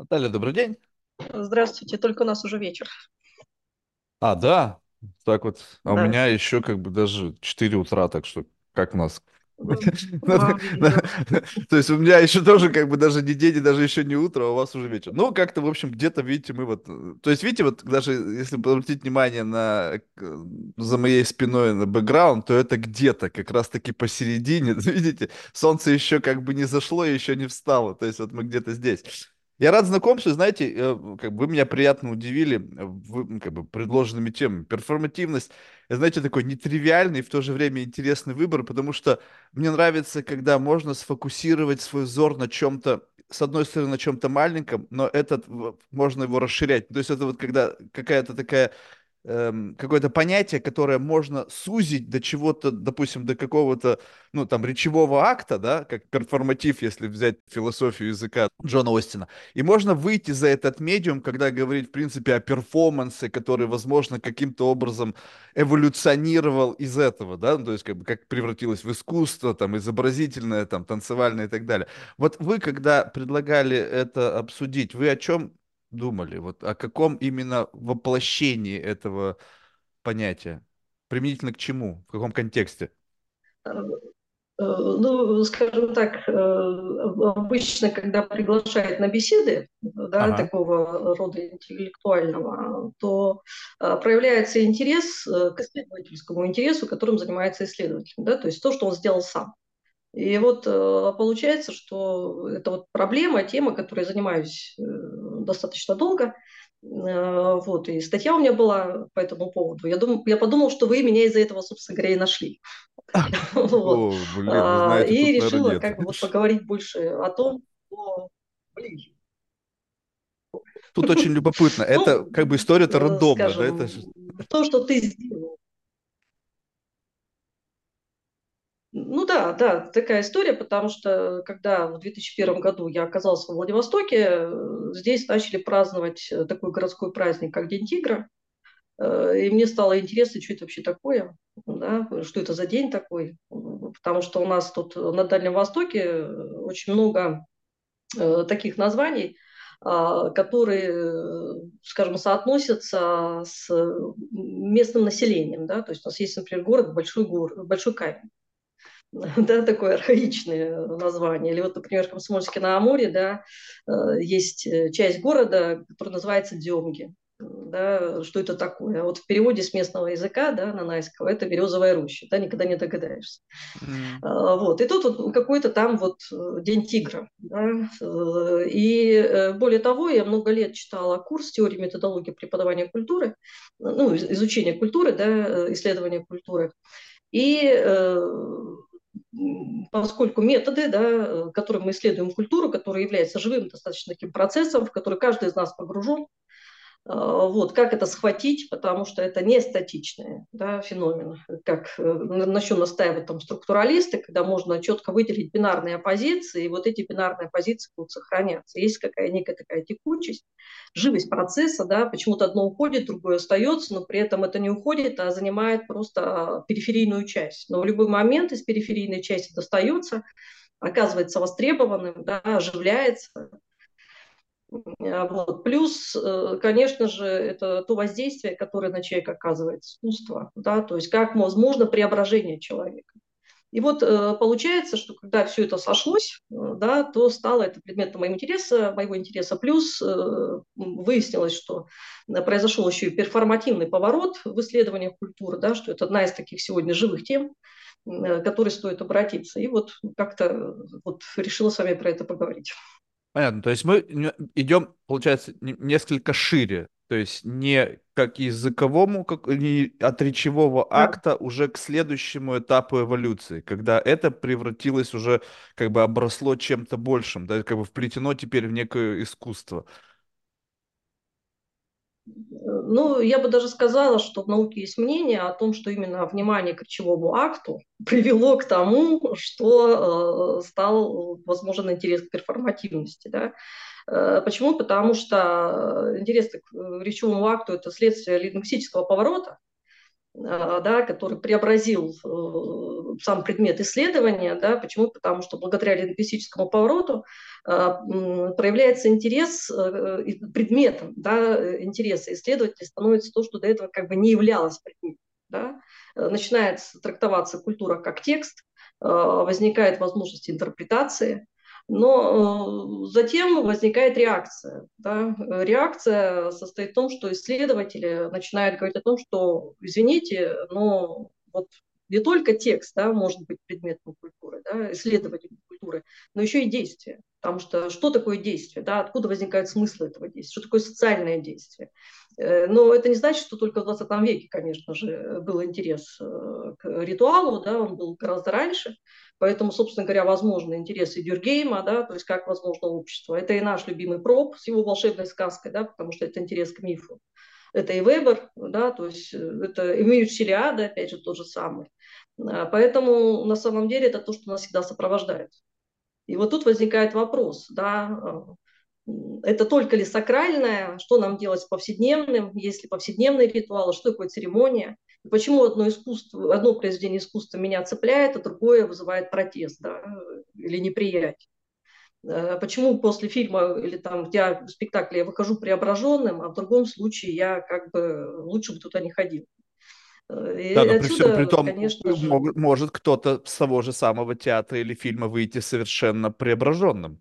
Наталья, добрый день. Здравствуйте, только у нас уже вечер. А, да, так вот. А у Да, меня еще как бы даже 4 утра, так что как у нас? То есть у меня еще тоже как бы даже не день, и даже еще не утро, а у вас уже вечер. Ну, как-то, в общем, где-то, видите, мы вот... То есть, видите, вот даже если обратить внимание на за моей спиной на бэкграунд, то это где-то как раз-таки посередине. Видите, солнце еще как бы не зашло, и еще не встало. То есть вот мы где-то здесь. Я рад знакомству, знаете, э, как бы вы меня приятно удивили э, вы, как бы предложенными темами. Перформативность, это, знаете, такой нетривиальный и в то же время интересный выбор, потому что мне нравится, когда можно сфокусировать свой взор на чем-то, с одной стороны, на чем-то маленьком, но этот можно его расширять. То есть это вот когда какая-то такая эм, какое-то понятие, которое можно сузить до чего-то, допустим, до какого-то, ну, там, речевого акта, да, как перформатив, если взять философию языка Джона Остина. И можно выйти за этот медиум, когда говорить, в принципе, о перформансе, который, возможно, каким-то образом эволюционировал из этого, да, ну, то есть как бы как превратилось в искусство, там, изобразительное, там, танцевальное и так далее. Вот вы, когда предлагали это обсудить, вы о чем думали? Вот о каком именно воплощении этого понятия? Применительно к чему? В каком контексте? Э, Ну, скажем так, э, обычно, когда приглашают на беседы, да, Ага. такого рода интеллектуального, то э, проявляется интерес к исследовательскому интересу, которым занимается исследователь, да, то есть то, что он сделал сам. И вот э, получается, что это вот проблема, тема, которой я занимаюсь э, достаточно долго. Э, Вот, и статья у меня была по этому поводу. Я, дум, я подумала, что вы меня из-за этого, собственно говоря, и нашли. И решила как бы поговорить больше о том, что ближе. Тут очень любопытно. Это Ну, как бы история-то рандомная? Это то, что ты сделал, Ну да, да, такая история, потому что когда в 2001 году я оказалась во Владивостоке, э, здесь начали праздновать э, такой городской праздник, как День тигра. Э, И мне стало интересно, что это вообще такое, да, что это за день такой, потому что у нас тут на Дальнем Востоке очень много таких названий, а, которые, скажем, соотносятся с местным населением, да, то есть у нас есть, например, город Большой, гор, Большой Камень, да, такое архаичное название. Или вот, например, в Комсомольске-на-Амуре, да, э, есть э, часть города, которая называется Демги. Да, что это такое? А вот в переводе с местного языка, да, на найского, это березовая роща, да, никогда не догадаешься. А, Вот. И тут вот какой-то там вот э, День тигра. Да? И более того, я много лет читала курс теории методологии преподавания культуры, ну, из- изучения культуры, да, исследования культуры. И поскольку методы, да, э, которым мы исследуем культуру, которая является живым достаточно таким процессом, в который каждый из нас погружен, Вот, как это схватить, потому что это не статичный да, феномен, как э, на чем настаивают там структуралисты, когда можно четко выделить бинарные оппозиции, и вот эти бинарные оппозиции будут сохраняться. Есть какая некая такая текучесть, живость процесса, да, почему-то одно уходит, другое остается, но при этом это не уходит, а занимает просто периферийную часть. Но в любой момент из периферийной части достается, оказывается востребованным, да, оживляется, а, Вот. Плюс, э, конечно же, это то воздействие, которое на человека оказывает искусство, да, то есть как возможно преображение человека. И вот э, получается, что когда все это сошлось, э, да, то стало это предметом моего интереса, моего интереса. Плюс э, выяснилось, что э, произошел еще и перформативный поворот в исследованиях культуры, да, что это одна из таких сегодня живых тем, э, к которой стоит обратиться. И вот как-то э, вот решила с вами про это поговорить. Понятно. То есть мы идем, получается, не- несколько шире. То есть не как языковому, как, не от речевого Да. акта уже к следующему этапу эволюции, когда это превратилось уже, как бы обросло чем-то большим, да, как бы вплетено теперь в некое искусство. Ну, я бы даже сказала, что в науке есть мнение о том, что именно внимание к речевому акту привело к тому, что э, стал возможен интерес к перформативности. Да? Э, Почему? Потому что интерес к э, речевому акту– это следствие лингвистического поворота, да, который преобразил сам предмет исследования. Да, почему? Потому что благодаря лингвистическому повороту проявляется интерес, предметом да, интереса исследователя становится то, что до этого как бы не являлось предметом. Да? Начинает трактоваться культура как текст, возникает возможность интерпретации, но э, затем возникает реакция. Да? Реакция состоит в том, что исследователи начинают говорить о том, что, извините, но вот не только текст да, может быть предметом культуры, да, исследователем культуры, но еще и действие. Потому что что такое действие? Да? Откуда возникает смысл этого действия? Что такое социальное действие? Э, но это не значит, что только в 20 веке, конечно же, был интерес э, к ритуалу, да, он был гораздо раньше. Поэтому, собственно говоря, возможны интересы Дюргейма, да, то есть как возможно общество. Это и наш любимый проб с его волшебной сказкой, да, потому что это интерес к мифу. Это и Вебер, да, то есть э, это и Сириада, опять же, тот же самый. А, поэтому на самом деле это то, что нас всегда сопровождает. И вот тут возникает вопрос, да, а, это только ли сакральное, что нам делать с повседневным, есть ли повседневные ритуалы, что такое церемония. Почему одно искусство, одно произведение искусства меня цепляет, а другое вызывает протест да, или неприятие? Э, почему после фильма или там я в спектакле я выхожу преображенным, а в другом случае я как бы лучше бы туда не ходил? Э, и да, но отсюда, при, всем, при том, конечно же... может кто-то с того же самого театра или фильма выйти совершенно преображенным.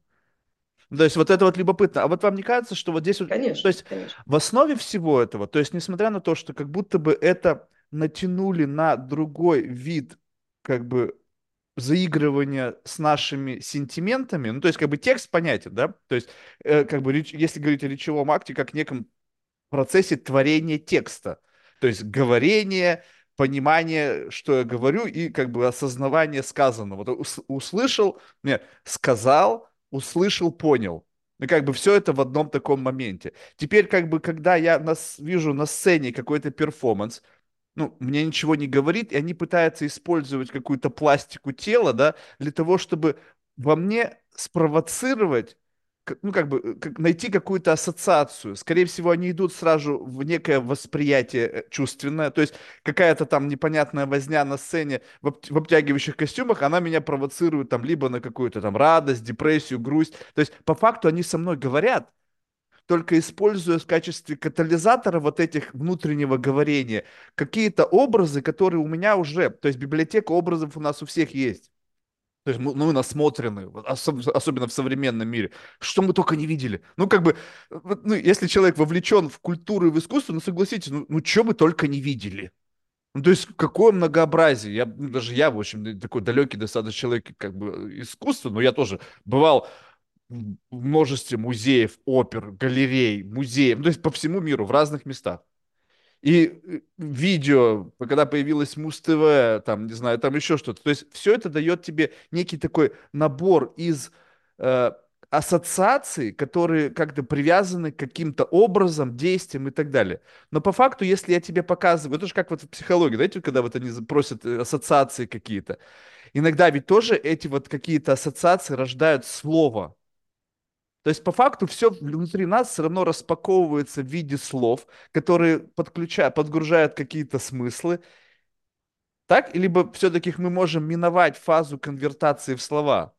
То есть вот это вот любопытно. А вот вам не кажется, что вот здесь... Конечно, то есть конечно. в основе всего этого, то есть несмотря на то, что как будто бы это натянули на другой вид как бы заигрывания с нашими сентиментами, ну, то есть, как бы текст понятен, да, то есть, э, как бы, если говорить о речевом акте, как неком процессе творения текста, то есть, говорение, понимание, что я говорю, и, как бы, осознавание сказанного. Вот ус, услышал, не, сказал, услышал, понял. Ну, как бы все это в одном таком моменте. Теперь, как бы, когда я нас, вижу на сцене какой-то перформанс, ну, мне ничего не говорит, и они пытаются использовать какую-то пластику тела, да, для того, чтобы во мне спровоцировать, ну, как бы, как, найти какую-то ассоциацию. Скорее всего, они идут сразу в некое восприятие э, чувственное, то есть какая-то там непонятная возня на сцене в, об, в обтягивающих костюмах, она меня провоцирует там либо на какую-то там радость, депрессию, грусть. То есть, по факту, они со мной говорят, только используя в качестве катализатора вот этих внутреннего говорения какие-то образы, которые у меня уже, то есть библиотека образов у нас у всех есть. То есть мы, ну, насмотрены, особенно в современном мире. Что мы только не видели. Ну, как бы, ну, если человек вовлечен в культуру и в искусство, ну, согласитесь, ну, ну что мы только не видели. Ну, то есть, какое многообразие. Я, ну, даже я, в общем, такой далекий достаточно человек, как бы, искусства, но я тоже бывал в множестве музеев, опер, галерей, музеев, ну, то есть по всему миру, в разных местах. И э, видео, когда появилось Муз-ТВ, там, не знаю, там еще что-то. То есть все это дает тебе некий такой набор из э, ассоциаций, которые как-то привязаны к каким-то образом, действиям и так далее. Но по факту, если я тебе показываю, это же как вот в психологии, знаете, когда вот они просят э, ассоциации какие-то, иногда ведь тоже эти вот какие-то ассоциации рождают слово, то есть по факту все внутри нас все равно распаковывается в виде слов, которые подключают, подгружают какие-то смыслы. Так? Либо все-таки мы можем миновать фазу конвертации в слова?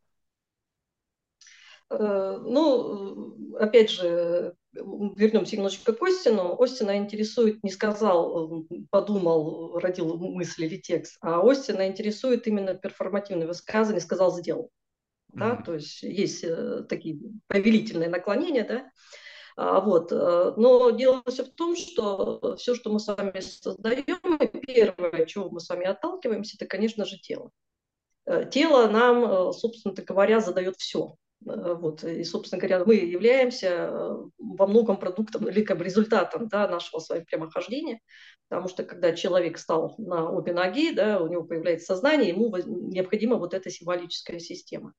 Э, ну, опять же, вернемся немножечко к Остину. Остина интересует, не сказал, подумал, родил мысль или текст, а Остина интересует именно перформативное высказывание, сказал, сделал да, mm-hmm. то есть есть э, такие повелительные наклонения, да, а, вот. Э, но дело все в том, что все, что мы с вами создаем, первое, чего мы с вами отталкиваемся, это, конечно же, тело. Э, тело нам, собственно говоря, задает все. Вот. И, собственно говоря, мы являемся во многом продуктом или как бы результатом да, нашего с вами прямохождения, потому что когда человек стал на обе ноги, да, у него появляется сознание, ему необходима вот эта символическая система.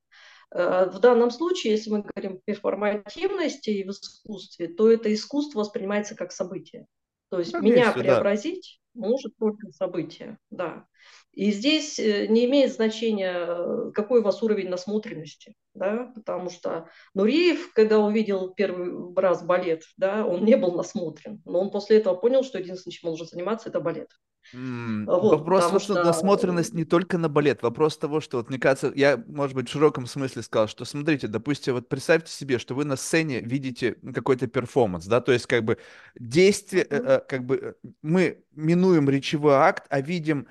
Э, в данном случае, если мы говорим о перформативности и в искусстве, то это искусство воспринимается как событие. То есть Конечно, меня преобразить да. может только событие, да. И здесь э, не имеет значения, какой у вас уровень насмотренности, да, потому что Нуриев, когда увидел первый раз балет, да, он не был насмотрен, но он после этого понял, что единственное, чем он может заниматься, это балет. Вот, Вопрос вот тут что насмотренность не только на балет. Вопрос того, что вот мне кажется, я, может быть, в широком смысле сказал, что смотрите, допустим, вот представьте себе, что вы на сцене видите какой-то перформанс, да, то есть как бы действие, э, э, как бы э, мы минуем речевой акт, а видим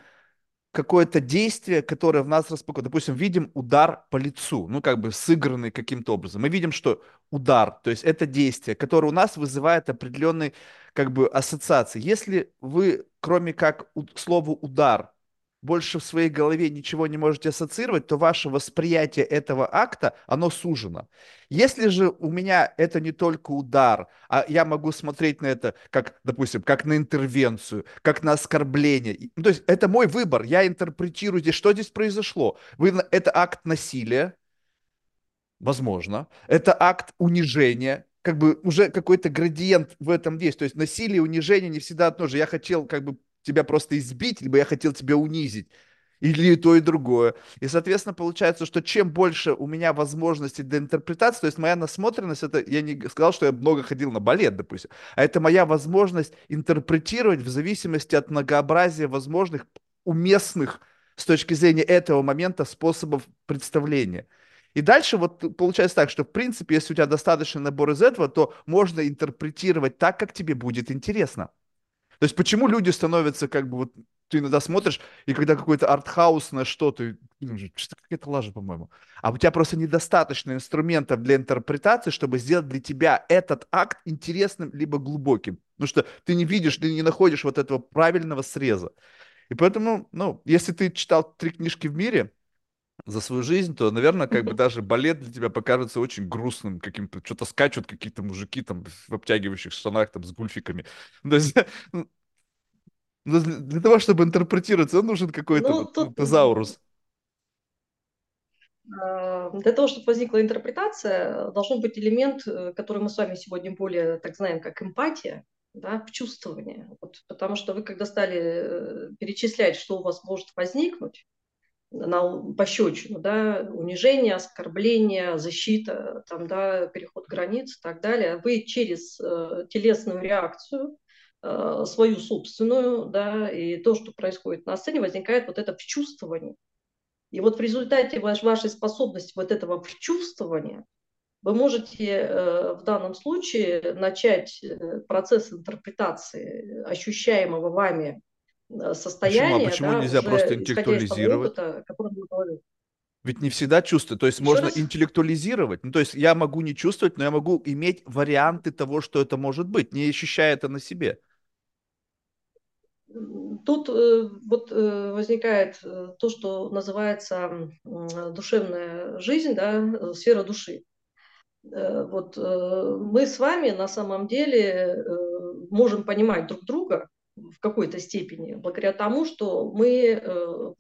какое-то действие, которое в нас распаковано. Допустим, видим удар по лицу, ну, как бы сыгранный каким-то образом. Мы видим, что удар, то есть это действие, которое у нас вызывает определенные, как бы, ассоциации. Если вы, кроме как у, слова удар, больше в своей голове ничего не можете ассоциировать, то ваше восприятие этого акта, оно сужено. Если же у меня это не только удар, а я могу смотреть на это, как, допустим, как на интервенцию, как на оскорбление. Ну, то есть это мой выбор, я интерпретирую здесь, что здесь произошло. Вы, это акт насилия, возможно. Это акт унижения, как бы уже какой-то градиент в этом есть. То есть насилие и унижение не всегда одно же. Я хотел как бы тебя просто избить, либо я хотел тебя унизить. Или и то, и другое. И, соответственно, получается, что чем больше у меня возможностей для интерпретации, то есть моя насмотренность, это я не сказал, что я много ходил на балет, допустим, а это моя возможность интерпретировать в зависимости от многообразия возможных, уместных с точки зрения этого момента способов представления. И дальше вот получается так, что в принципе, если у тебя достаточный набор из этого, то можно интерпретировать так, как тебе будет интересно. То есть почему люди становятся как бы вот ты иногда смотришь, и когда какой-то артхаус на что-то, что-то какая-то лажа, по-моему. А у тебя просто недостаточно инструментов для интерпретации, чтобы сделать для тебя этот акт интересным либо глубоким. Потому что ты не видишь, ты не находишь вот этого правильного среза. И поэтому, ну, если ты читал три книжки в мире, за свою жизнь, то, наверное, как бы даже балет для тебя покажется очень грустным, каким-то, что-то скачут какие-то мужики там в обтягивающих штанах там с гульфиками. То есть, ну, для того, чтобы интерпретировать, он нужен какой-то ну, вот, тут... тезаурус. А, для того, чтобы возникла интерпретация, должен быть элемент, э, который мы с вами сегодня более так знаем, как эмпатия, да, чувствование. Вот, потому что вы, когда стали э, перечислять, что у вас может возникнуть, на пощечину, да, унижение, оскорбление, защита, там, да, переход границ и так далее, вы через э, телесную реакцию, э, свою собственную, да, и то, что происходит на сцене, возникает вот это вчувствование. И вот в результате ваш, вашей способности вот этого вчувствования вы можете э, в данном случае начать э, процесс интерпретации ощущаемого вами состояние. Почему, а почему да, нельзя просто интеллектуализировать? Опыта, Ведь не всегда чувствую. То есть Еще можно раз? интеллектуализировать. Ну, то есть я могу не чувствовать, но я могу иметь варианты того, что это может быть, не ощущая это на себе. Тут э, вот э, возникает э, то, что называется э, душевная жизнь, да, э, сфера души. Э, вот э, мы с вами на самом деле э, можем понимать друг друга, в какой-то степени, благодаря тому, что мы э,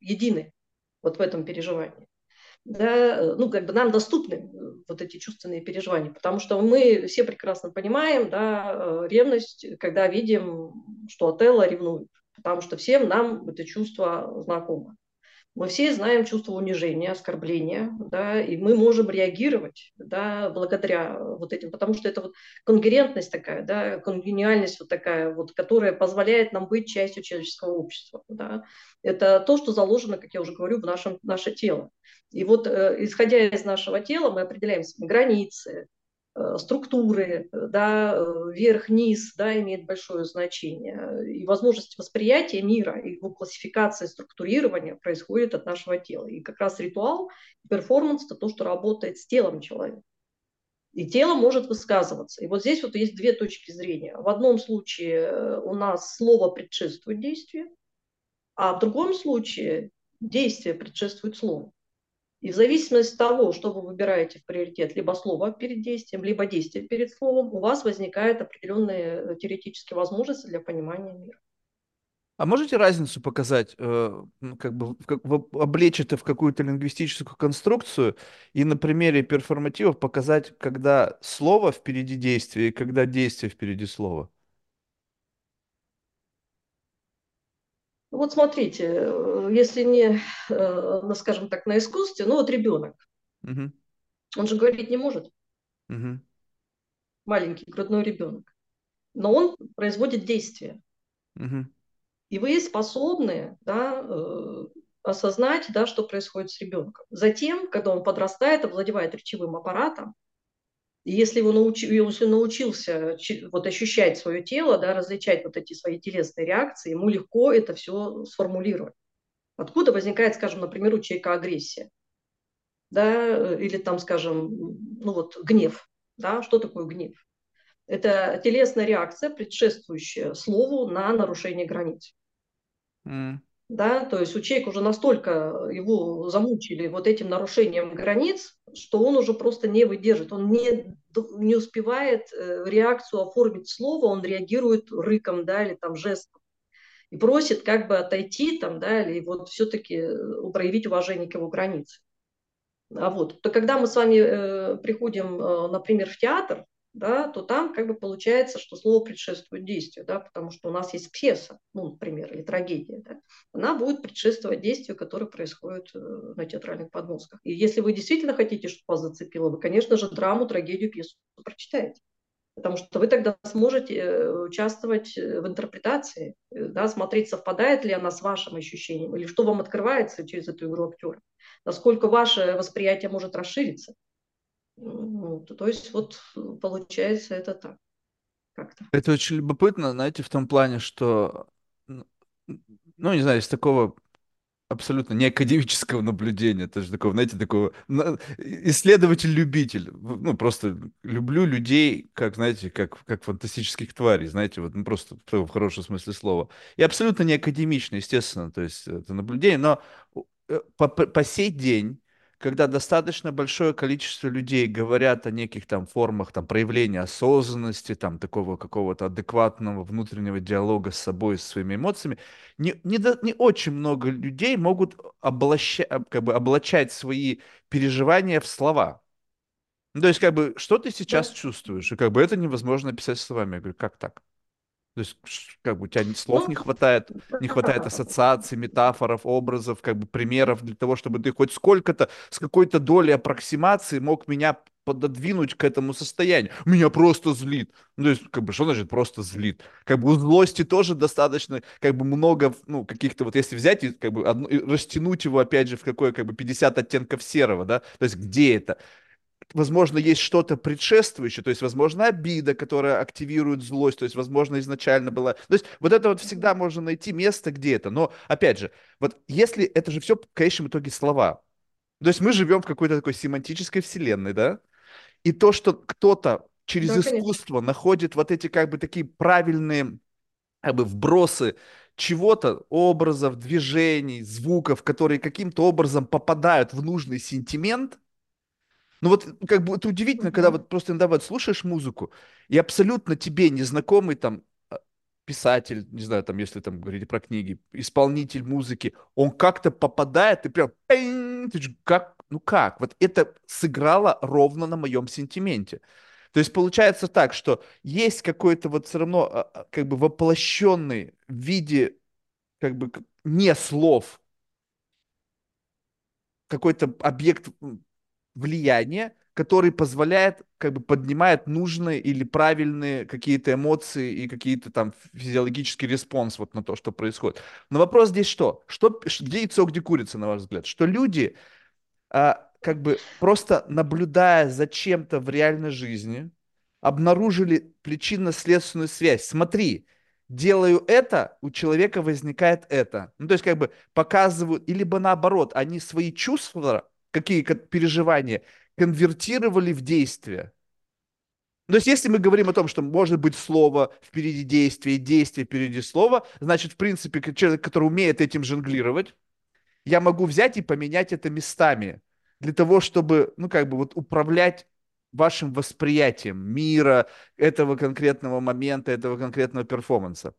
едины вот в этом переживании. Да, ну, как бы нам доступны э, вот эти чувственные переживания, потому что мы все прекрасно понимаем, да, э, ревность, когда видим, что Отелло ревнует, потому что всем нам это чувство знакомо. Мы все знаем чувство унижения, оскорбления, да, и мы можем реагировать да, благодаря вот этим, потому что это вот конгерентность такая, да, конгениальность вот такая, вот, которая позволяет нам быть частью человеческого общества. Да. Это то, что заложено, как я уже говорю, в нашем, наше тело. И вот э, исходя из нашего тела мы определяем границы, структуры, да, э, верх-низ, да, имеет большое значение. И возможность восприятия мира, его классификация, структурирования происходит от нашего тела. И как раз ритуал, перформанс – это то, что работает с телом человека. И тело может высказываться. И вот здесь вот есть две точки зрения. В одном случае э, у нас слово предшествует действию, а в другом случае действие предшествует слову. И в зависимости от того, что вы выбираете в приоритет, либо слово перед действием, либо действие перед словом, у вас возникают определенные э, теоретические возможности для понимания мира. А можете разницу показать, э, ну, как бы облечь это в какую-то лингвистическую конструкцию и на примере перформативов показать, когда слово впереди действия и когда действие впереди слова? Вот смотрите, э, если не, ну, скажем так, на искусстве, ну вот ребенок, угу. он же говорить не может. Угу. Маленький грудной ребенок. Но он производит действия. Угу. И вы способны да, э, осознать, да, что происходит с ребенком. Затем, когда он подрастает, овладевает речевым аппаратом, и если, его науч, если научился вот ощущать свое тело, да, различать вот эти свои телесные реакции, ему легко это все сформулировать. Откуда возникает, скажем, например, у человека агрессия? Да, или там, скажем, ну вот гнев. Да? Что такое гнев? Это телесная реакция, предшествующая слову на нарушение границ. Mm. Да, то есть у человека уже настолько его замучили вот этим нарушением границ, что он уже просто не выдержит, он не, не успевает э, реакцию оформить слово, он реагирует рыком, да, или там жестом и просит как бы отойти там, да, или вот все-таки э, проявить уважение к его границе. А вот, то когда мы с вами э, приходим, э, например, в театр, да, то там как бы получается, что слово предшествует действию, да, потому что у нас есть пьеса, ну, например, или трагедия, да, она будет предшествовать действию, которое происходит э, на театральных подмостках. И если вы действительно хотите, чтобы вас зацепило, вы, конечно же, драму, трагедию, пьесу прочитаете. Потому что вы тогда сможете э, участвовать э, в интерпретации, да, смотреть, совпадает ли она с вашим ощущением, или что вам открывается через эту игру актера, насколько ваше восприятие может расшириться. Ну, то есть вот получается это так. Как-то. Это очень любопытно, знаете, в том плане, что, ну, не знаю, из такого абсолютно не академического наблюдения, это же такого, знаете, такого исследователь-любитель. Ну, просто люблю людей, как, знаете, как, как фантастических тварей, знаете, вот, ну, просто в хорошем смысле слова. И абсолютно не академично, естественно, то есть это наблюдение, но э, по, по, по сей день когда достаточно большое количество людей говорят о неких там формах там проявления осознанности, там такого какого-то адекватного внутреннего диалога с собой, со своими эмоциями, не, не, до, не очень много людей могут облача, как бы облачать свои переживания в слова. Ну, то есть, как бы, что ты сейчас да. чувствуешь? И как бы это невозможно описать словами. Я говорю, как так? То есть, как бы у тебя слов ну, не хватает, не хватает ассоциаций, метафоров, образов, как бы примеров для того, чтобы ты хоть сколько-то, с какой-то долей аппроксимации мог меня пододвинуть к этому состоянию. Меня просто злит. Ну, то есть, как бы, что значит просто злит? Как бы у злости тоже достаточно, как бы много, ну, каких-то, вот если взять и, как бы, одно, и растянуть его, опять же, в какое, как бы, 50 оттенков серого, да, то есть, где это? Возможно, есть что-то предшествующее, то есть, возможно, обида, которая активирует злость, то есть, возможно, изначально была... То есть, вот это вот всегда можно найти место где-то, но, опять же, вот если это же все в конечном итоге слова, то есть мы живем в какой-то такой семантической вселенной, да, и то, что кто-то через да, искусство конечно. находит вот эти как бы такие правильные как бы вбросы чего-то, образов, движений, звуков, которые каким-то образом попадают в нужный сентимент, ну вот как бы это удивительно, когда вот просто иногда вот слушаешь музыку, и абсолютно тебе незнакомый там а, писатель, не знаю, там, если там говорить про книги, исполнитель музыки, он как-то попадает, и прям, ты же как, ну как? Вот это сыграло ровно на моем сентименте. То есть получается так, что есть какой-то вот все равно а, а, как бы воплощенный в виде как бы не слов какой-то объект влияние, который позволяет, как бы поднимает нужные или правильные какие-то эмоции и какие-то там физиологический response вот на то, что происходит. Но вопрос здесь что? что где яйцо, где курица, на ваш взгляд? Что люди, а, как бы просто наблюдая за чем-то в реальной жизни, обнаружили причинно-следственную связь. Смотри, делаю это, у человека возникает это. Ну, то есть, как бы показывают, или либо наоборот, они свои чувства какие переживания конвертировали в действие. То есть, если мы говорим о том, что может быть слово впереди действия, действие впереди слова, значит, в принципе, человек, который умеет этим жонглировать, я могу взять и поменять это местами для того, чтобы, ну, как бы вот управлять вашим восприятием мира, этого конкретного момента, этого конкретного перформанса.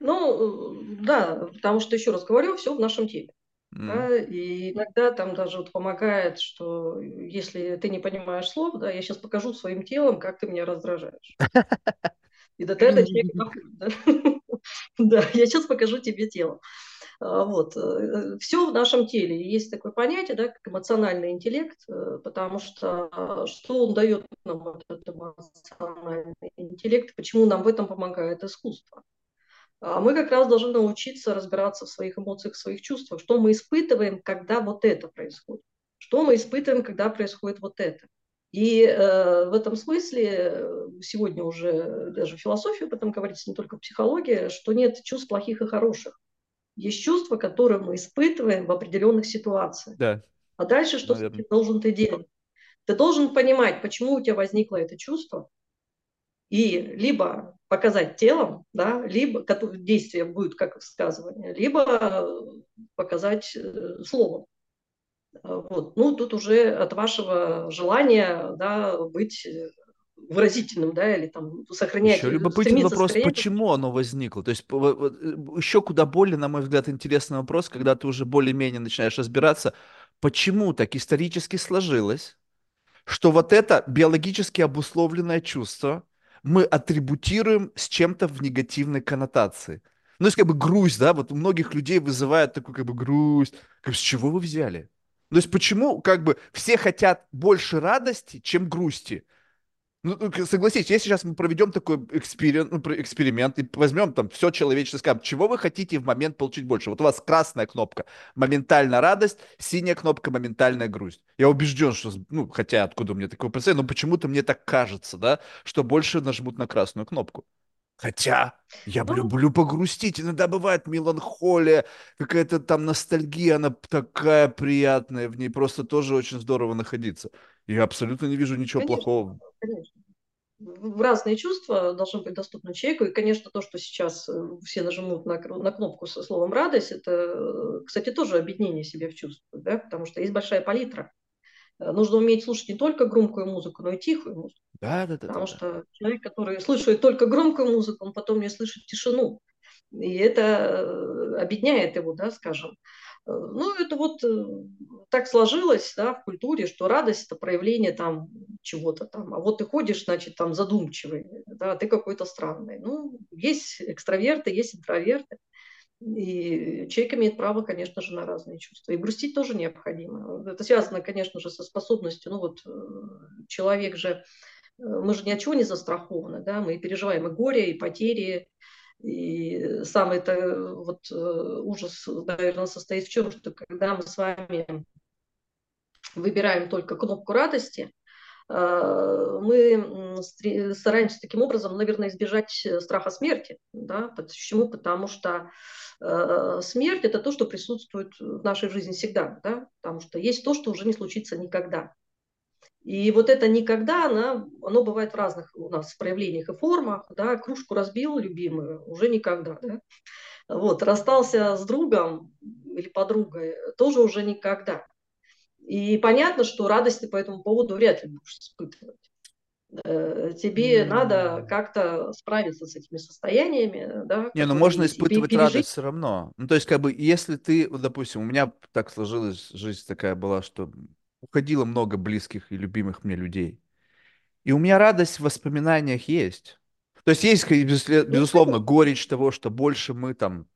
Ну, да, потому что, еще раз говорю, все в нашем теле. Да, и иногда там даже вот помогает, что если ты не понимаешь слов, да, я сейчас покажу своим телом, как ты меня раздражаешь. И до этого Да, я сейчас покажу тебе тело. А, вот. Э, Все в нашем теле. Есть такое понятие, да, как эмоциональный интеллект, э, потому что а, что он дает нам, этот эмоциональный интеллект, почему нам в этом помогает искусство. А мы как раз должны научиться разбираться в своих эмоциях, в своих чувствах, что мы испытываем, когда вот это происходит, что мы испытываем, когда происходит вот это. И э, в этом смысле э, сегодня уже даже философия об этом говорится, не только психология, что нет чувств плохих и хороших. Есть чувства, которые мы испытываем в определенных ситуациях. Да. А дальше что Наверное. должен ты делать? Ты должен понимать, почему у тебя возникло это чувство, и либо показать телом, да, либо действие будет как высказывание, либо показать э, словом. Вот. Ну, тут уже от вашего желания да, быть э, выразительным, да, или там сохранять... Еще любопытный вопрос, сохранять... почему оно возникло? То есть э, еще куда более, на мой взгляд, интересный вопрос, когда ты уже более-менее начинаешь разбираться, почему так исторически сложилось, что вот это биологически обусловленное чувство мы атрибутируем с чем-то в негативной коннотации. Ну, есть как бы грусть, да, вот у многих людей вызывает такую как бы грусть. Как, с чего вы взяли? То есть почему как бы все хотят больше радости, чем грусти? Ну, ну согласитесь, если сейчас мы проведем такой эксперимент, ну, эксперимент и возьмем там все человеческое, скажем, чего вы хотите в момент получить больше? Вот у вас красная кнопка, моментальная радость, синяя кнопка, моментальная грусть. Я убежден, что, ну, хотя откуда у меня такое представление, но почему-то мне так кажется, да, что больше нажмут на красную кнопку. Хотя я ну, люблю погрустить. Иногда бывает меланхолия, какая-то там ностальгия, она такая приятная, в ней просто тоже очень здорово находиться. Я абсолютно не вижу ничего конечно, плохого. Конечно. Разные чувства должны быть доступны человеку. И, конечно, то, что сейчас э, все нажмут на, на кнопку со словом «радость», это, э, кстати, тоже объединение себе в чувствах, да? потому что есть большая палитра. Э, нужно уметь слушать не только громкую музыку, но и тихую музыку. Да, да, да. Потому да, что человек, который слышит только громкую музыку, он потом не слышит тишину. И это объединяет его, да, скажем. Ну, это вот так сложилось, да, в культуре, что радость – это проявление там чего-то там. А вот ты ходишь, значит, там задумчивый, да, ты какой-то странный. Ну, есть экстраверты, есть интроверты. И человек имеет право, конечно же, на разные чувства. И грустить тоже необходимо. Это связано, конечно же, со способностью. Ну вот э, человек же, э, мы же ни от чего не застрахованы, да, мы переживаем и горе, и потери, и самый это вот э, ужас, наверное, состоит в чем, что когда мы с вами выбираем только кнопку радости, мы стараемся таким образом, наверное, избежать страха смерти. Да? Почему? Потому что Э, смерть – это то, что присутствует в нашей жизни всегда, да? потому что есть то, что уже не случится никогда. И вот это никогда, она, оно бывает в разных у нас проявлениях и формах. Да? Кружку разбил любимую, уже никогда. Да? Вот, расстался с другом или подругой, тоже уже никогда. И понятно, что радость ты по этому поводу вряд ли будешь испытывать. Э, тебе mm. надо как-то справиться с этими состояниями, да. Не, ну можно испытывать радость все равно. Ну то есть как бы если ты, вот, допустим, у меня так сложилась жизнь такая была, что уходило много близких и любимых мне людей, и у меня радость в воспоминаниях есть. То есть есть, ну, безусловно, горечь того, что больше мы там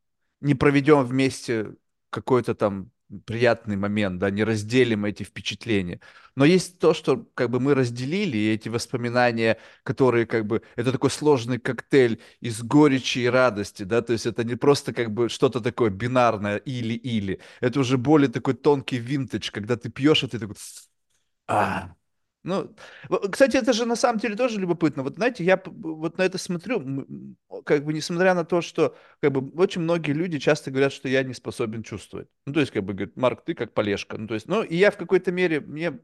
не проведем вместе какой-то там приятный момент, да, не разделим эти впечатления. Но есть то, что как бы мы разделили, и эти воспоминания, которые как бы, это такой сложный коктейль из горечи и радости, да, то есть это не просто как бы что-то такое бинарное или-или, это уже более такой тонкий винтаж, когда ты пьешь, и ты такой, а, ну, кстати, это же на самом деле тоже любопытно. Вот знаете, я вот на это смотрю, как бы несмотря на то, что как бы очень многие люди часто говорят, что я не способен чувствовать. Ну, то есть, как бы говорят, Марк, ты как полежка. Ну, то есть, ну, и я в какой-то мере, мне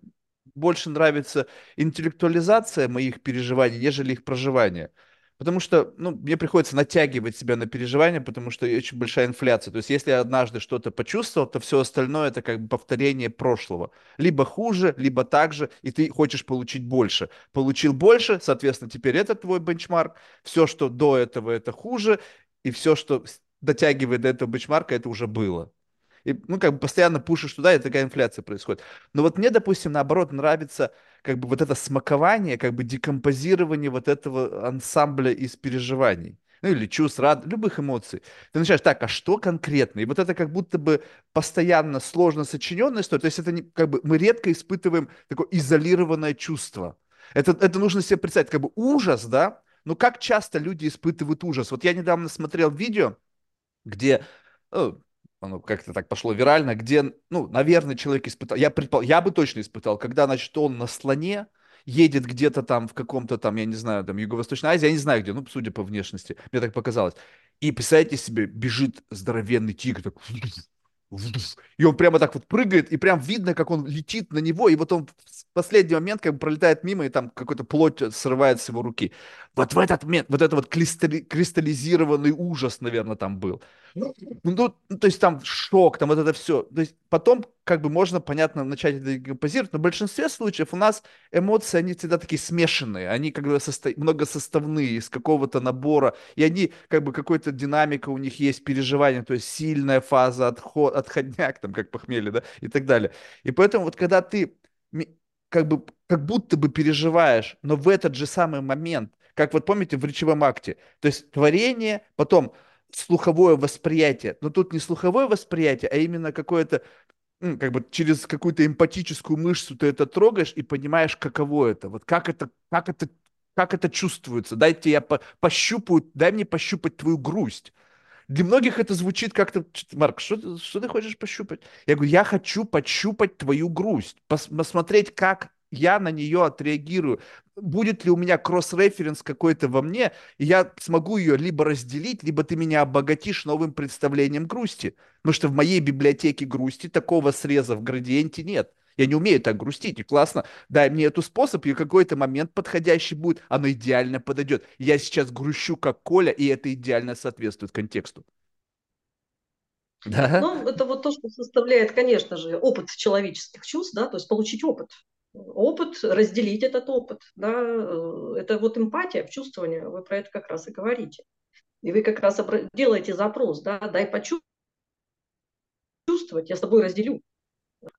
больше нравится интеллектуализация моих переживаний, нежели их проживание. Потому что, ну, мне приходится натягивать себя на переживания, потому что очень большая инфляция. То есть, если я однажды что-то почувствовал, то все остальное это как бы повторение прошлого. Либо хуже, либо так же, и ты хочешь получить больше. Получил больше, соответственно, теперь это твой бенчмарк. Все, что до этого, это хуже, и все, что дотягивает до этого бенчмарка, это уже было и, ну, как бы постоянно пушишь туда, и такая инфляция происходит. Но вот мне, допустим, наоборот, нравится как бы вот это смакование, как бы декомпозирование вот этого ансамбля из переживаний. Ну, или чувств, рад, любых эмоций. Ты начинаешь, так, а что конкретно? И вот это как будто бы постоянно сложно сочиненная история. То есть это не, как бы мы редко испытываем такое изолированное чувство. Это, это нужно себе представить, как бы ужас, да, Но как часто люди испытывают ужас? Вот я недавно смотрел видео, где ну, оно как-то так пошло вирально, где, ну, наверное, человек испытал, я, предпол... я бы точно испытал, когда, значит, он на слоне, едет где-то там в каком-то там, я не знаю, там Юго-Восточной Азии, я не знаю где, ну, судя по внешности, мне так показалось. И представьте себе, бежит здоровенный тигр, так, и он прямо так вот прыгает, и прям видно, как он летит на него, и вот он в последний момент как бы пролетает мимо, и там какой-то плоть срывает с его руки. Вот в этот момент, вот это вот кристалли, кристаллизированный ужас, наверное, там был. Ну, ну, ну, то есть там шок, там вот это все. То есть потом как бы можно, понятно, начать это композировать, но в большинстве случаев у нас эмоции, они всегда такие смешанные, они как бы состо... многосоставные, из какого-то набора, и они как бы какой-то динамика у них есть, переживание, то есть сильная фаза, отход, отходняк, там, как похмелье, да, и так далее. И поэтому вот когда ты как бы, как будто бы переживаешь, но в этот же самый момент, как вот помните в речевом акте, то есть творение, потом слуховое восприятие, но тут не слуховое восприятие, а именно какое-то как бы через какую-то эмпатическую мышцу ты это трогаешь и понимаешь, каково это, вот как это, как это, как это чувствуется. Дайте я по пощупаю, дай мне пощупать твою грусть. Для многих это звучит как-то, Марк, что, что ты хочешь пощупать? Я говорю, я хочу пощупать твою грусть, пос посмотреть, как я на нее отреагирую. Будет ли у меня кросс-референс какой-то во мне, и я смогу ее либо разделить, либо ты меня обогатишь новым представлением грусти. Потому что в моей библиотеке грусти такого среза в градиенте нет. Я не умею так грустить, и классно. Дай мне эту способ, и какой-то момент подходящий будет, оно идеально подойдет. Я сейчас грущу, как Коля, и это идеально соответствует контексту. Да? Ну, это вот то, что составляет, конечно же, опыт человеческих чувств, да, то есть получить опыт опыт, разделить этот опыт. Да, э, это вот эмпатия, чувствование, вы про это как раз и говорите. И вы как раз делаете запрос, да, дай почувствовать, я с тобой разделю.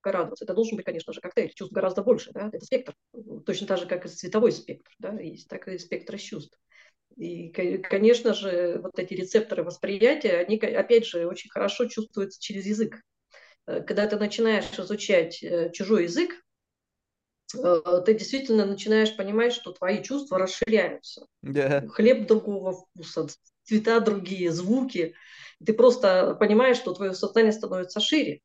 Радоваться. Это должен быть, конечно же, коктейль. Чувств гораздо больше. Да? Это спектр. Точно так же, как и цветовой спектр. Да? Есть так и спектр чувств. И, конечно же, вот эти рецепторы восприятия, они, опять же, очень хорошо чувствуются через язык. Э, когда ты начинаешь изучать э, чужой язык, Э, ты действительно начинаешь понимать, что твои чувства расширяются. Yeah. Хлеб другого вкуса, цвета другие, звуки. Ты просто понимаешь, что твое сознание становится шире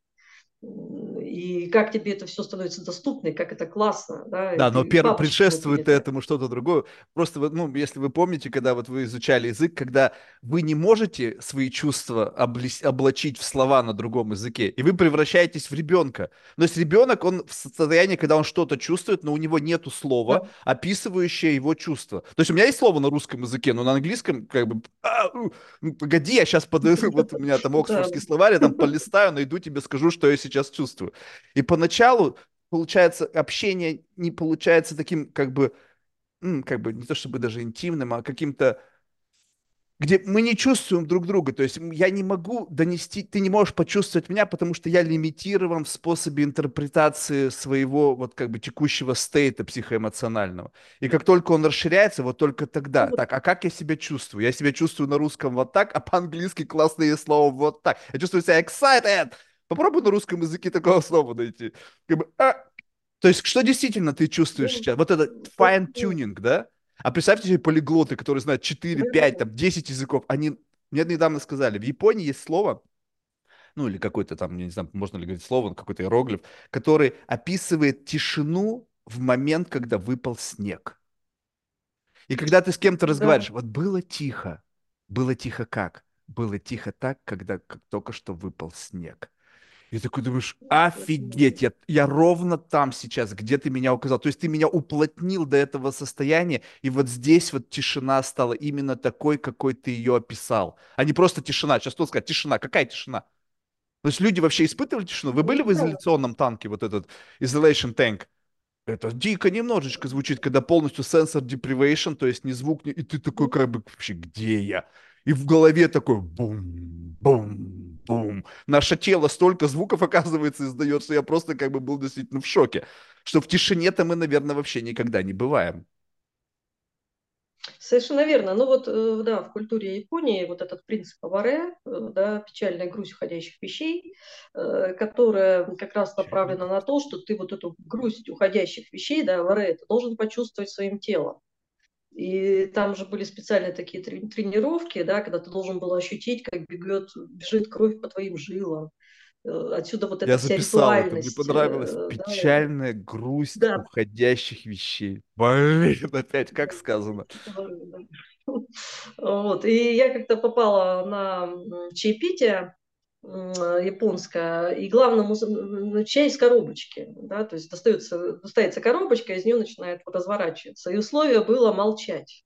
и как тебе это все становится доступно, и как это классно. Да, да но первое предшествует этому что-то другое. Просто, ну, если вы помните, когда вот вы изучали язык, когда вы не можете свои чувства облачить в слова на другом языке, и вы превращаетесь в ребенка. Но есть ребенок, он в состоянии, когда он что-то чувствует, но у него нету слова, да. описывающее его чувство. То есть у меня есть слово на русском языке, но на английском как бы... А, ну, погоди, я сейчас подойду, вот у меня там оксфордский словарь, я там полистаю, найду тебе, скажу, что я сейчас чувствую. И поначалу, получается, общение не получается таким, как бы, как бы, не то чтобы даже интимным, а каким-то где мы не чувствуем друг друга. То есть я не могу донести, ты не можешь почувствовать меня, потому что я лимитирован в способе интерпретации своего вот как бы текущего стейта психоэмоционального. И как только он расширяется, вот только тогда. Так, а как я себя чувствую? Я себя чувствую на русском вот так, а по-английски классные слова вот так. Я чувствую себя excited, Попробуй на русском языке такого слова найти. Как бы, а... То есть, что действительно ты чувствуешь ну, сейчас? Вот это fine-tuning, да? А представьте себе полиглоты, которые знают 4, 5, там, 10 языков. Они мне недавно сказали, в Японии есть слово, ну или какой-то там, я не знаю, можно ли говорить слово, какой-то иероглиф, который описывает тишину в момент, когда выпал снег. И когда ты с кем-то разговариваешь, да. вот было тихо. Было тихо как? Было тихо так, когда как только что выпал снег. И такой думаешь, офигеть, я, я ровно там сейчас, где ты меня указал. То есть ты меня уплотнил до этого состояния, и вот здесь вот тишина стала именно такой, какой ты ее описал. А не просто тишина. Сейчас кто сказать, тишина. Какая тишина? То есть люди вообще испытывали тишину? Вы были в изоляционном танке, вот этот isolation tank? Это дико немножечко звучит, когда полностью sensor deprivation, то есть ни звук, и ты такой как бы, вообще, где я? И в голове такой бум, бум, бум. Наше тело столько звуков, оказывается, издает, что я просто как бы был действительно в шоке. Что в тишине-то мы, наверное, вообще никогда не бываем. Совершенно верно. Ну вот, э, да, в культуре Японии вот этот принцип аваре, э, да, печальная грусть уходящих вещей, э, которая как раз направлена на то, что ты вот эту грусть уходящих вещей, да, аваре, ты должен почувствовать своим телом. И там уже были специальные такие тренировки, да, когда ты должен был ощутить, как бегет, бежит кровь по твоим жилам. Э, отсюда вот эта Я вся записал это, мне понравилось. э, Да, Печальная грусть да, уходящих вещей. Блин, опять как сказано. Вот. И я как-то попала на чаепитие японское, и главному чай из коробочки, да, то есть достается, достается коробочка, из нее начинает разворачиваться. И условие было молчать.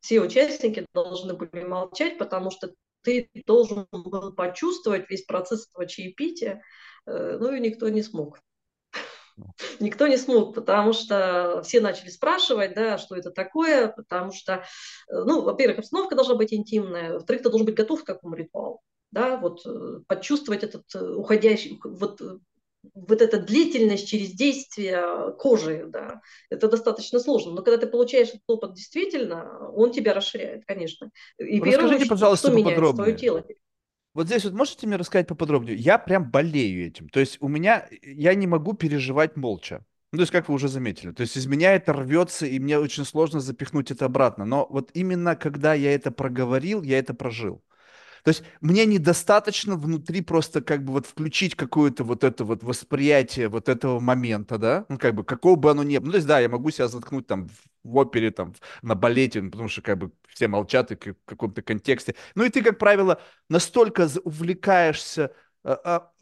Все участники должны были молчать, потому что ты должен был почувствовать весь процесс этого чаепития, э, ну и никто не смог. Никто не смог, потому что все начали спрашивать, да, что это такое, потому что, э, ну, во-первых, обстановка должна быть интимная, во-вторых, ты должен быть готов к какому ритуалу, да, вот э, почувствовать этот э, уходящий, вот вот эта длительность через действие кожи, да, это достаточно сложно. Но когда ты получаешь этот опыт действительно, он тебя расширяет, конечно. И Расскажите, первое, пожалуйста, что меняет твое тело. Вот здесь вот можете мне рассказать поподробнее? Я прям болею этим. То есть у меня, я не могу переживать молча. Ну, то есть, как вы уже заметили, то есть из меня это рвется, и мне очень сложно запихнуть это обратно. Но вот именно когда я это проговорил, я это прожил. То есть мне недостаточно внутри просто как бы вот включить какое-то вот это вот восприятие вот этого момента, да, ну как бы какого бы оно ни было. Ну то есть да, я могу себя заткнуть там в опере, там на балете, потому что как бы все молчат и в каком-то контексте. Ну и ты, как правило, настолько увлекаешься а, а,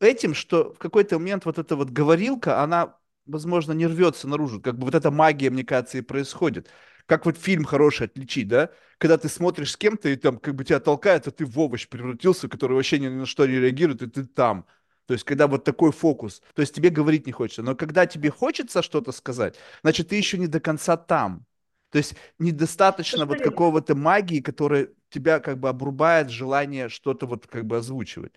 этим, что в какой-то момент вот эта вот говорилка, она возможно, не рвется наружу. Как бы вот эта магия, мне кажется, и происходит как вот фильм хороший отличить, да? Когда ты смотришь с кем-то, и там как бы тебя толкает, а ты в овощ превратился, который вообще ни на что не реагирует, и ты там. То есть, когда вот такой фокус, то есть тебе говорить не хочется. Но когда тебе хочется что-то сказать, значит, ты еще не до конца там. То есть недостаточно вот какого-то магии, которая тебя как бы обрубает желание что-то вот как бы озвучивать.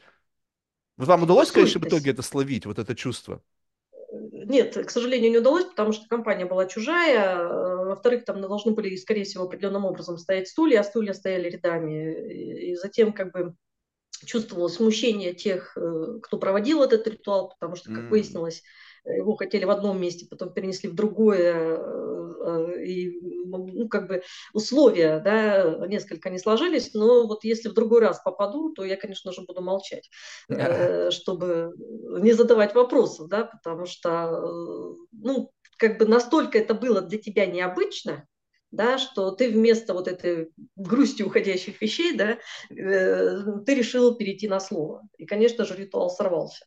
Вот вам удалось, конечно, в итоге это словить, вот это чувство? Нет, к сожалению, не удалось, потому что компания была чужая. Э, во-вторых, там должны были, скорее всего, определенным образом стоять стулья, а стулья стояли рядами. И затем как бы чувствовалось смущение тех, э, кто проводил этот ритуал, потому что, как выяснилось, его хотели в одном месте, потом перенесли в другое, э, и ну, как бы условия да, несколько не сложились, но вот если в другой раз попаду, то я, конечно же, буду молчать, э, чтобы не задавать вопросов, да, потому что, ну, как бы настолько это было для тебя необычно, да, что ты вместо вот этой грусти уходящих вещей, да, э, ты решил перейти на слово. И, конечно же, ритуал сорвался.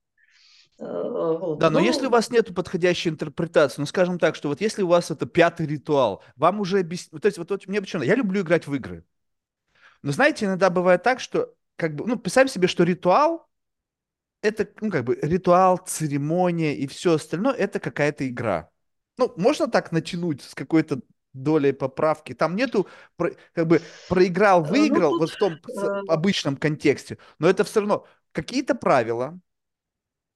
Э, вот. Да, но ну, если у вас нет подходящей интерпретации, ну, скажем так, что вот если у вас это пятый ритуал, вам уже объяснить, то есть вот, вот мне почему, я люблю играть в игры, но знаете, иногда бывает так, что как бы, ну, представим себе, что ритуал это, ну, как бы ритуал, церемония и все остальное, это какая-то игра. Ну, можно так натянуть с какой-то долей поправки. Там нету, как бы, проиграл, э, выиграл, ну, вот в том в обычном контексте, но это все равно какие-то правила,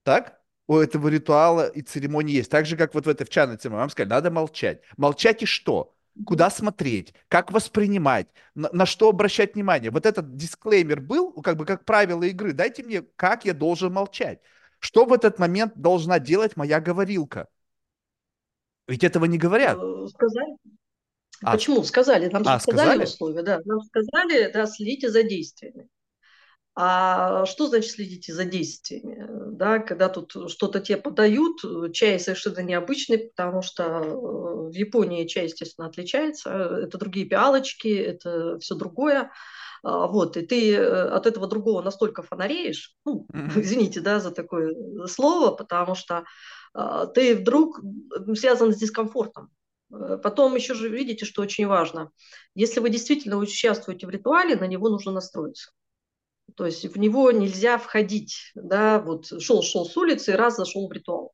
так? У этого ритуала и церемонии есть. Так же, как вот в этой в чайной церемонии. Вам сказали, надо молчать. Молчать и что? Куда смотреть? Как воспринимать? На, на что обращать внимание? Вот этот дисклеймер был, как бы как правило игры. Дайте мне, как я должен молчать. Что в этот момент должна делать моя говорилка? Ведь этого не говорят. Э, сказали. А, Почему? Сказали. Нам а, сказали, сказали условия, да. Нам сказали, да, следите за действиями. А что значит следите за действиями? Да, когда тут что-то тебе подают, чай совершенно необычный, потому что э, в Японии чай, естественно, отличается. Это другие пиалочки, это все другое. А, вот, и ты э, от этого другого настолько фонареешь, ну, mm-hmm. извините, да, за такое слово, потому что ты вдруг связан с дискомфортом. Э, потом еще же видите, что очень важно. Если вы действительно участвуете в ритуале, на него нужно настроиться. То есть в него нельзя входить, да, вот шел-шел с улицы и раз зашел в ритуал.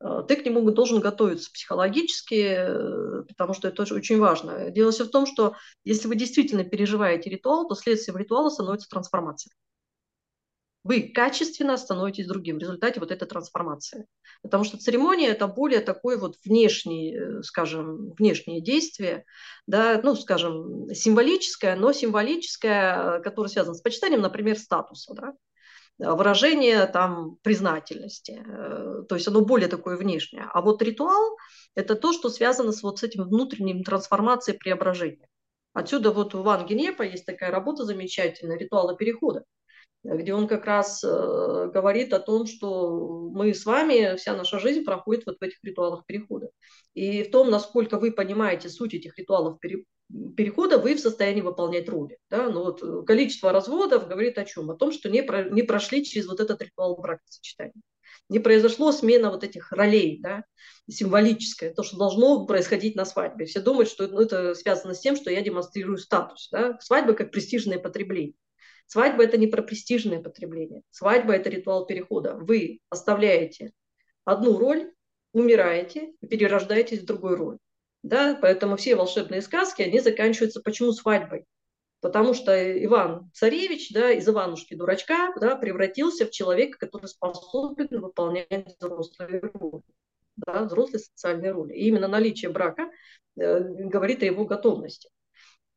Э, ты к нему должен готовиться психологически, э, потому что это очень важно. Дело все в том, что если вы действительно переживаете ритуал, то следствием ритуала становится трансформация вы качественно становитесь другим в результате вот этой трансформации. Потому что церемония – это более такое вот внешний, э, скажем, внешнее действие, да, ну, скажем, символическое, но символическое, которое связано с почитанием, например, статуса, да, выражение там признательности. Э, то есть оно более такое внешнее. А вот ритуал – это то, что связано с вот с этим внутренним трансформацией, преображением. Отсюда вот у Ван Генепа есть такая работа замечательная «Ритуалы перехода», где он как раз э, говорит о том, что мы с вами, вся наша жизнь проходит вот в этих ритуалах перехода. И в том, насколько вы понимаете суть этих ритуалов пере, перехода, вы в состоянии выполнять роли. Да? Но вот э, количество разводов говорит о чем? О том, что не, про, не прошли через вот этот ритуал бракосочетания. Не произошло смена вот этих ролей, да, символическое, то, что должно происходить на свадьбе. Все думают, что ну, это связано с тем, что я демонстрирую статус. Да? Свадьба как престижное потребление. Свадьба – это не про престижное потребление. Свадьба – это ритуал перехода. Вы оставляете одну роль, умираете и перерождаетесь в другую роль. Да? Поэтому все волшебные сказки, они заканчиваются почему свадьбой? Потому что Иван Царевич да, из Иванушки дурачка да, превратился в человека, который способен выполнять взрослые роли, да, взрослые социальные роли. И именно наличие брака э, говорит о его готовности.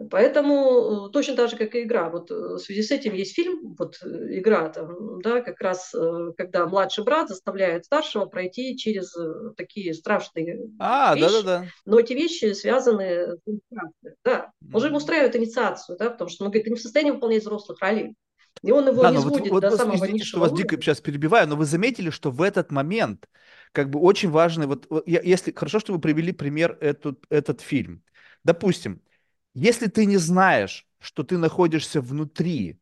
Поэтому э, точно так же, как и игра. Вот э, в связи с этим есть фильм, вот э, игра, там, да, как раз когда младший брат заставляет старшего пройти через такие страшные а, вещи. Да-да-да. Но эти вещи связаны с инициацией. Да. Он же ему устраивает инициацию, да, потому что он говорит, ты не в состоянии выполнять взрослых ролей. И он его да, не сводит вот, до вот, самого извините, что вас дико сейчас перебиваю, но вы заметили, что в этот момент как бы очень важный, вот, вот если хорошо, что вы привели пример этот, этот фильм. Допустим, если ты не знаешь, что ты находишься внутри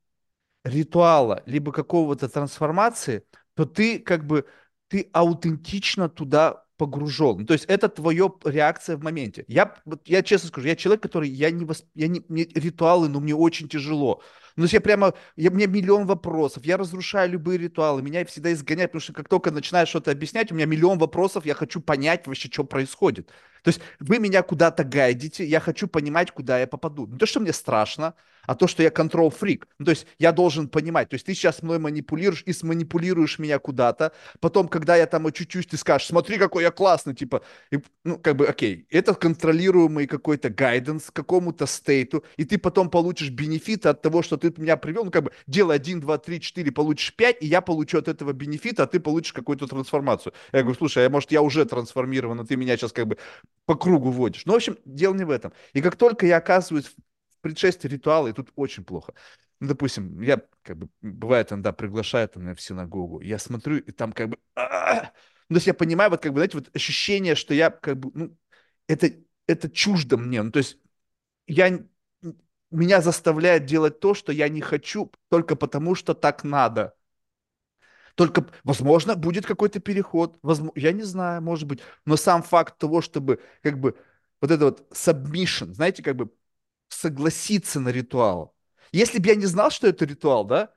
ритуала, либо какого-то трансформации, то ты как бы, ты аутентично туда погружен. Ну, то есть это твоя реакция в моменте. Я, я честно скажу, я человек, который, я не, восп... я не, мне ритуалы, но мне очень тяжело. Ну, я прямо, я, у меня миллион вопросов, я разрушаю любые ритуалы, меня всегда изгоняют, потому что как только начинаешь что-то объяснять, у меня миллион вопросов, я хочу понять вообще, что происходит. То есть вы меня куда-то гайдите, я хочу понимать, куда я попаду. Не то, что мне страшно, а то, что я контрол-фрик. Ну, то есть я должен понимать. То есть ты сейчас мной манипулируешь и сманипулируешь меня куда-то. Потом, когда я там чуть-чуть, ты скажешь, смотри, какой я классный, типа, и, ну, как бы, окей, это контролируемый какой-то гайденс какому-то стейту, и ты потом получишь бенефиты от того, что ты меня привел, ну, как бы, делай 1, 2, 3, 4, получишь 5, и я получу от этого бенефита, а ты получишь какую-то трансформацию. Я говорю, слушай, а может, я уже трансформирован, а ты меня сейчас как бы по кругу водишь. Ну, в общем, дело не в этом. И как только я оказываюсь в предшествии ритуала, и тут очень плохо. Ну, допустим, я, как бы, бывает, иногда приглашают меня в синагогу, я смотрю, и там как бы... Ну, то есть я понимаю, вот как бы, знаете, вот ощущение, что я как бы, ну, это, это чуждо мне. Ну, то есть я, меня заставляет делать то, что я не хочу, только потому, что так надо. Только, возможно, будет какой-то переход, возможно, я не знаю, может быть, но сам факт того, чтобы как бы вот это вот submission, знаете, как бы согласиться на ритуал. Если бы я не знал, что это ритуал, да,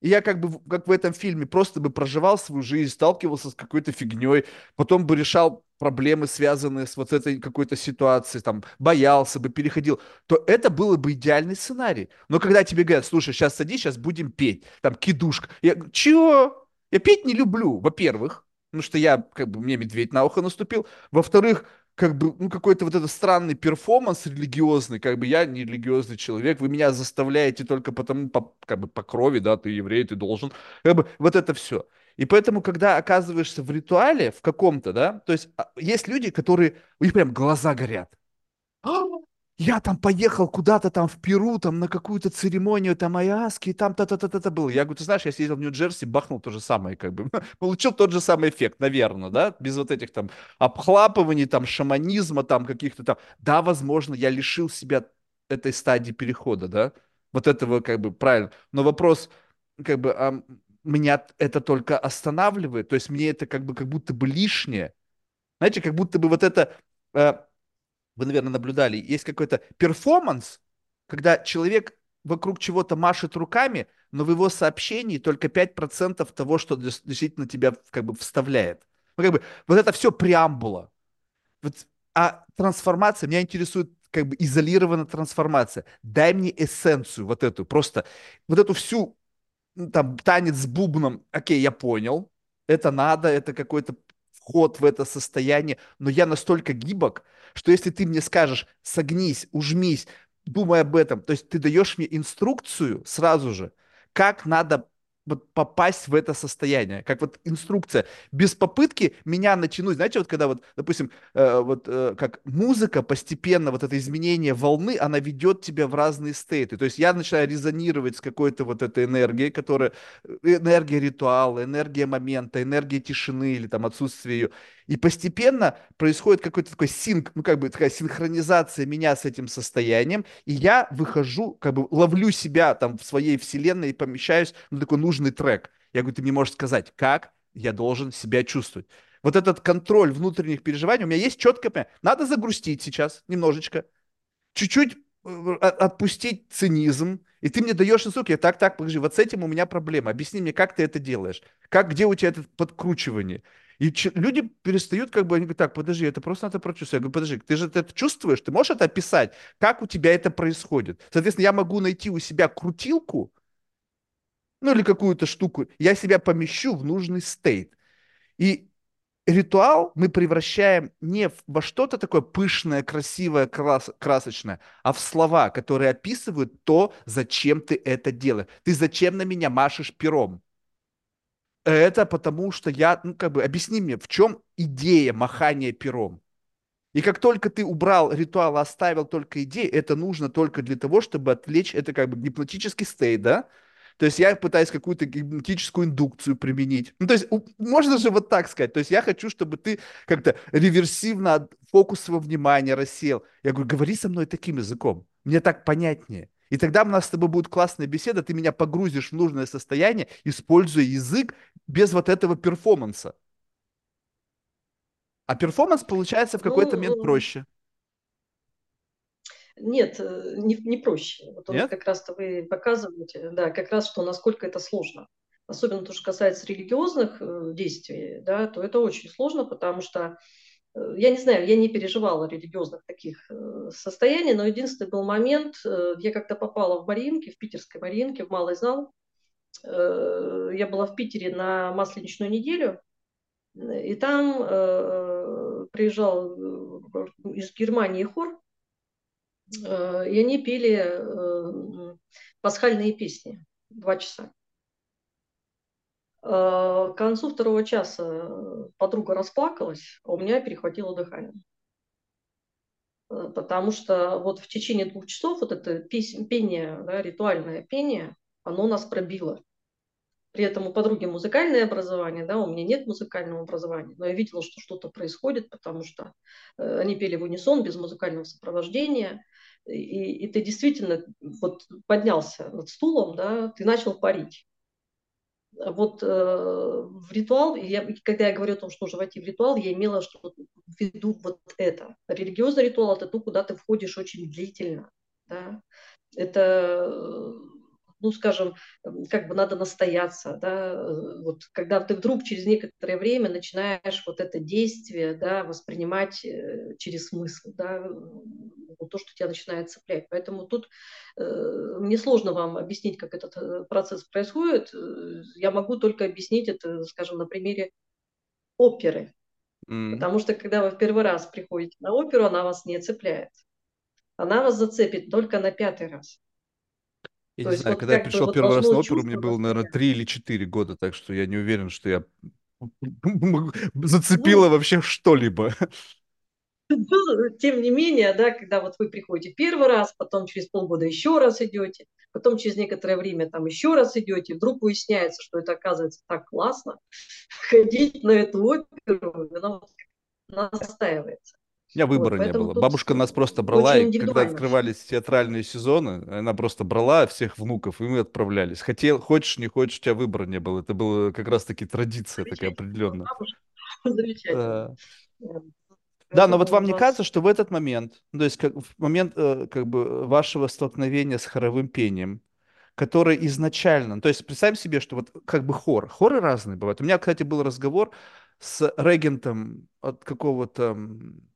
и я как бы, как в этом фильме, просто бы проживал свою жизнь, сталкивался с какой-то фигней, потом бы решал проблемы, связанные с вот этой какой-то ситуацией, там, боялся бы, переходил, то это было бы идеальный сценарий. Но когда тебе говорят, слушай, сейчас садись, сейчас будем петь, там, кидушка. Я говорю, чего? Я петь не люблю, во-первых, потому что я, как бы, мне медведь на ухо наступил. Во-вторых, как бы, ну, какой-то вот этот странный перформанс религиозный, как бы я не религиозный человек, вы меня заставляете только потому, по, как бы по крови, да, ты еврей, ты должен, как бы вот это все. И поэтому, когда оказываешься в ритуале в каком-то, да, то есть а, есть люди, которые, у них прям глаза горят. «А, я там поехал куда-то там в Перу, там на какую-то церемонию там айаски, там та-та-та-та был. Я говорю, ты знаешь, я съездил в Нью-Джерси, бахнул то же самое, как бы, получил тот же самый эффект, наверное, да, без вот этих там обхлапываний, там шаманизма, там каких-то там. Да, возможно, я лишил себя этой стадии перехода, да, вот этого как бы правильно. Но вопрос, как бы, а меня это только останавливает, то есть мне это как бы как будто бы лишнее. Знаете, как будто бы вот это э, вы, наверное, наблюдали, есть какой-то перформанс, когда человек вокруг чего-то машет руками, но в его сообщении только 5% того, что действительно тебя как бы вставляет. Ну, как бы, вот это все преамбула. Вот, а трансформация, меня интересует как бы изолированная трансформация. Дай мне эссенцию вот эту, просто вот эту всю, ну, там, танец с бубном, окей, я понял, это надо, это какой-то вход в это состояние, но я настолько гибок, что если ты мне скажешь, согнись, ужмись, думай об этом, то есть ты даешь мне инструкцию сразу же, как надо вот попасть в это состояние, как вот инструкция. Без попытки меня натянуть, знаете, вот когда вот, допустим, э, вот э, как музыка постепенно, вот это изменение волны, она ведет тебя в разные стейты. То есть я начинаю резонировать с какой-то вот этой энергией, которая, э, энергия ритуала, энергия момента, энергия тишины или там отсутствие ее. И постепенно происходит какой-то такой синк, ну как бы такая синхронизация меня с этим состоянием, и я выхожу, как бы ловлю себя там в своей вселенной и помещаюсь на такой нужный трек. Я говорю, ты мне можешь сказать, как я должен себя чувствовать. Вот этот контроль внутренних переживаний, у меня есть четкое, надо загрустить сейчас немножечко, чуть-чуть э, отпустить цинизм, и ты мне даешь инструкцию, я так, так, подожди, вот с этим у меня проблема, объясни мне, как ты это делаешь, как, где у тебя это подкручивание. И люди перестают, как бы, они говорят, так, подожди, это просто надо прочувствовать. Я говорю, подожди, ты же это чувствуешь, ты можешь это описать, как у тебя это происходит? Соответственно, я могу найти у себя крутилку, ну или какую-то штуку, я себя помещу в нужный стейт. И ритуал мы превращаем не во что-то такое пышное, красивое, крас красочное, а в слова, которые описывают то, зачем ты это делаешь. Ты зачем на меня машешь пером? Это потому что я, ну как бы, объясни мне, в чем идея махания пером? И как только ты убрал ритуал, оставил только идею, это нужно только для того, чтобы отвлечь, это как бы гипнотический стейт, да? То есть я пытаюсь какую-то гипнотическую индукцию применить. Ну, то есть можно же вот так сказать. То есть я хочу, чтобы ты как-то реверсивно фокус своего внимания рассел. Я говорю, говори со мной таким языком. Мне так понятнее. И тогда у нас с тобой будет классная беседа, ты меня погрузишь в нужное состояние, используя язык без вот этого перформанса. А перформанс получается в какой-то ну, момент проще. Нет, э, не, не проще. Вот Нет? как раз-то вы показываете, да, как раз, что насколько это сложно. Особенно то, что касается религиозных э, действий, да, то это очень сложно, потому что я не знаю, я не переживала религиозных таких э, состояний, но единственный был момент, э, я как-то попала в Маринке, в питерской Маринке, в малый зал. Я была в Питере на Масленичную неделю, и там приезжал из Германии хор, и они пели пасхальные песни два часа. Э, к концу второго часа подруга расплакалась, а у меня перехватило дыхание. Э, потому что вот в течение двух часов вот это пение, да, ритуальное пение, оно нас пробило. При этом у подруги музыкальное образование, да, у меня нет музыкального образования, но я видела, что что-то происходит, потому что э, они пели в унисон без музыкального сопровождения, и, и ты действительно вот поднялся над стулом, да, ты начал парить вот э, в ритуал, я, когда я говорю о том, что нужно войти в ритуал, я имела что в виду вот это. Религиозный ритуал – это то, куда ты входишь очень длительно. Да? Это э, ну, скажем, как бы надо настояться, да, э, вот когда ты вдруг через некоторое время начинаешь вот это действие, да, воспринимать э, через смысл, да, то, что тебя начинает цеплять. Поэтому тут э, мне сложно вам объяснить, как этот э, процесс происходит. Я могу только объяснить это, скажем, на примере оперы. Mm. Потому что когда вы в первый раз приходите на оперу, она вас не цепляет. Она вас зацепит только на пятый раз. Я То не знаю, вот когда я пришел вот первый раз на оперу, мне было, наверное, три или четыре года, так что я не уверен, что я зацепила ну, вообще что-либо. Ну, тем не менее, да, когда вот вы приходите первый раз, потом через полгода еще раз идете, потом через некоторое время там еще раз идете, вдруг выясняется, что это оказывается так классно, ходить на эту оперу, она настаивается меня выбора вот, не было. Бабушка нас просто брала, и когда открывались театральные сезоны, она просто брала всех внуков, и мы отправлялись. Хотел, хочешь, не хочешь, у тебя выбора не было. Это была как раз-таки традиция такая определенная. Замечательно. Да, но вот вам не кажется, что в этот момент, то есть как, в момент э, как бы вашего столкновения с хоровым пением, который изначально, то есть представим себе, что вот как бы хор, хоры разные бывают. У меня, кстати, был разговор с регентом от какого-то,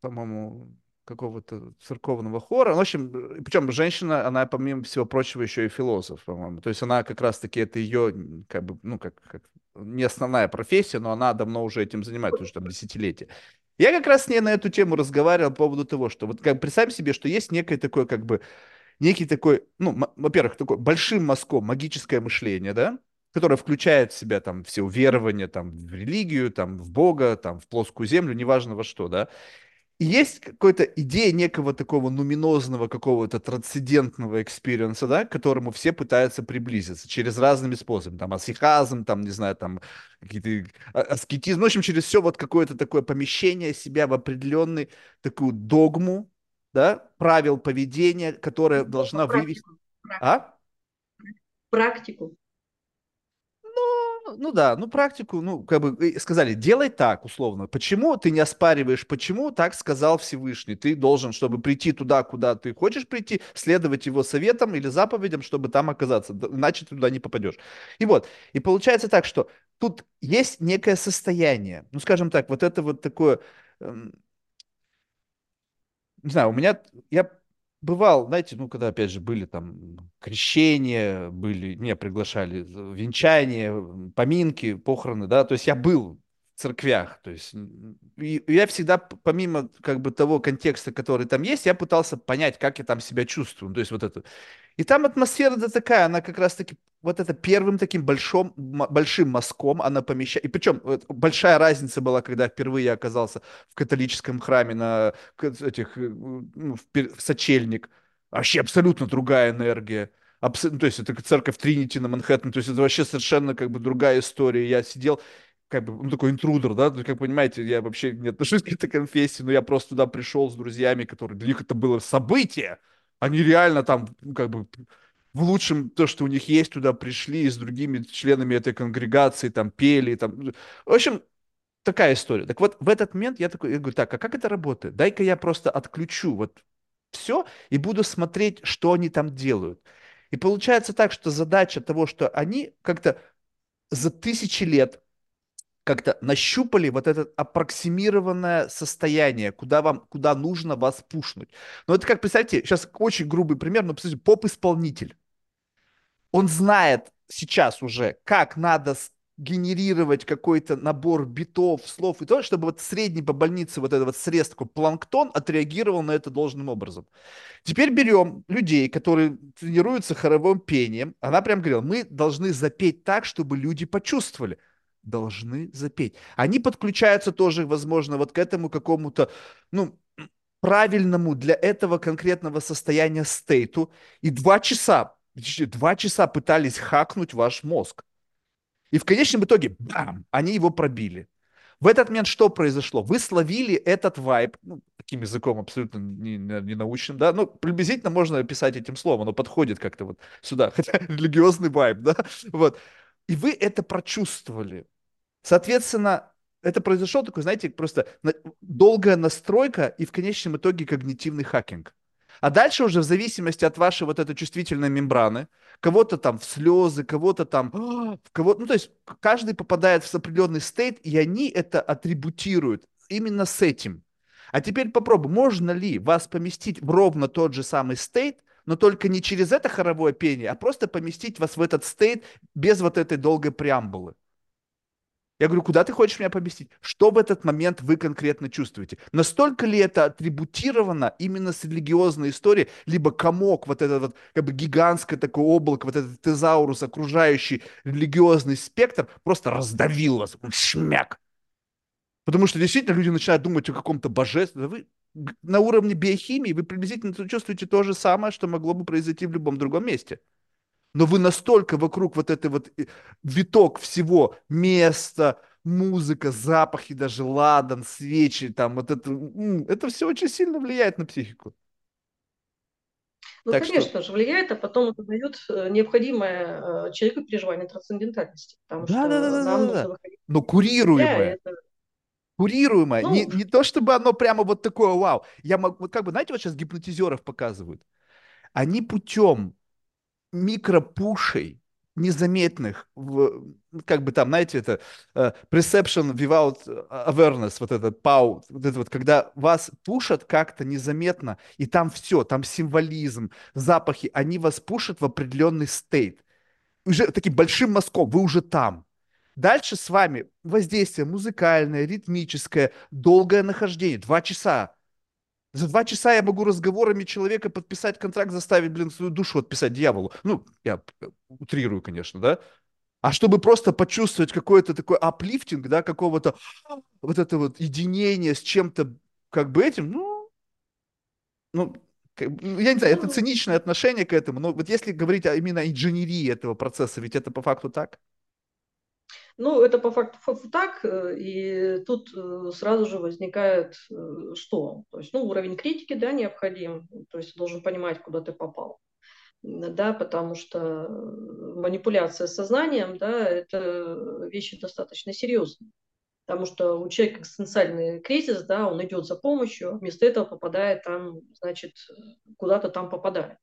по-моему, какого-то церковного хора. В общем, причем женщина, она, помимо всего прочего, еще и философ, по-моему. То есть она как раз-таки, это ее, как бы, ну, как, как не основная профессия, но она давно уже этим занимается, уже там десятилетия. Я как раз с ней на эту тему разговаривал по поводу того, что вот как представь себе, что есть некое такое как бы некий такой, ну, во-первых, такой большим мазком магическое мышление, да, которая включает в себя там все верования, там, в религию, там, в Бога, там, в плоскую землю, неважно во что, да. И есть какая-то идея некого такого нуминозного, какого-то трансцендентного experience а, да, к которому все пытаются приблизиться через разными способами. Там исихазм, там, не знаю, там какие-то а, аскетизм. Ну, в общем, через все вот какое-то такое помещение себя в определенный такую догму, да, правил поведения, которая должна вывести... А? Практику. Ну, ну да, ну практику, ну как бы сказали, делай так, условно. Почему ты не оспариваешь, почему так сказал Всевышний? Ты должен, чтобы прийти туда, куда ты хочешь прийти, следовать его советам или заповедям, чтобы там оказаться, иначе ты туда не попадешь. И вот, и получается так, что тут есть некое состояние, ну скажем так, вот это вот такое, эм, не знаю, у меня, я бывал, знаете, ну, когда, опять же, были там крещения, были, меня приглашали, венчания, поминки, похороны, да, то есть я был церквях, то есть я всегда, помимо как бы того контекста, который там есть, я пытался понять, как я там себя чувствую, то есть вот это. И там атмосфера да такая, она как раз-таки вот это первым таким большим, большим мазком она помещает. И причем вот, большая разница была, когда впервые я оказался в католическом храме на этих, э, ну, в, в сочельник. Вообще абсолютно другая энергия. Абс... Ну, то есть это церковь Тринити на Манхэттен, то есть это вообще совершенно как бы другая история. Я сидел, как бы, ну, такой интрудер, да, как понимаете, я вообще не отношусь к этой конфессии, но я просто туда пришел с друзьями, которые, для них это было событие. Они реально там, ну, как бы, в лучшем то, что у них есть, туда пришли с другими членами этой конгрегации там пели. Там. В общем, такая история. Так вот, в этот момент я такой, я говорю, так, а как это работает? Дай-ка я просто отключу вот все и буду смотреть, что они там делают. И получается так, что задача того, что они как-то за тысячи лет как-то нащупали вот это аппроксимированное состояние, куда вам, куда нужно вас пушнуть. Но это как, представьте, сейчас очень грубый пример, но представьте, поп-исполнитель. Он знает сейчас уже, как надо генерировать какой-то набор битов, слов и то, чтобы вот средний по больнице вот этот вот срез такой планктон отреагировал на это должным образом. Теперь берем людей, которые тренируются хоровым пением. Она прям говорила, мы должны запеть так, чтобы люди почувствовали должны запеть. Они подключаются тоже, возможно, вот к этому какому-то, ну, правильному для этого конкретного состояния стейту. И два часа, два часа пытались хакнуть ваш мозг. И в конечном итоге, бам, они его пробили. В этот момент что произошло? Вы словили этот вайб, ну, таким языком абсолютно не, не научным, да, ну, приблизительно можно описать этим словом, оно подходит как-то вот сюда, хотя религиозный вайб, да, вот. И вы это прочувствовали. Соответственно, это произошло такой, знаете, просто долгая настройка и в конечном итоге когнитивный хакинг. А дальше уже в зависимости от вашей вот этой чувствительной мембраны, кого-то там в слезы, кого-то там, в кого ну то есть каждый попадает в определенный стейт, и они это атрибутируют именно с этим. А теперь попробуй, можно ли вас поместить в ровно тот же самый стейт, но только не через это хоровое пение, а просто поместить вас в этот стейт без вот этой долгой преамбулы. Я говорю, куда ты хочешь меня поместить? Что в этот момент вы конкретно чувствуете? Настолько ли это атрибутировано именно с религиозной историей, либо комок, вот этот вот как бы гигантское такое облако, вот этот тезаурус, окружающий религиозный спектр, просто раздавил вас, шмяк. Потому что действительно люди начинают думать о каком-то божественном. Вы на уровне биохимии вы приблизительно чувствуете то же самое, что могло бы произойти в любом другом месте но вы настолько вокруг вот этой вот э, виток всего, места, музыка, запахи, даже ладан, свечи, там вот это, это все очень сильно влияет на психику. Ну, так конечно что... же, влияет, а потом это дает э, необходимое э, человеку переживание трансцендентальности. Потому да, что да, да, нам да, да. Но курируемое. Это... Курируемое. Ну... Не, не то, чтобы оно прямо вот такое вау. Я могу, как бы, знаете, вот сейчас гипнотизеров показывают. Они путем микропушей незаметных, в, как бы там, знаете, это uh, perception without awareness, вот этот пау, вот это вот, когда вас пушат как-то незаметно, и там все, там символизм, запахи, они вас пушат в определенный стейт. Уже таким большим мазком, вы уже там. Дальше с вами воздействие музыкальное, ритмическое, долгое нахождение, два часа. За два часа я могу разговорами человека подписать контракт, заставить, блин, свою душу отписать дьяволу. Ну, я утрирую, конечно, да? А чтобы просто почувствовать какой-то такой аплифтинг, да, какого-то вот это вот единение с чем-то как бы этим, ну, ну, ну, я не знаю, это циничное отношение к этому, но вот если говорить о именно инженерии этого процесса, ведь это по факту так? Ну, это по факту так, э, и тут э, сразу же возникает э, что? То есть, ну, уровень критики, да, необходим, то есть должен понимать, куда ты попал да, потому что манипуляция сознанием, да, это вещи достаточно серьезные. Потому что у человека экзистенциальный кризис, да, он идет за помощью, вместо этого попадает там, значит, куда-то там попадает.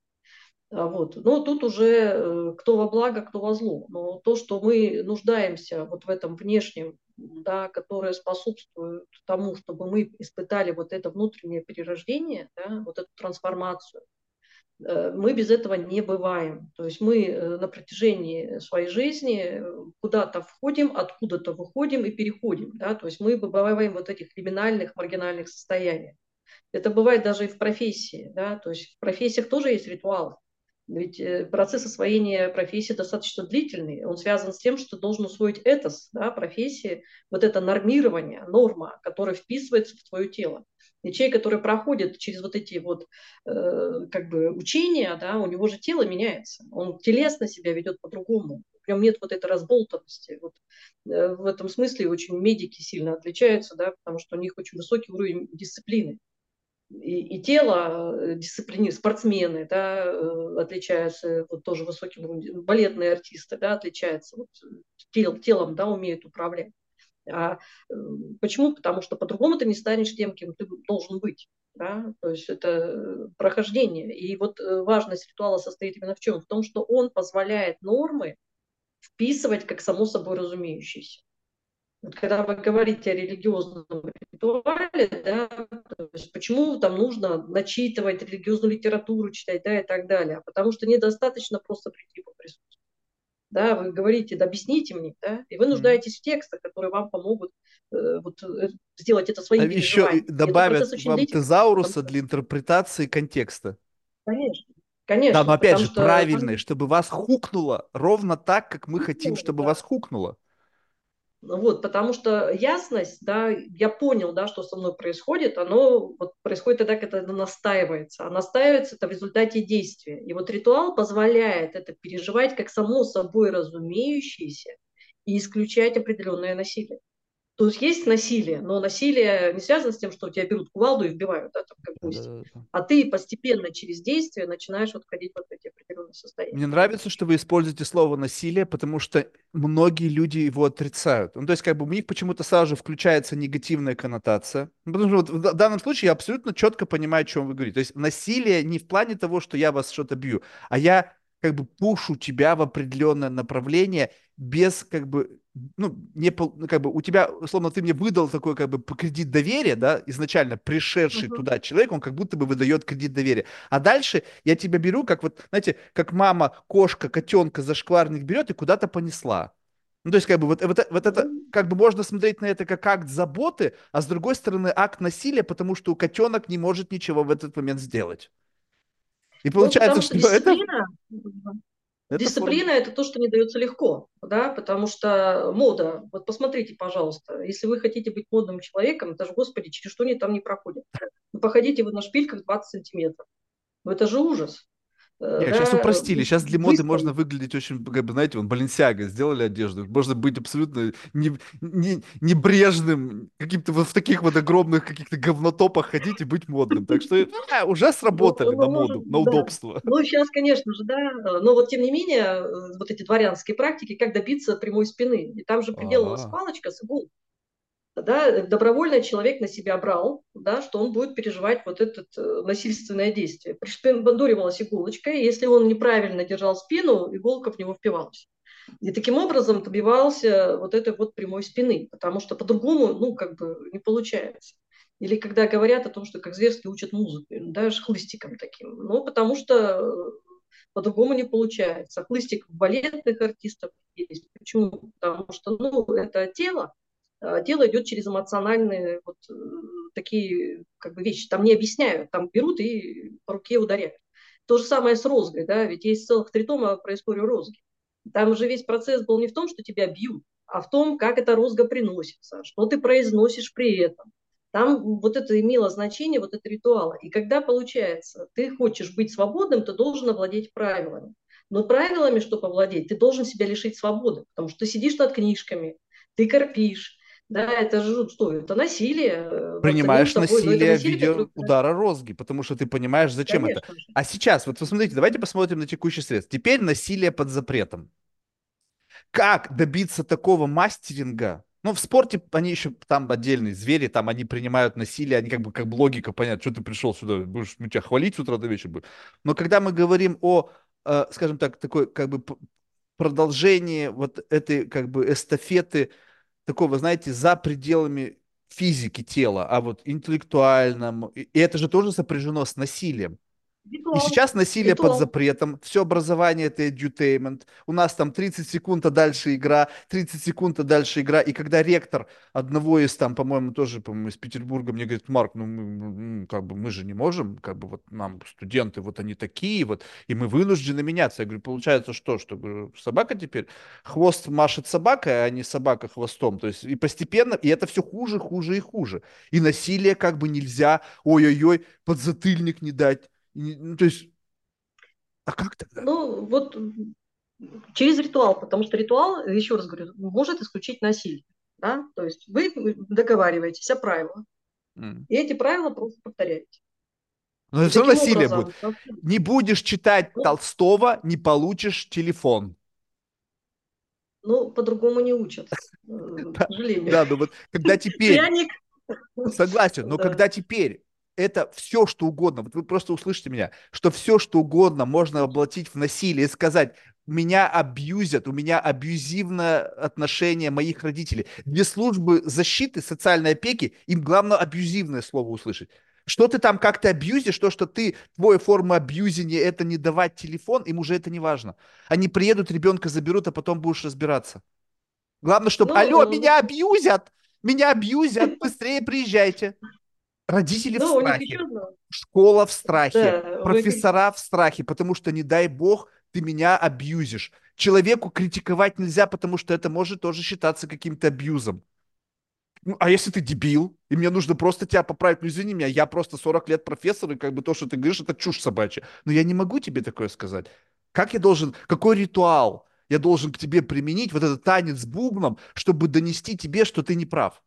А вот. Но тут уже э, кто во благо, кто во зло. Но то, что мы нуждаемся вот в этом внешнем, да, которое способствует тому, чтобы мы испытали вот это внутреннее перерождение, да, вот эту трансформацию, э, мы без этого не бываем. То есть мы э, на протяжении своей жизни куда-то входим, откуда-то выходим и переходим. Да? То есть мы бываем вот этих криминальных, маргинальных состояниях. Это бывает даже и в профессии. Да? То есть в профессиях тоже есть ритуалы. Ведь э, процесс освоения профессии достаточно длительный. Он связан с тем, что должен усвоить этос да, профессии, вот это нормирование, норма, которая вписывается в твое тело. И человек, который проходит через вот эти вот э, как бы учения, да, у него же тело меняется. Он телесно себя ведет по-другому. В нем нет вот этой разболтанности. Вот, э, в этом смысле очень медики сильно отличаются, да, потому что у них очень высокий уровень дисциплины и, и тело, э, дисциплины, спортсмены, да, э, отличаются вот тоже высоким, балетные артисты, да, отличаются, вот, тел, телом, да, умеют управлять. А э, почему? Потому что по-другому ты не станешь тем, кем ты должен быть. Да? То есть это прохождение. И вот важность ритуала состоит именно в чем? В том, что он позволяет нормы вписывать как само собой разумеющиеся. Вот когда вы говорите о религиозном ритуале, да, то есть почему там нужно начитывать религиозную литературу, читать, да, и так далее, потому что недостаточно просто прийти поприсутствовать. Да, вы говорите, да, объясните мне, да, и вы нуждаетесь в текстах, которые вам помогут э, вот, э, сделать это своим а Еще добавят вам тезауруса для интерпретации контекста. Конечно. Конечно. Да, но опять же, что... правильный, чтобы вас хукнуло ровно так, как мы ну, хотим, чтобы вас хукнуло. Вот, потому что ясность, да, я понял, да, что со мной происходит, оно вот происходит тогда, когда это настаивается. А настаивается это в результате действия. И вот ритуал позволяет это переживать как само собой разумеющееся и исключать определенное насилие. То есть есть насилие, но насилие не связано с тем, что у тебя берут кувалду и вбивают, да, там, как гвоздь. Да, да, да. А ты постепенно через действие начинаешь вот входить в вот эти определенные состояния. Мне нравится, что вы используете слово насилие, потому что многие люди его отрицают. Ну, то есть, как бы у них почему-то сразу же включается негативная коннотация. Ну, потому что вот в данном случае я абсолютно четко понимаю, о чем вы говорите. То есть насилие не в плане того, что я вас что-то бью, а я как бы пушу тебя в определенное направление без как бы ну, не, ну, как бы у тебя, условно, ты мне выдал такой, как бы, кредит доверия, да, изначально пришедший uh-huh. туда человек, он как будто бы выдает кредит доверия. А дальше я тебя беру, как вот, знаете, как мама кошка, котенка за шкварник берет и куда-то понесла. Ну, то есть, как бы, вот, вот, вот это, как бы, можно смотреть на это как акт заботы, а с другой стороны, акт насилия, потому что котенок не может ничего в этот момент сделать. И ну, получается, ну, что, что это... Это Дисциплина форма. это то, что не дается легко, да, потому что мода, вот посмотрите, пожалуйста, если вы хотите быть модным человеком, даже, господи, через что они там не проходят. Ну, походите вы на шпильках 20 сантиметров. Ну, это же ужас. Нет, да, сейчас упростили. Сейчас для моды можно выглядеть очень, как бы, знаете, вон Баленсиага сделали одежду. Можно быть абсолютно не, не, небрежным, каким-то вот в таких вот огромных каких-то говнотопах ходить и быть модным. Так что а, уже сработали ну, на моду, на удобство. Ну, сейчас, конечно же, да. Но вот тем не менее, э, вот эти дворянские практики, как добиться прямой спины. И там же приделалась А-а-а. палочка с иголкой да, добровольно человек на себя брал, да, что он будет переживать вот это э, насильственное действие. Пришпендуривалась иголочка, и если он неправильно держал спину, иголка в него впивалась. И таким образом добивался вот этой вот прямой спины, потому что по-другому, ну, как бы не получается. Или когда говорят о том, что как зверски учат музыку, даже хлыстиком таким. Ну, потому что э, по-другому не получается. Хлыстик балетных артистов есть. Почему? Потому что, ну, это тело, а, дело идет через эмоциональные вот э, такие как бы вещи. Там не объясняют, там берут и по руке ударяют. То же самое с розгой, да, ведь есть целых три тома про историю розги. Там уже весь процесс был не в том, что тебя бьют, а в том, как эта розга приносится, что ты произносишь при этом. Там вот это имело значение, вот это ритуалы. И когда получается, ты хочешь быть свободным, ты должен овладеть правилами. Но правилами, чтобы овладеть, ты должен себя лишить свободы, потому что ты сидишь над книжками, ты корпишь, да, это же что? Это насилие. Э, Принимаешь насилие, насилие видео которое... удара розги, потому что ты понимаешь, зачем Конечно это. А сейчас, вот посмотрите, давайте посмотрим на текущий средств. Теперь насилие под запретом. Как добиться такого мастеринга? Ну, в спорте они еще там отдельные звери, там они принимают насилие, они как бы как бы логика, понятно, что ты пришел сюда, будешь мы тебя хвалить с утра до вечера. Будет. Но когда мы говорим о, э, скажем так, такой как бы продолжении вот этой как бы эстафеты такого, знаете, за пределами физики тела, а вот интеллектуальном. И это же тоже сопряжено с насилием. И сейчас насилие Ритуал. под запретом, все образование это edutainment, у нас там 30 секунд, а дальше игра, 30 секунд, а дальше игра, и когда ректор одного из там, по-моему, тоже, по-моему, из Петербурга мне говорит, Марк, ну, мы, как бы мы же не можем, как бы вот нам студенты, вот они такие, вот, и мы вынуждены меняться. Я говорю, получается что, что говорю, собака теперь, хвост машет собакой, а не собака хвостом, то есть и постепенно, и это все хуже, хуже и хуже. И насилие как бы нельзя, ой-ой-ой, подзатыльник не дать, ну, то есть, а как тогда? Ну, вот через ритуал, потому что ритуал, еще раз говорю, может исключить насилие. Да? То есть вы договариваетесь о правилах, mm. и эти правила просто повторяете. Но это все насилие образом, будет. Не будешь читать ну, Толстого, не получишь телефон. Ну, по-другому не учат, э, к сожалению. Да, ну вот когда теперь... Согласен, но когда теперь это все, что угодно. Вот вы просто услышите меня, что все, что угодно можно облатить в насилие и сказать, меня абьюзят, у меня абьюзивное отношение моих родителей. Две службы защиты, социальной опеки, им главное абьюзивное слово услышать. Что ты там как-то абьюзишь, то, что ты, твоя форма абьюзения, это не давать телефон, им уже это не важно. Они приедут, ребенка заберут, а потом будешь разбираться. Главное, чтобы, ну, алло, ну... меня абьюзят, меня абьюзят, быстрее приезжайте. Родители ну, в страхе, школа в страхе, да, профессора вы... в страхе, потому что, не дай бог, ты меня абьюзишь. Человеку критиковать нельзя, потому что это может тоже считаться каким-то абьюзом. Ну, а если ты дебил, и мне нужно просто тебя поправить, ну извини меня, я просто 40 лет профессор, и как бы то, что ты говоришь, это чушь собачья. Но я не могу тебе такое сказать. Как я должен, какой ритуал я должен к тебе применить, вот этот танец с бубном, чтобы донести тебе, что ты не прав?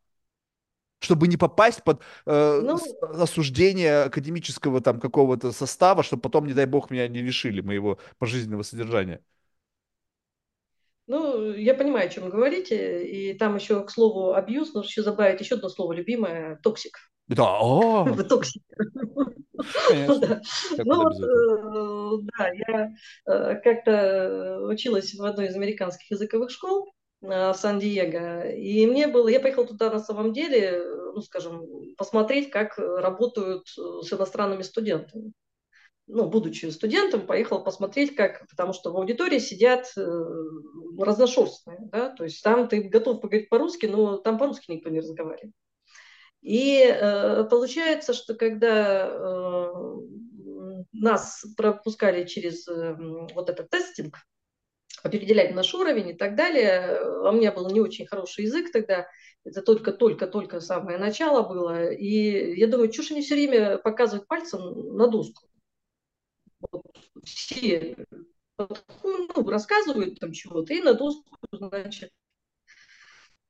Чтобы не попасть под э, ну, осуждение академического там какого-то состава, чтобы потом, не дай бог, меня не лишили моего пожизненного содержания. Ну, я понимаю, о чем вы говорите. И там еще, к слову, абьюз, нужно еще добавить еще одно слово любимое – токсик. Да, о! Токсик. Ну вот, э, да, я э, как-то училась в одной из американских языковых школ, в Сан-Диего. И мне было, я поехала туда на самом деле, ну, скажем, посмотреть, как работают э, с иностранными студентами. Ну, будучи студентом, поехала посмотреть, как, потому что в аудитории сидят э, разношерстные, да, то есть там ты готов поговорить по-русски, но там по-русски никто не разговаривает. И э, получается, что когда э, нас пропускали через э, вот этот тестинг, определять наш уровень и так далее. А у меня был не очень хороший язык тогда, это только-только-только самое начало было. И я думаю, же они все время показывают пальцем на доску? Вот, все ну, рассказывают там чего-то и на доску, значит,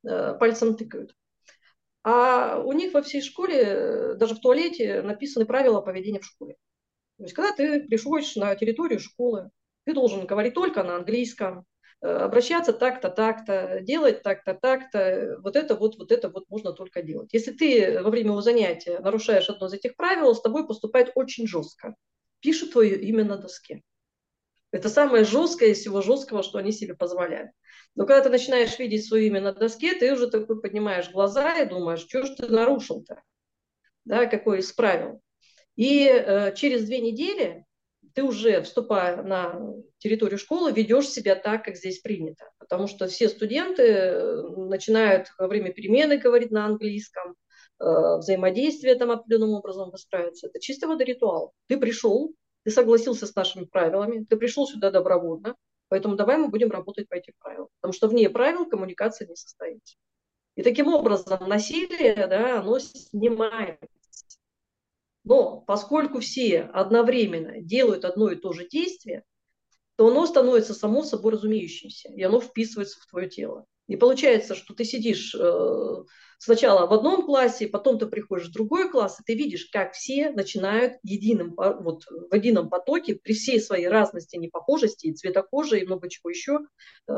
э, пальцем тыкают. А у них во всей школе, даже в туалете, написаны правила поведения в школе. То есть, когда ты приходишь на территорию школы, ты должен говорить только на английском, э, обращаться так-то, так-то, делать так-то, так-то. Вот это вот, вот это вот можно только делать. Если ты во время его занятия нарушаешь одно из этих правил, с тобой поступает очень жестко. Пишут твое имя на доске. Это самое жесткое из всего жесткого, что они себе позволяют. Но когда ты начинаешь видеть свое имя на доске, ты уже такой поднимаешь глаза и думаешь, что же ты нарушил-то? Да, какой из правил? И э, через две недели ты уже, вступая на территорию школы, ведешь себя так, как здесь принято. Потому что все студенты э, начинают во время перемены говорить на английском, э, взаимодействие там определенным образом выстраивается. Это чисто вода ритуал. Ты пришел, ты согласился с нашими правилами, ты пришел сюда добровольно, Поэтому давай мы будем работать по этим правилам. Потому что вне правил коммуникация не состоится. И таким образом насилие, да, оно снимается. Но поскольку все одновременно делают одно и то же действие, то оно становится само собой разумеющимся, и оно вписывается в твое тело. И получается, что ты сидишь э, сначала в одном классе, потом ты приходишь в другой класс, и ты видишь, как все начинают единым, вот, в едином потоке при всей своей разности, непохожести, и цвета кожи, и много чего еще, э,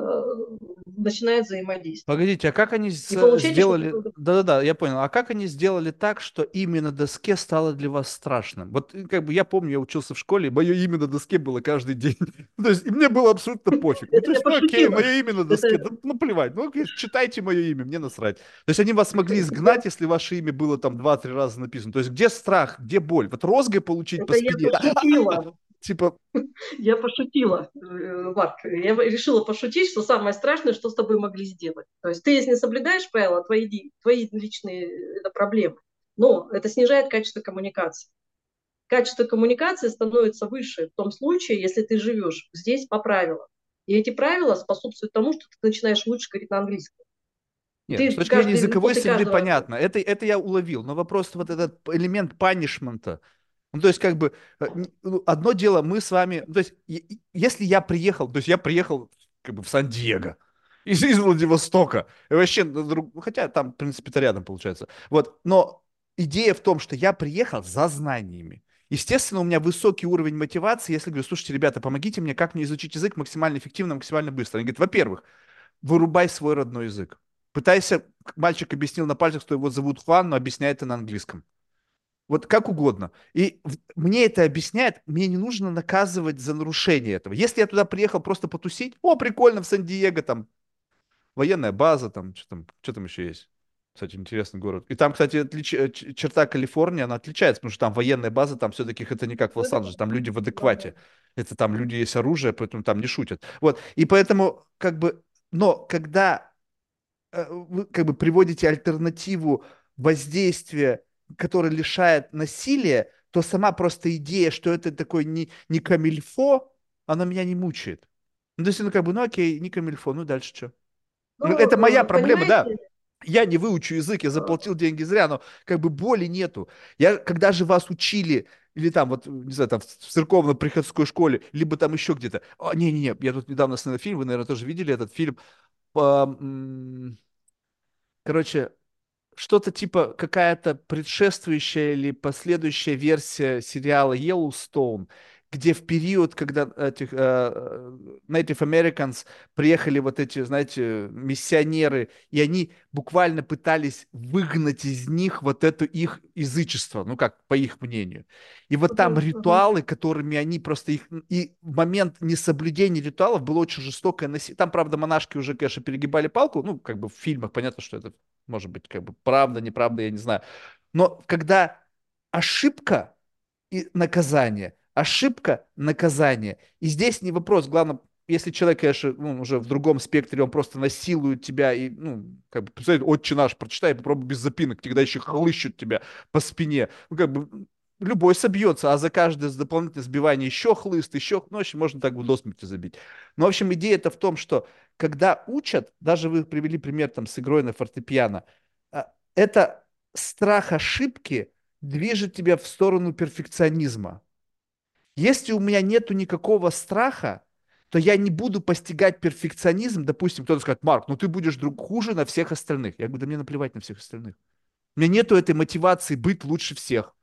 начинают взаимодействовать. Погодите, а как они сделали... Да-да-да, я понял. А как они сделали так, что имя на доске стало для вас страшным? Вот э, как бы я помню, я учился в школе, и мое имя на доске было каждый день. то есть и мне было абсолютно пофиг. Ну, то есть, ну окей, мое имя на доске, ну плевать, ну читайте мое имя, мне насрать. То есть они вас смогли изгнать, если ваше имя было там два-три раза написано. То есть где страх, где боль? Вот розгой получить Это по спине. Я типа... Я пошутила, э, Марк. Я решила пошутить, что самое страшное, что с тобой могли сделать. То есть ты, если не соблюдаешь правила, твои, твои личные э, это проблемы. Но это снижает качество коммуникации. Качество коммуникации становится выше в том случае, если ты живешь здесь по правилам. И эти правила способствуют тому, что ты начинаешь лучше говорить на английском. Нет, ты с точки зрения языковой среды каждого... понятно. Это, это я уловил. Но вопрос вот этот элемент панишмента. Ну, то есть, как бы, э, ну, одно дело, мы с вами... То есть, если я приехал, то есть, я приехал как бы в Сан-Диего, из, из Владивостока, и вообще, ну, хотя там, в принципе, это рядом получается. Вот, но идея в том, что я приехал за знаниями. Естественно, у меня высокий уровень мотивации, если говорю, слушайте, ребята, помогите мне, как мне изучить язык максимально эффективно, максимально быстро. Они говорят, во-первых, вырубай свой родной язык. Пытайся, мальчик объяснил на пальцах, что его зовут Хуан, но объясняет это на английском. Вот как угодно. И мне это объясняет, мне не нужно наказывать за нарушение этого. Если я туда приехал просто потусить, о, прикольно, в Сан-Диего, там, военная база, там, что там, что там еще есть? Кстати, интересный город. И там, кстати, отлич... Э, черта Калифорнии, она отличается, потому что там военная база, там все-таки это не как в Лос-Анджелесе, там люди в адеквате. Это там люди есть оружие, поэтому там не шутят. Вот, и поэтому, как бы, но когда вы как бы приводите альтернативу воздействия, которое лишает насилия, то сама просто идея, что это такой не, не камильфо, она меня не мучает. Ну, то есть, ну, как бы, ну, окей, не камильфо, ну, дальше что? Ну, ну, это моя проблема, да. Я не выучу язык, я заплатил деньги зря, но как бы боли нету. Я, когда же вас учили, или там, вот, не знаю, там в церковно-приходской школе, либо там еще где-то. Не-не-не, я тут недавно смотрел фильм, вы, наверное, тоже видели этот фильм короче, что-то типа какая-то предшествующая или последующая версия сериала Yellowstone, где в период, когда этих uh, Native Americans приехали вот эти, знаете, миссионеры, и они буквально пытались выгнать из них вот это их язычество, ну как, по их мнению. И вот там ритуалы, которыми они просто их... И в момент несоблюдения ритуалов было очень жестокое насилие. Там, правда, монашки уже, конечно, перегибали палку, ну, как бы в фильмах понятно, что это может быть как бы правда, неправда, я не знаю. Но когда ошибка и наказание – ошибка, наказание. И здесь не вопрос, главное, если человек, конечно, ну, уже в другом спектре, он просто насилует тебя и, ну, как бы, представляете, отче наш, прочитай, попробуй без запинок, когда еще хлыщут тебя по спине. Ну, как бы, любой собьется, а за каждое дополнительное сбивание еще хлыст, еще, ну, в можно так бы до смерти забить. Но, в общем, идея это в том, что когда учат, даже вы привели пример там с игрой на фортепиано, а, это страх ошибки движет тебя в сторону перфекционизма. Если у меня нету никакого страха, то я не буду постигать перфекционизм. Допустим, кто-то скажет, Марк, ну ты будешь друг хуже на всех остальных. Я говорю, да мне наплевать на всех остальных. У меня нету этой мотивации быть лучше всех.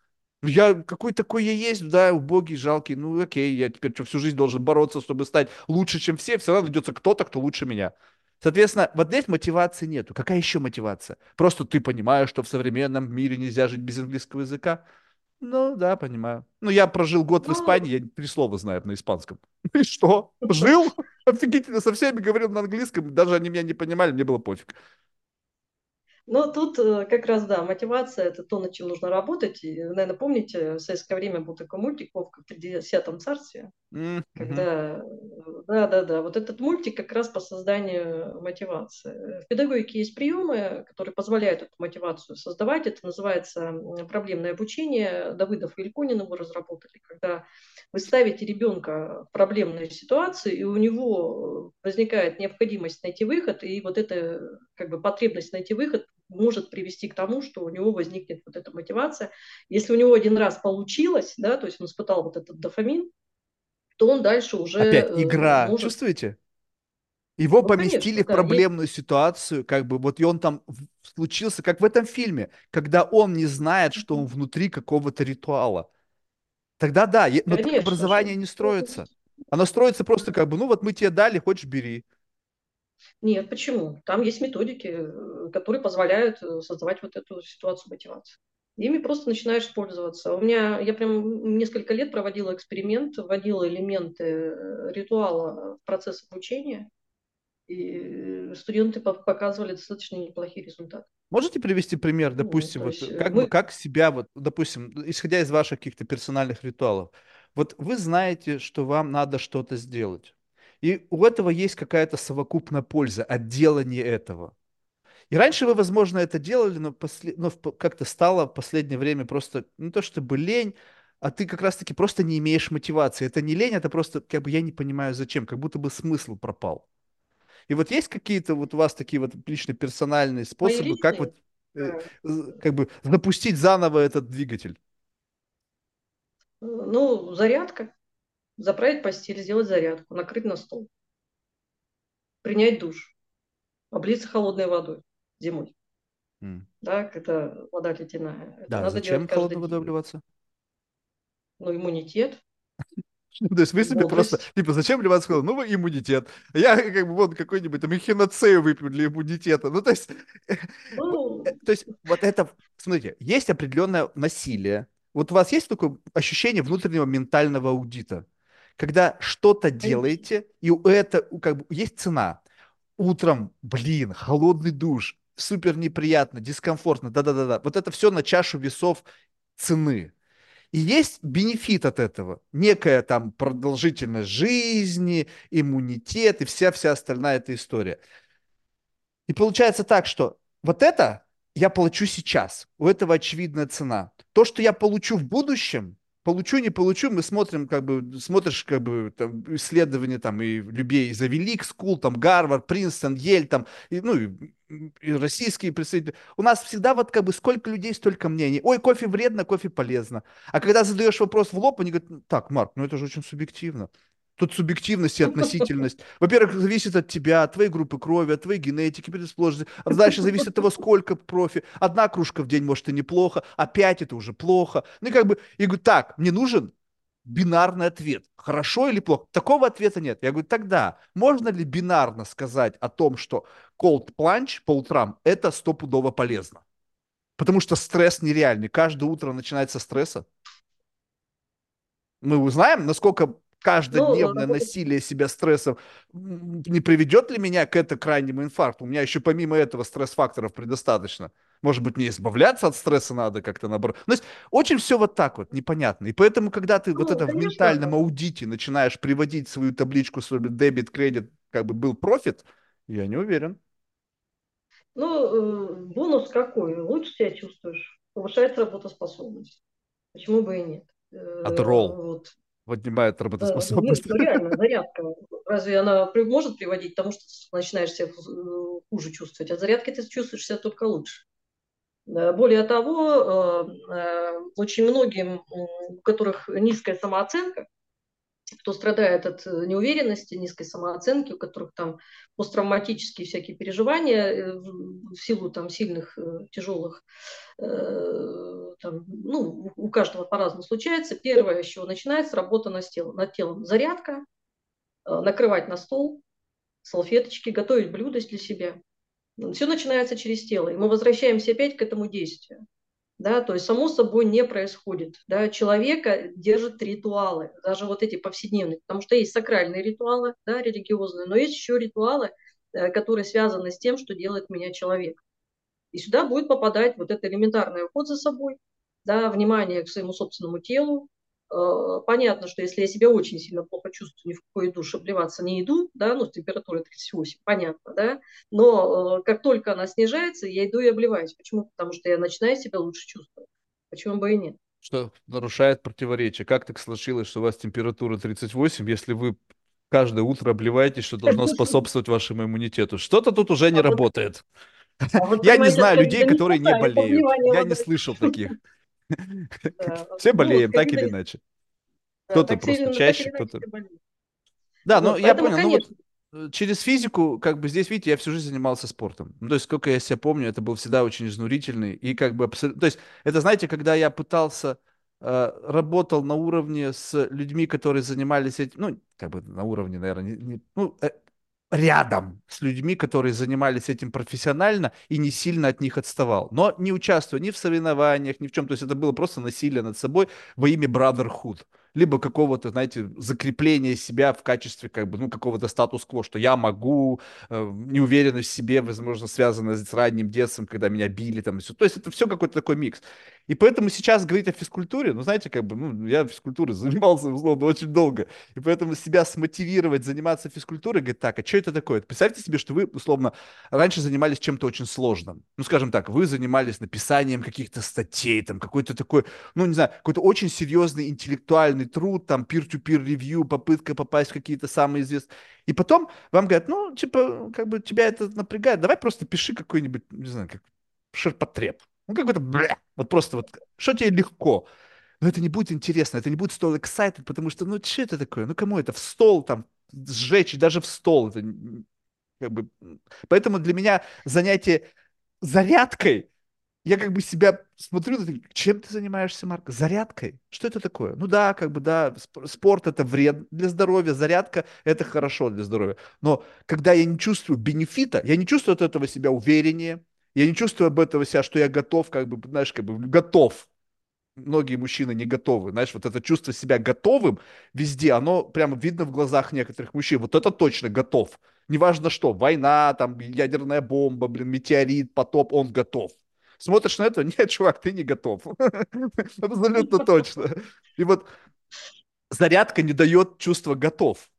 Ну, я какой такой я есть, да, убогий, жалкий. Ну окей, я теперь что, всю жизнь должен бороться, чтобы стать лучше, чем все. Все равно найдется кто-то, кто лучше меня. Соответственно, вот здесь мотивации нету. Какая еще мотивация? Просто ты понимаешь, что в современном мире нельзя жить без английского языка. Ну, да, понимаю. Ну, я прожил год ну... в Испании, я три слова знаю на испанском. И что? Жил? Офигительно, со всеми говорил на английском, даже они меня не понимали, мне было пофиг. Ну, тут э, как раз, да, мотивация – это то, над чем нужно работать. И, наверное, помните, в советское время был такой мультик «Вовка в 50-м царстве», mm-hmm. когда Да, да, да. Вот этот мультик как раз по созданию мотивации. В педагогике есть приемы, которые позволяют эту мотивацию создавать. Это называется проблемное обучение. Давыдов и Ильконин его разработали, когда вы ставите ребенка в проблемную ситуацию, и у него возникает необходимость найти выход, и вот эта как бы, потребность найти выход может привести к тому, что у него возникнет вот эта мотивация. Если у него один раз получилось, да, то есть он испытал вот этот дофамин, то он дальше уже Опять игра. может... Чувствуете? Его Ну, поместили конечно, в да, проблемную ситуацию, как бы вот и он там случился, как в этом фильме, когда он не знает, что он внутри какого-то ритуала. Тогда да, но конечно образование не строится. Оно строится просто как бы, ну вот мы тебе дали, хочешь бери. Нет, почему? Там есть методики, э, которые позволяют э, создавать вот эту ситуацию мотивации. Ими просто начинаешь пользоваться. У меня, я прям несколько лет проводила эксперимент, вводила элементы э, ритуала в процесс обучения, и студенты по- показывали достаточно неплохие результаты. Можете привести пример, Ну, допустим, то вот как бы мы, как себя вот, допустим, исходя из ваших каких-то персональных ритуалов, вот вы знаете, что вам надо что-то сделать, и у этого есть какая-то совокупная польза от делания этого. И раньше вы, возможно, это делали, но, после... но как-то стало в последнее время просто не то чтобы лень, а ты как раз-таки просто не имеешь мотивации. Это не лень, это просто как бы я не понимаю зачем, как будто бы смысл пропал. И вот есть какие-то вот у вас такие вот лично персональные мои способы, как вот э, как бы запустить заново этот двигатель? ну, зарядка, заправить постель, сделать зарядку, накрыть на стол, принять душ, облиться холодной водой зимой. М. Да, когда вода ледяная. Это Да, надо зачем холодной водой обливаться? Ну, иммунитет, То есть вы себе просто, типа, зачем в холод? Ну, иммунитет. Я как бы вот какой-нибудь там эхиноцею выпью для иммунитета. Ну, то есть, Ну, то есть вот это, смотрите, есть определенное насилие. Вот у вас есть такое ощущение внутреннего ментального аудита, когда что-то делаете, и у это как бы есть цена. Утром, блин, холодный душ, супер неприятно, дискомфортно, да-да-да-да. Вот это все на чашу весов цены. И есть бенефит от этого. Некая там продолжительность жизни, иммунитет и вся-вся остальная эта история. И получается так, что вот это я получу сейчас. У этого очевидная цена. То, что я получу в будущем, получу, не получу, мы смотрим, как бы, смотришь, как бы, там, исследования, там, и людей из Ivy League School, там, Гарвард, Принстон, Йель, там, и, ну, и, и российские представители. У нас всегда вот, как бы, сколько людей, столько мнений. Ой, кофе вредно, кофе полезно. А когда задаешь вопрос в лоб, они говорят, так, Марк, ну это же очень субъективно. Тут субъективность и относительность. Во-первых, зависит от тебя, от твоей группы крови, от твоей генетики, предрасположенности. А дальше зависит от того, сколько профи. Одна кружка в день, может, и неплохо, а пять это уже плохо. Ну и как бы, я говорю, так, мне нужен бинарный ответ. Хорошо или плохо? Такого ответа нет. Я говорю, тогда можно ли бинарно сказать о том, что cold plunge по утрам это стопудово полезно? Потому что стресс нереальный. Каждое утро начинается со стресса мы узнаем, насколько каждодневное работать насилие себя стрессом не приведет ли меня к это крайнему инфаркту. У меня еще помимо этого стресс-факторов предостаточно. Может быть, мне избавляться от стресса надо как-то наоборот. Ну, То есть очень все вот так вот, непонятно. И поэтому, когда ты вот Ну, это в конечно, ментальном аудите начинаешь приводить свою табличку, свой дебет, кредит, как бы был профит, я не уверен. ну, э, бонус какой? Лучше себя чувствуешь, повышается работоспособность. Почему бы и нет? Э, Адрол Вот. Поднимает Да, ну нет, работоспособность. ну реально, зарядка. Разве она может приводить к тому, что ты начинаешь себя э, хуже чувствовать? От зарядки ты чувствуешь себя только лучше. Да, Более того, э, э, очень многим, у которых низкая самооценка, кто страдает от э, неуверенности, низкой самооценки, у которых там посттравматические всякие переживания э, в силу там сильных э, тяжелых, там, ну, у каждого по-разному случается. Первое, с чего начинается, работа над телом, над телом. Зарядка, накрывать на стол, салфеточки, готовить блюда для себя. Все начинается через тело, и мы возвращаемся опять к этому действию да, то есть само собой не происходит, да, человека держат ритуалы, даже вот эти повседневные, потому что есть сакральные ритуалы, да, религиозные, но есть еще ритуалы, э, которые связаны с тем, что делает меня человек. И сюда будет попадать вот это элементарный уход за собой, да, внимание к своему собственному телу, понятно, что если я себя очень сильно плохо чувствую, ни в какой душ обливаться не иду, да, ну, с температурой 38, понятно, да, но э, как только она снижается, я иду и обливаюсь. Почему? Потому что я начинаю себя лучше чувствовать. Почему бы и нет? Что нарушает противоречие. Как так случилось, что у вас температура 38, если вы каждое утро обливаетесь, что должно способствовать вашему иммунитету? Что-то тут уже не а работает. А вот, я не знаю людей, которые не болеют. Я не слышал таких. Все болеем, так или иначе. Кто-то просто чаще, кто-то... Да, ну я понял. Ну, вот э, через физику, как бы здесь, видите, я всю жизнь занимался спортом. Ну, то есть, сколько я себя помню, это был всегда очень изнурительный. И как бы абсолютно... То есть, это, знаете, когда я пытался, э, работал на уровне с людьми, которые занимались этим, ну, как бы на уровне, наверное, не, не, ну, э, рядом с людьми, которые занимались этим профессионально и не сильно от них отставал. Но не участвуя ни в соревнованиях, ни в чем. То есть это было просто насилие над собой во имя brotherhood либо какого-то, знаете, закрепления себя в качестве как бы, ну, какого-то статус-кво, что я могу, э, неуверенность в себе, возможно, связана с ранним детством, когда меня били там и все. То есть это все какой-то такой микс. И поэтому сейчас говорить о физкультуре, ну, знаете, как бы, ну, я физкультурой занимался, условно, очень долго, и поэтому себя смотивировать заниматься физкультурой, говорит, так, а что это такое? Представьте себе, что вы, условно, раньше занимались чем-то очень сложным. Ну, скажем так, вы занимались написанием каких-то статей, там, какой-то такой, ну, не знаю, какой-то очень серьезный интеллектуальный труд, там, peer-to-peer ревью, попытка попасть в какие-то самые известные. И потом вам говорят, ну, типа, как бы тебя это напрягает, давай просто пиши какой-нибудь, не знаю, как ширпотреб. Ну, какой-то, бля, вот просто вот, что тебе легко. Но это не будет интересно, это не будет стол excited, потому что, ну, что это такое? Ну, кому это? В стол там сжечь, даже в стол. Это как бы... Поэтому для меня занятие зарядкой я как бы себя смотрю, чем ты занимаешься, Марк? Зарядкой? Что это такое? Ну да, как бы да, спорт это вред для здоровья, зарядка это хорошо для здоровья. Но когда я не чувствую бенефита, я не чувствую от этого себя увереннее, я не чувствую об этого себя, что я готов, как бы, знаешь, как бы готов. Многие мужчины не готовы. Знаешь, вот это чувство себя готовым везде, оно прямо видно в глазах некоторых мужчин. Вот это точно готов. Неважно что, война, там, ядерная бомба, блин, метеорит, потоп, он готов смотришь на это, нет, чувак, ты не готов. Абсолютно точно. И вот зарядка не дает чувства готов.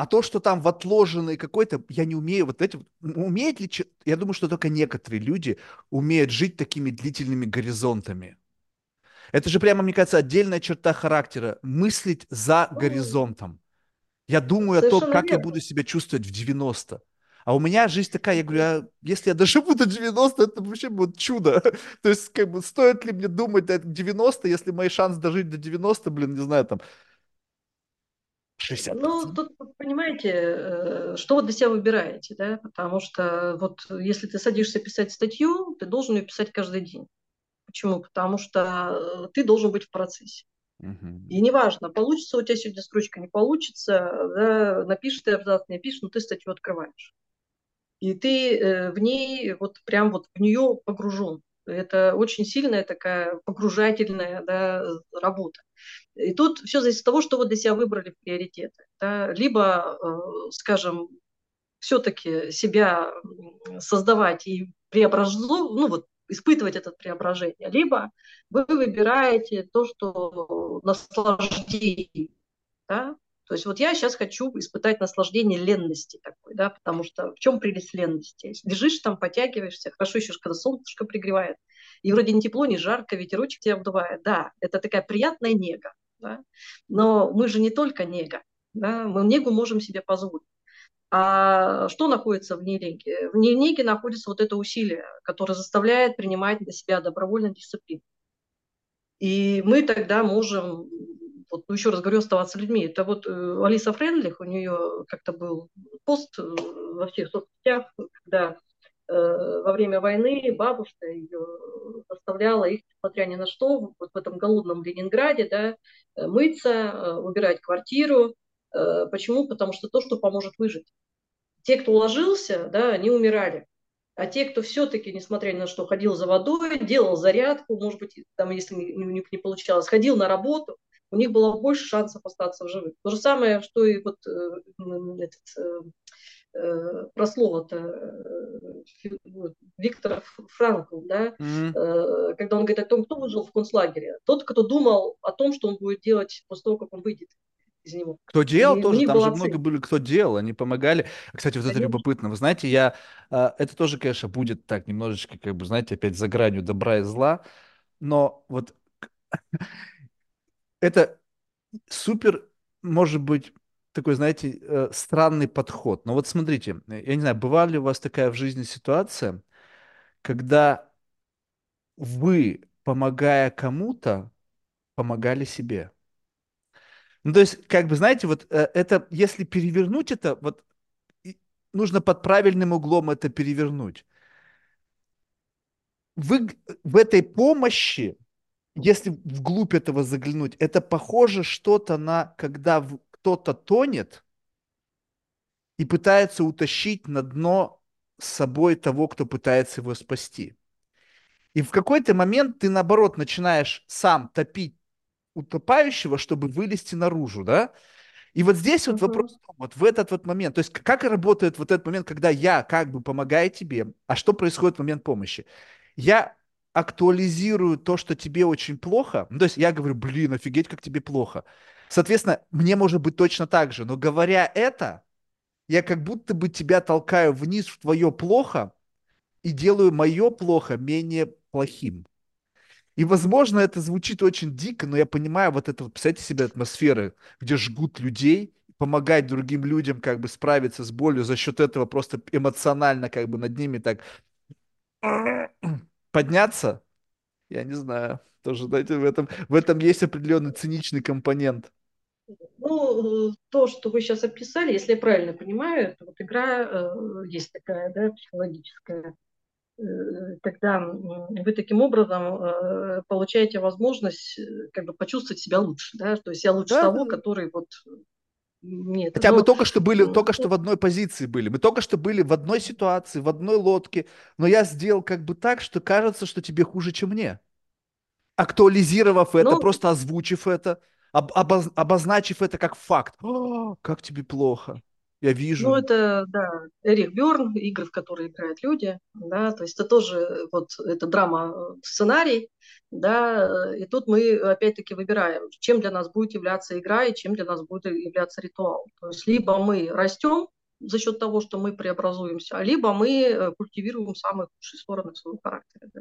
А то, что там в отложенной какой-то, я не умею, вот эти, умеет ли, я думаю, что только некоторые люди умеют жить такими длительными горизонтами. Это же прямо, мне кажется, отдельная черта характера, мыслить за горизонтом. Я думаю Совершенно о том, как верно. я буду себя чувствовать в 90. А у меня жизнь такая, я говорю, а если я доживу до 90, это вообще будет чудо. То есть, как бы, стоит ли мне думать до 90, если мой шанс дожить до 90, блин, не знаю, там, 60%. Ну, тут, понимаете, э, что вы для себя выбираете, да, потому что вот если ты садишься писать статью, ты должен ее писать каждый день. Почему? Потому что э, ты должен быть в процессе. Угу. И неважно, получится у тебя сегодня строчка, не получится, да, напишешь ты абзац, не напишешь, но ты статью открываешь и ты э, в ней вот прям вот в нее погружен. Это очень сильная такая погружательная да, работа. И тут все зависит от того, что вы для себя выбрали приоритеты. Да? Либо, э, скажем, все-таки себя создавать и преобразовывать, ну вот испытывать это преображение, либо вы выбираете то, что наслаждение, да? То есть вот я сейчас хочу испытать наслаждение ленности такой, да, потому что в чем прелесть ленности? Лежишь там, потягиваешься, хорошо еще, когда солнышко пригревает, и вроде не тепло, не жарко, ветерочек тебя обдувает. Да, это такая приятная нега, да? но мы же не только нега, да? мы негу можем себе позволить. А что находится в неге? В неге находится вот это усилие, которое заставляет принимать на себя добровольно дисциплину. И мы тогда можем вот, ну, еще раз говорю, оставаться людьми. Это вот э, Алиса Френдлих, у нее как-то был пост э, во всех соцсетях, когда э, во время войны бабушка ее заставляла их, несмотря ни на что, вот в этом голодном Ленинграде, да, э, мыться, убирать квартиру. Почему? Потому что то, что поможет выжить. Те, кто уложился, да, они умирали. А те, кто все-таки, несмотря ни на что, ходил за водой, делал зарядку, может быть, там, если у них не получалось, ходил на работу, у них было больше шансов остаться в живых. То же самое, что и вот э, этот, э, про слово-то э, Виктор Франкл, да, э, когда он говорит о том, кто выжил в концлагере. Тот, кто думал о том, что он будет делать после того, как он выйдет из него. Кто делал И тоже, там же много были, кто делал, они помогали. Кстати, вот это Конечно. любопытно. Вы знаете, я, это тоже, конечно, будет так немножечко, как бы, знаете, опять за гранью добра и зла, но вот это супер, может быть, такой, знаете, э, странный подход. Но вот смотрите, я не знаю, бывала ли у вас такая в жизни ситуация, когда вы, помогая кому-то, помогали себе? Ну, то есть, как бы, знаете, вот э, это, если перевернуть это, вот нужно под правильным углом это перевернуть. Вы в этой помощи, если вглубь этого заглянуть, это похоже что-то на, когда кто-то тонет и пытается утащить на дно с собой того, кто пытается его спасти. И в какой-то момент ты, наоборот, начинаешь сам топить утопающего, чтобы вылезти наружу, да? И вот здесь вот вопрос, вот в этот вот момент, то есть как работает вот этот момент, когда я как бы помогаю тебе, а что происходит в момент помощи? Я актуализирую то, что тебе очень плохо, ну, то есть я говорю, блин, офигеть, как тебе плохо. Соответственно, мне может быть точно так же, но говоря это, я как будто бы тебя толкаю вниз в твое плохо и делаю мое плохо менее плохим. И, возможно, это звучит очень дико, но я понимаю вот это, представьте себе атмосферы, где жгут людей, помогать другим людям как бы справиться с болью, за счет этого просто эмоционально как бы над ними так подняться, я не знаю. Тоже, знаете, в этом, в этом есть определенный циничный компонент. Ну, э, то, что вы сейчас описали, если я правильно понимаю, это вот игра э, есть такая, да, психологическая, э, когда м, вы таким образом э, получаете возможность э, как бы почувствовать себя лучше, да, то есть я лучше да, того, да. который вот не это. Хотя мы Но только что были, м, только что в одной позиции были. Мы только что были в одной ситуации, в одной лодке, но я сделал как бы так, что кажется, что тебе хуже, чем мне. актуализировав это, ну, просто озвучив это, об- обоз- обозначив это как факт. «О, как тебе плохо. Я Ну, вижу. это, да, Эрих Бёрн, игры, в которые играют люди, да, то есть это тоже вот, это драма, э, да, э, и тут мы опять-таки выбираем, чем для нас будет являться игра и чем для нас будет являться ритуал. То есть либо мы растем за счет того, что мы преобразуемся, либо мы э, культивируем самые худшие стороны своего характера. да.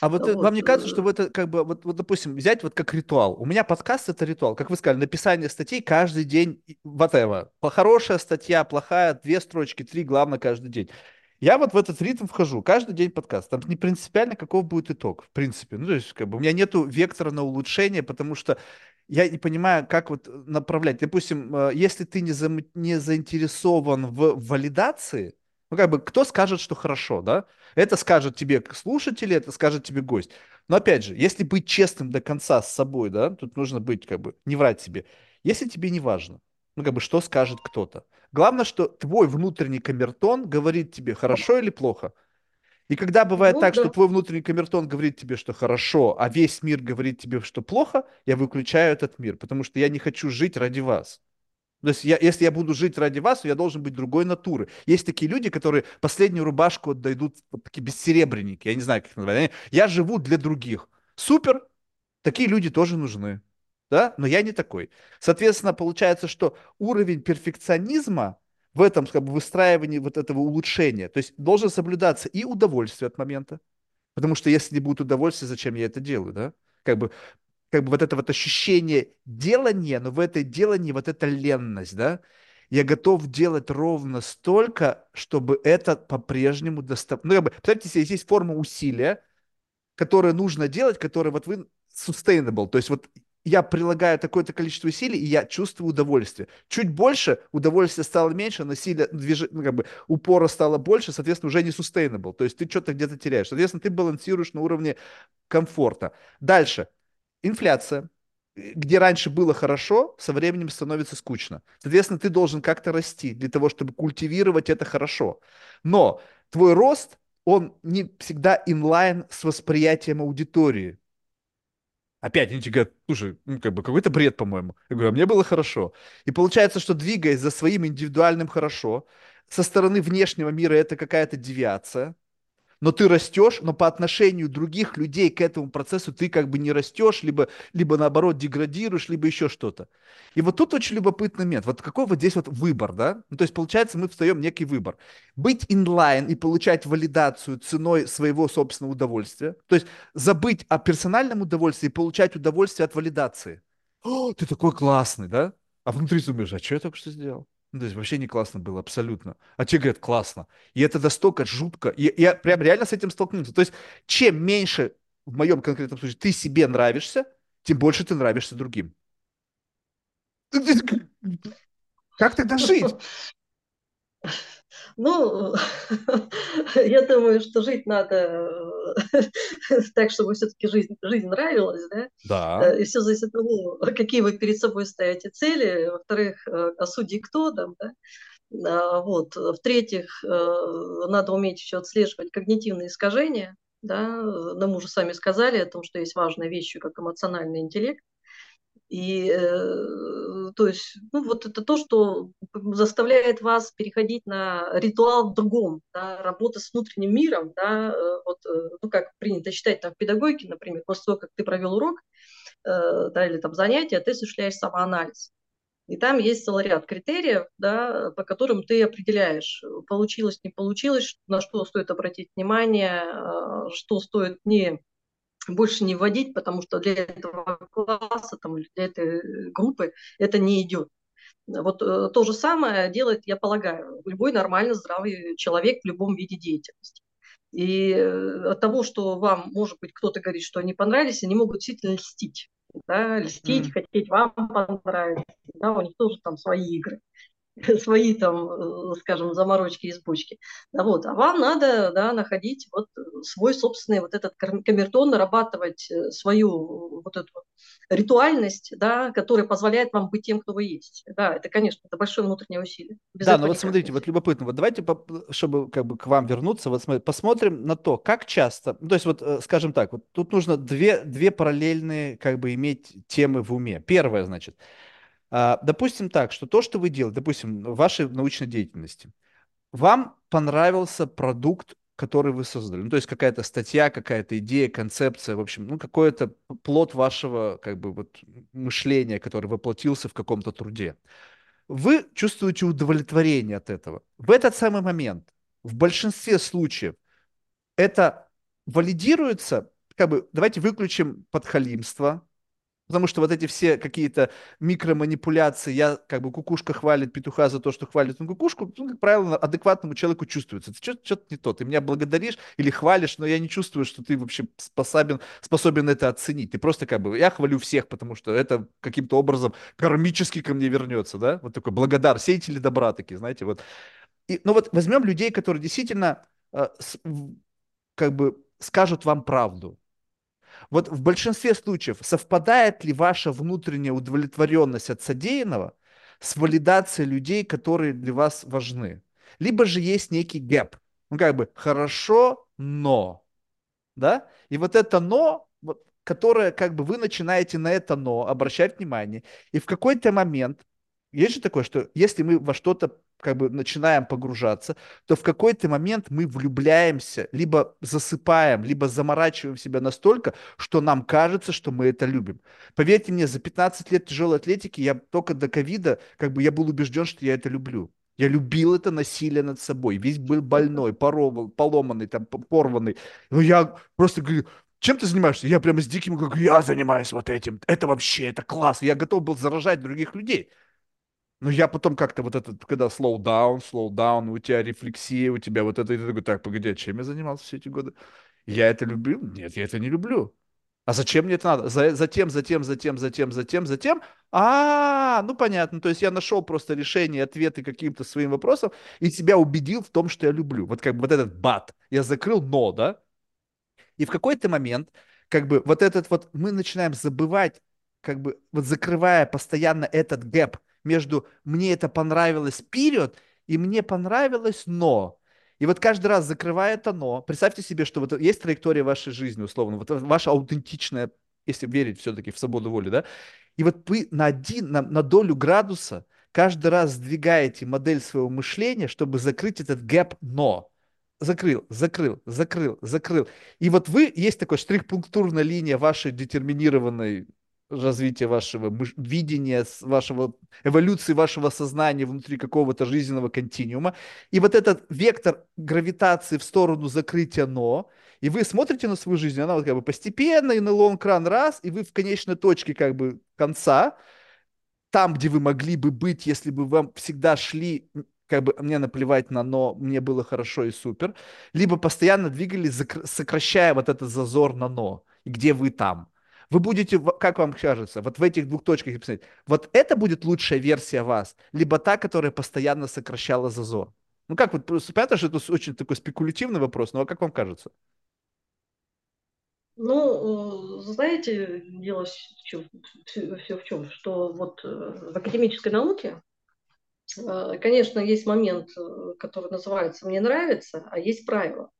А вот э, вам Вот. не кажется, что э, в это как бы, вот, вот, допустим, взять вот как ритуал. У меня подкаст это ритуал. Как вы сказали, написание статей каждый день, whatever. Хорошая статья, плохая, две строчки, три, главное, каждый день. Я вот в этот ритм вхожу, каждый день подкаст. Там не принципиально, каков будет итог, в принципе. Ну, то есть, как бы, у меня нету вектора на улучшение, потому что я не понимаю, как вот э, направлять. Допустим, э, если ты не, зам- не заинтересован в валидации, ну, как бы, кто скажет, что хорошо, да? Это скажет тебе слушатели, это скажет тебе гость. Но опять же, если быть честным до конца с собой, да, тут нужно быть, как бы, не врать себе. Если тебе не важно, ну, как бы, что скажет кто-то. Главное, что твой внутренний камертон говорит тебе, хорошо или плохо. И когда бывает Ну, так, что да. твой внутренний камертон говорит тебе, что хорошо, а весь мир говорит тебе, что плохо, я выключаю этот мир, потому что я не хочу жить ради вас. То есть я, если я буду жить ради вас, то я должен быть другой натуры. Есть такие люди, которые последнюю рубашку отдадут, вот такие бессеребренники, я не знаю, как их. Они, Я живу для других. Супер, такие люди тоже нужны. Да? Но я не такой. Соответственно, получается, что уровень перфекционизма в этом как бы, выстраивании вот этого улучшения, то есть должен соблюдаться и удовольствие от момента, потому что если не будет удовольствия, зачем я это делаю, да? Как бы как бы вот это вот ощущение делания, но в этой делании вот эта ленность, да, я готов делать ровно столько, чтобы это по-прежнему доставать. Ну, как бы, представьте себе, есть форма усилия, которое нужно делать, которое вот вы sustainable, то есть вот я прилагаю такое-то количество усилий, и я чувствую удовольствие. Чуть больше, удовольствие стало меньше, насилие, движ... ну, как бы, упора стало больше, соответственно, уже не sustainable. То есть ты что-то где-то теряешь. Соответственно, ты балансируешь на уровне комфорта. Дальше. Инфляция. Где раньше было хорошо, со временем становится скучно. Соответственно, ты должен как-то расти для того, чтобы культивировать это хорошо. Но твой рост, он не всегда инлайн с восприятием аудитории. Опять они тебе говорят, слушай, ну, как бы какой-то бред, по-моему. Я говорю, а мне было хорошо. И получается, что двигаясь за своим индивидуальным хорошо, со стороны внешнего мира это какая-то девиация, но ты растешь, но по отношению других людей к этому процессу ты как бы не растешь, либо, либо наоборот деградируешь, либо еще что-то. И вот тут очень любопытный момент. Вот какой вот здесь вот выбор, да? Ну, то есть, получается, мы встаем некий выбор. Быть инлайн и получать валидацию ценой своего собственного удовольствия. То есть, забыть о персональном удовольствии и получать удовольствие от валидации. О, ты такой классный, да? А внутри думаешь, а что я только что сделал? Ну, то есть вообще не классно было, абсолютно. А те говорят, классно. И это настолько жутко. И я прям реально с этим столкнулся. То есть чем меньше, в моем конкретном случае, ты себе нравишься, тем больше ты нравишься другим. Как тогда жить? Ну, я думаю, что жить надо э, так, чтобы все-таки жизнь, жизнь нравилась, да? Да. И все зависит от того, какие вы перед собой ставите цели, во-вторых, э, а судьи кто там, да? А, вот. В-третьих, э, надо уметь еще отслеживать когнитивные искажения, да, нам уже сами сказали о том, что есть важные вещи, как эмоциональный интеллект, и э, то есть, ну, вот это то, что заставляет вас переходить на ритуал в другом, да, работа с внутренним миром, да, э, вот, э, ну, как принято считать там в педагогике, например, после того, как ты провел урок, э, да, или там занятие, ты осуществляешь самоанализ. И там есть целый ряд критериев, да, по которым ты определяешь, получилось, не получилось, на что стоит обратить внимание, э, что стоит не больше не вводить, потому что для этого класса там, для этой группы это не идет. Вот э, то же самое делает, я полагаю, любой нормально здравый человек в любом виде деятельности. И э, от того, что вам, может быть, кто-то говорит, что они понравились, они могут действительно льстить. Да, льстить, mm. хотеть вам понравиться. Да, у них тоже там свои игры. свои там, э, скажем, заморочки из бочки. Вот. А вам надо да, находить вот свой собственный вот этот камертон, нарабатывать э, свою вот эту ритуальность, да, которая позволяет вам быть тем, кто вы есть. Да, это, конечно, это большое внутреннее усилие. Без да, но вот смотрите, вот любопытно, вот давайте, чтобы как бы к вам вернуться, вот смотри, посмотрим на то, как часто, ну, то есть вот, э, скажем так, вот тут нужно две, две параллельные как бы иметь темы в уме. Первое, значит, допустим так, что то, что вы делаете, допустим, в вашей научной деятельности, вам понравился продукт, который вы создали. Ну, то есть какая-то статья, какая-то идея, концепция, в общем, ну, какой-то плод вашего, как бы, вот, мышления, который воплотился в каком-то труде. Вы чувствуете удовлетворение от этого. В этот самый момент, в большинстве случаев, это валидируется, как бы, давайте выключим подхалимство, Потому что вот эти все какие-то микроманипуляции, я как бы кукушка хвалит петуха за то, что хвалит он кукушку, ну, как правило, адекватному человеку чувствуется. Ты что-то не то. Ты меня благодаришь или хвалишь, но я не чувствую, что ты вообще способен, способен это оценить. Ты просто как бы, я хвалю всех, потому что это каким-то образом кармически ко мне вернется, да? Вот такой благодар, сеятели добра такие, знаете, вот. И, ну вот возьмем людей, которые действительно э, с, как бы скажут вам правду, вот в большинстве случаев совпадает ли ваша внутренняя удовлетворенность от содеянного с валидацией людей, которые для вас важны? Либо же есть некий гэп. Ну, как бы хорошо, но. Да? И вот это но, вот, которое как бы вы начинаете на это но обращать внимание. И в какой-то момент есть же такое, что если мы во что-то как бы начинаем погружаться, то в какой-то момент мы влюбляемся, либо засыпаем, либо заморачиваем себя настолько, что нам кажется, что мы это любим. Поверьте мне, за 15 лет тяжелой атлетики я только до ковида, как бы я был убежден, что я это люблю. Я любил это насилие над собой. Весь был больной, порвал, поломанный, там, порванный. Но я просто говорю, чем ты занимаешься? Я прямо с диким говорю, я занимаюсь вот этим. Это вообще, это класс. Я готов был заражать других людей. Но я потом как-то вот этот, когда slow down, slow down, у тебя рефлексия, у тебя вот это, и ты такой, так, погоди, а чем я занимался все эти годы? Я это любил? Нет, я это не люблю. А зачем мне это надо? За, затем, затем, затем, затем, затем, затем. А, ну понятно. То есть я нашел просто решение, ответы каким-то своим вопросам и себя убедил в том, что я люблю. Вот как бы вот этот бат. Я закрыл но, да? И в какой-то момент, как бы вот этот вот, мы начинаем забывать, как бы вот закрывая постоянно этот gap между «мне это понравилось, period» и «мне понравилось, но». И вот каждый раз закрывая это «но», представьте себе, что вот есть траектория вашей жизни, условно, вот ваша аутентичная если верить все-таки в свободу воли, да, и вот вы на один, на, на долю градуса каждый раз сдвигаете модель своего мышления, чтобы закрыть этот gap «но». Закрыл, закрыл, закрыл, закрыл. И вот вы, есть такой штрих-пунктурная линия вашей детерминированной развития вашего видения, вашего эволюции вашего сознания внутри какого-то жизненного континуума. И вот этот вектор гравитации в сторону закрытия «но», и вы смотрите на свою жизнь, она вот как бы постепенно, и на лонг-кран раз, и вы в конечной точке как бы конца, там, где вы могли бы быть, если бы вам всегда шли, как бы мне наплевать на но, мне было хорошо и супер, либо постоянно двигались, сокращая вот этот зазор на но, где вы там. Вы будете, как вам кажется, вот в этих двух точках писать, вот это будет лучшая версия вас, либо та, которая постоянно сокращала зазор. Ну как, вот понятно, что это очень такой спекулятивный вопрос, но как вам кажется? Ну, э, знаете, дело все, все в чем, что вот э, в академической науке, э, конечно, есть момент, который называется «мне нравится», а есть правила.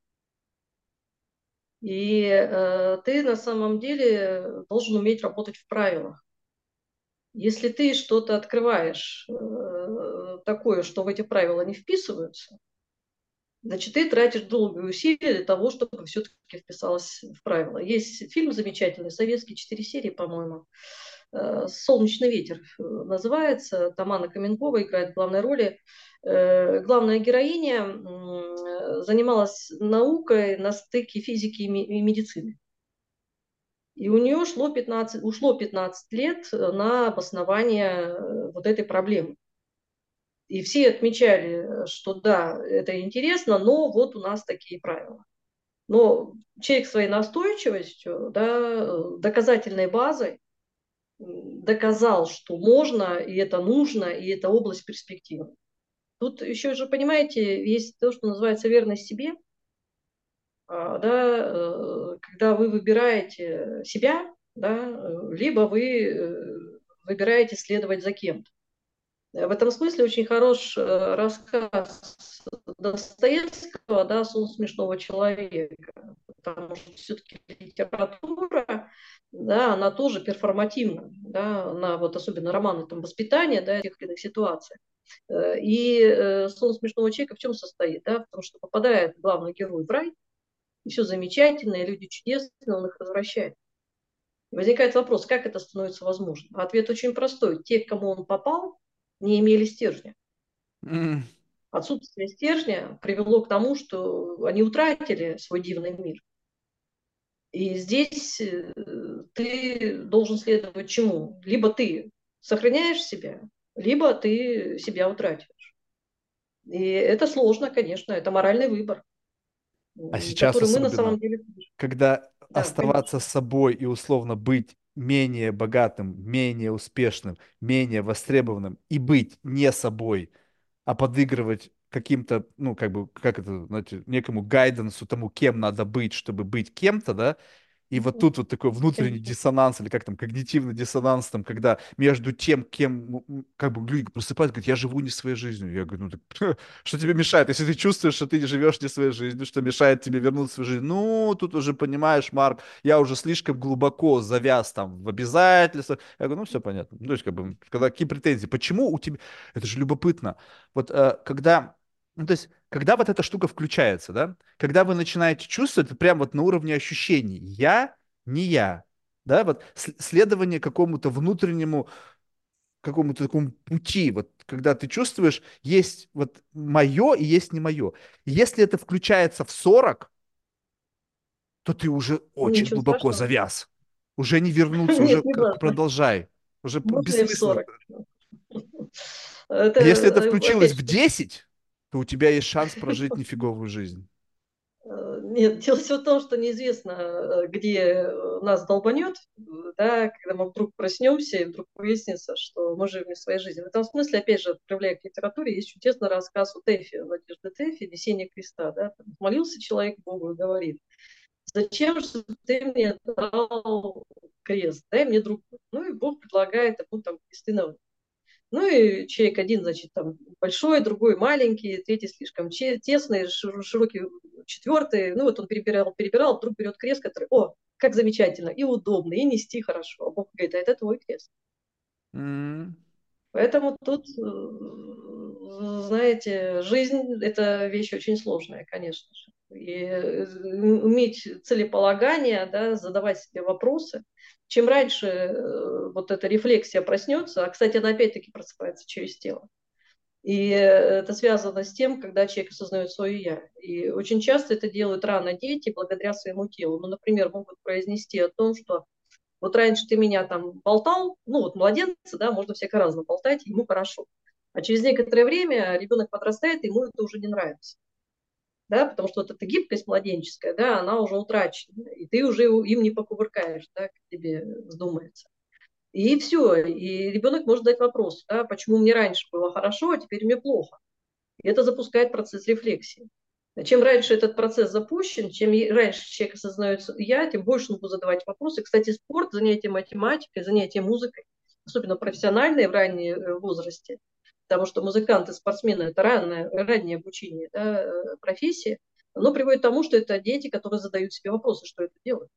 И э, ты на самом деле должен уметь работать в правилах. Если ты что-то открываешь э, такое, что в эти правила не вписываются, значит, ты тратишь долгие усилия для того, чтобы все-таки вписалось в правила. Есть фильм замечательный, советский, четыре серии, по-моему, «Солнечный ветер» называется. Тамана Каменкова играет главной роли. Э, главная героиня занималась наукой на стыке физики и медицины. И у нее шло 15, ушло 15 лет на обоснование вот этой проблемы. И все отмечали, что да, это интересно, но вот у нас такие правила. Но человек своей настойчивостью, да, доказательной базой доказал, что можно, и это нужно, и это область перспективы. Тут еще же, понимаете, есть то, что называется верность себе, а, да, э, когда вы выбираете себя, да, либо вы э, выбираете следовать за кем-то. В этом смысле очень хорош э, рассказ Достоевского, да, «Сон смешного человека», потому что все-таки литература, да, она тоже перформативна, да, она вот особенно романы там воспитания, да, тех или иных ситуациях. Э, и э, сон смешного человека в чем состоит? Да? В том, что попадает главный герой в рай, и все замечательно, и люди чудесные, он их возвращает. Возникает вопрос, как это становится возможным? Ответ очень простой. Те, к кому он попал, не имели стержня. Mm. Отсутствие стержня привело к тому, что они утратили свой дивный мир. И здесь э, ты должен следовать чему? Либо ты сохраняешь себя, либо ты себя утратишь. И это сложно, конечно, это моральный выбор. А сейчас который мы на самом деле... Когда да, оставаться конечно. собой и условно быть менее богатым, менее успешным, менее востребованным и быть не собой, а подыгрывать каким-то, ну, как бы, как это, знаете, некому гайденсу тому, кем надо быть, чтобы быть кем-то, да, и вот тут вот такой внутренний диссонанс, или как там, когнитивный диссонанс, там, когда между тем, кем, ну, как бы люди просыпаются, говорят, я живу не своей жизнью. Я говорю, ну, так, что тебе мешает? Если ты чувствуешь, что ты не живешь не своей жизнью, что мешает тебе вернуться в свою жизнь, ну, тут уже понимаешь, Марк, я уже слишком глубоко завяз там в обязательствах. Я говорю, ну, все понятно. Ну, то есть, как бы, когда, какие претензии? Почему у тебя... Это же любопытно. Вот э, когда ну, то есть, когда вот эта штука включается, да, когда вы начинаете чувствовать, это прям вот на уровне ощущений, я не я, да, вот следование какому-то внутреннему, какому-то такому пути, вот когда ты чувствуешь, есть вот мое и есть не мое. Если это включается в 40, то ты уже очень Ничего глубоко страшного. завяз. Уже не вернуться, уже продолжай. Уже бессмысленно. Если это включилось в 10, то у тебя есть шанс прожить нифиговую жизнь. Э, нет, дело все в том, что неизвестно, э, где нас долбанет, да, когда мы вдруг проснемся и вдруг выяснится, что мы живем не своей жизнью. В этом смысле, опять же, отправляя к литературе, есть чудесный рассказ у Тэфи, Надежды Тэфи, «Несение креста». Да? Молился человек Богу и говорит, зачем же ты мне дал крест, дай мне друг. Ну и Бог предлагает ему там кресты на ну и человек один, значит, там большой, другой маленький, третий слишком тесный, широкий четвертый, ну вот он перебирал, перебирал, вдруг берет крест, который, о, как замечательно, и удобно, и нести хорошо. А Бог говорит, а это твой крест. Mm. Поэтому тут, э, знаете, жизнь – это вещь очень сложная, конечно же. И э, уметь целеполагание, да, задавать себе вопросы. Чем раньше э, вот эта рефлексия проснется, а, кстати, она опять-таки просыпается через тело, и это связано с тем, когда человек осознает свое «я». И очень часто это делают рано дети благодаря своему телу. Ну, например, могут произнести о том, что вот раньше ты меня там болтал, ну вот младенца, да, можно всяко разно болтать, ему хорошо. А через некоторое время ребенок подрастает, ему это уже не нравится. Да, потому что вот эта гибкость младенческая, да, она уже утрачена, и ты уже им не покувыркаешь, да, как тебе вздумается. И все, и ребенок может задать вопрос, да, почему мне раньше было хорошо, а теперь мне плохо. И это запускает процесс рефлексии. Чем раньше этот процесс запущен, чем раньше человек осознает я, тем больше он будет задавать вопросы. Кстати, спорт, занятие математикой, занятие музыкой, особенно профессиональные в раннем э, возрасте, потому что музыканты, спортсмены – это раннее, раннее обучение да, э, профессии, оно приводит к тому, что это дети, которые задают себе вопросы, что это делать.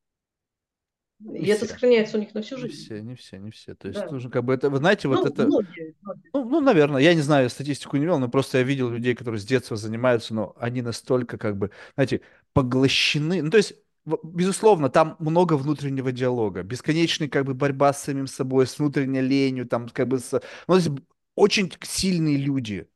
И не это все. сохраняется у них на всю жизнь. Не все, не все, не все. То есть да. нужно как бы это, вы знаете, вот ну, это... Многие, многие. Ну, ну, наверное, я не знаю, статистику не вел, но просто я видел людей, которые с детства занимаются, но они настолько как бы, знаете, поглощены. Ну, то есть безусловно, там много внутреннего диалога, бесконечная как бы борьба с самим собой, с внутренней ленью, там как бы с... Ну, то есть очень сильные люди,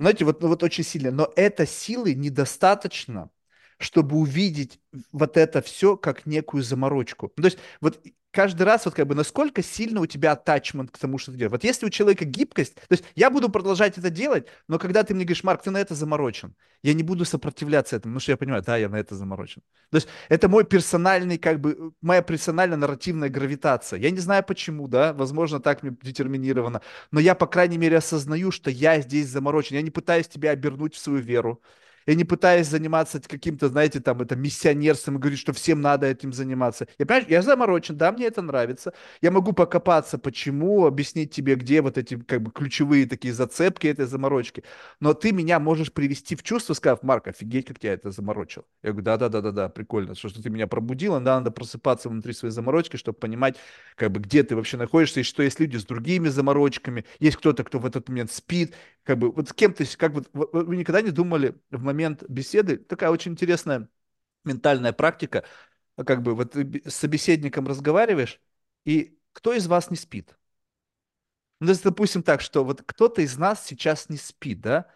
знаете, вот, вот очень сильно, но этой силы недостаточно, чтобы увидеть вот это все как некую заморочку. Ну, то есть вот каждый раз вот как бы насколько сильно у тебя attachment к тому, что ты делаешь. Вот если у человека гибкость, то есть я буду продолжать это делать, но когда ты мне говоришь, Марк, ты на это заморочен, я не буду сопротивляться этому, потому что я понимаю, да, я на это заморочен. То есть это мой персональный, как бы, моя персональная нарративная гравитация. Я не знаю почему, да, возможно, так мне детерминировано, но я, по крайней мере, осознаю, что я здесь заморочен. Я не пытаюсь тебя обернуть в свою веру. Я не пытаюсь заниматься каким-то, знаете, там, это миссионерством и говорить, что всем надо этим заниматься. Я, понимаешь, я заморочен, да, мне это нравится. Я могу покопаться, почему, объяснить тебе, где вот эти, как бы, ключевые такие зацепки этой заморочки. Но ты меня можешь привести в чувство, сказав, Марк, офигеть, как тебя это заморочил. Я говорю, да-да-да-да-да, прикольно, что, что ты меня пробудила, да, надо просыпаться внутри своей заморочки, чтобы понимать, как бы, где ты вообще находишься, и что есть люди с другими заморочками, есть кто-то, кто в этот момент спит, как бы, вот с кем то как бы, вы никогда не думали в момент момент беседы, такая очень интересная ментальная практика, как бы вот с собеседником разговариваешь, и кто из вас не спит? Ну, допустим так, что вот кто-то из нас сейчас не спит, да,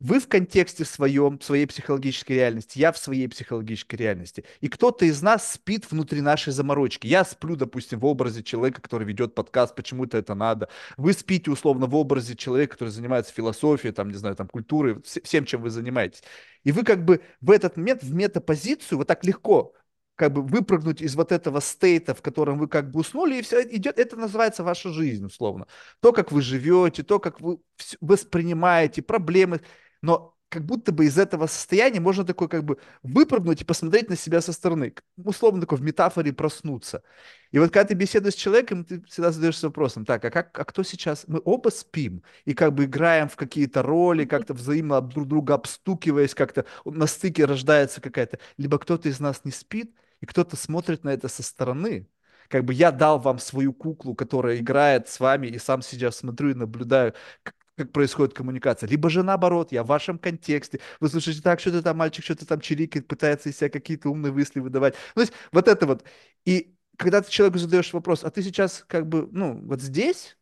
вы в контексте своем, своей психологической реальности, я в своей психологической реальности. И кто-то из нас спит внутри нашей заморочки. Я сплю, допустим, в образе человека, который ведет подкаст, почему-то это надо. Вы спите, условно, в образе человека, который занимается философией, там, не знаю, там, культурой, всем, чем вы занимаетесь. И вы как бы в этот момент в метапозицию вот так легко как бы выпрыгнуть из вот этого стейта, в котором вы как бы уснули, и все идет, это называется ваша жизнь, условно. То, как вы живете, то, как вы воспринимаете проблемы, но как будто бы из этого состояния можно такой как бы выпрыгнуть и посмотреть на себя со стороны. Условно такой в метафоре проснуться. И вот когда ты беседуешь с человеком, ты всегда задаешься вопросом, так, а, как, а кто сейчас? Мы оба спим и как бы играем в какие-то роли, как-то взаимно друг друга обстукиваясь, как-то на стыке рождается какая-то. Либо кто-то из нас не спит, и кто-то смотрит на это со стороны. Как бы я дал вам свою куклу, которая играет с вами, и сам сейчас смотрю и наблюдаю, как происходит коммуникация. Либо же наоборот, я в вашем контексте. Вы слушаете, так, что-то там мальчик что-то там чирикает, пытается из себя какие-то умные мысли выдавать. Ну, то есть вот это вот. И когда ты человеку задаешь вопрос, а ты сейчас как бы, ну, вот здесь,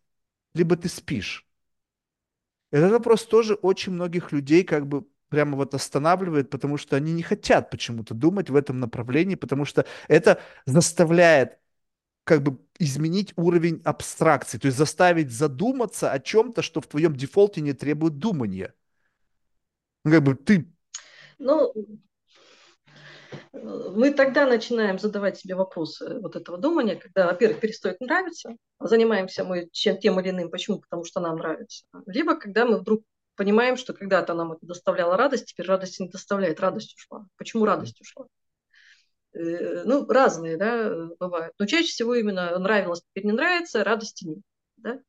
либо ты спишь? Этот вопрос тоже очень многих людей как бы прямо вот останавливает, потому что они не хотят почему-то думать в этом направлении, потому что это заставляет как бы изменить уровень абстракции, то есть заставить задуматься о чем-то, что в твоем дефолте не требует думания. Ну, как бы ты... Ну, мы тогда начинаем задавать себе вопросы вот этого думания, когда, во-первых, перестает нравиться, занимаемся мы чем тем или иным, почему? Потому что нам нравится. Либо когда мы вдруг понимаем, что когда-то нам это доставляло радость, теперь радость не доставляет, радость ушла. Почему радость ушла? Э, ну, разные, да, бывают. Но чаще всего именно нравилось, теперь не нравится, радости нет, да.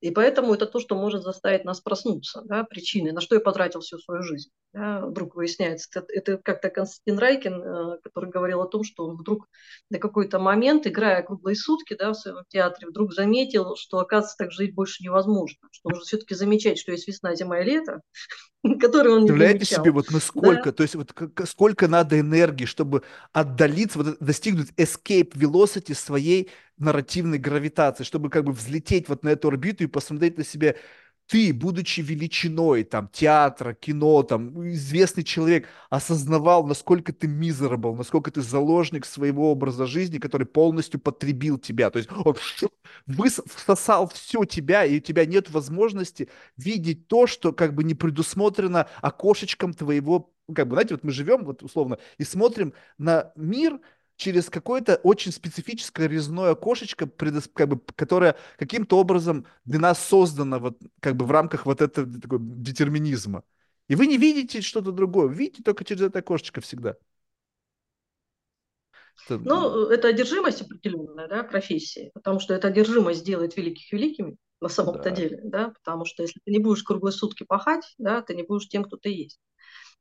И поэтому это то, что может заставить нас проснуться, да, причины, на что я потратил всю свою жизнь. Да, вдруг выясняется. Это, как-то Константин Райкин, э, который говорил о том, что он вдруг на какой-то момент, играя круглые сутки да, в своем театре, вдруг заметил, что, оказывается, так жить больше невозможно. Что нужно все-таки замечать, что есть весна, зима и лето, которые он не Представляете замечал. себе, вот насколько, Да? то есть вот сколько надо энергии, чтобы отдалиться, вот достигнуть escape velocity своей нарративной гравитации, чтобы как бы взлететь вот на эту орбиту и посмотреть на себя ты, будучи величиной там театра, кино, там известный человек, осознавал, насколько ты miserable, насколько ты заложник своего образа жизни, который полностью потребил тебя. То есть он всосал все тебя, и у тебя нет возможности видеть то, что как бы не предусмотрено окошечком твоего, как бы, знаете, вот мы живем, вот условно, и смотрим на мир через какое-то очень специфическое резное окошечко, предос- как бы, которое каким-то образом для нас создано вот как бы в рамках вот этого такой детерминизма. И вы не видите что-то другое, видите только через это окошечко всегда. Это, Ну, это одержимость определенная, да, профессии, потому что эта одержимость делает великих великими на самом-то да. деле, да, потому что если ты не будешь круглые сутки пахать, да, ты не будешь тем, кто ты есть.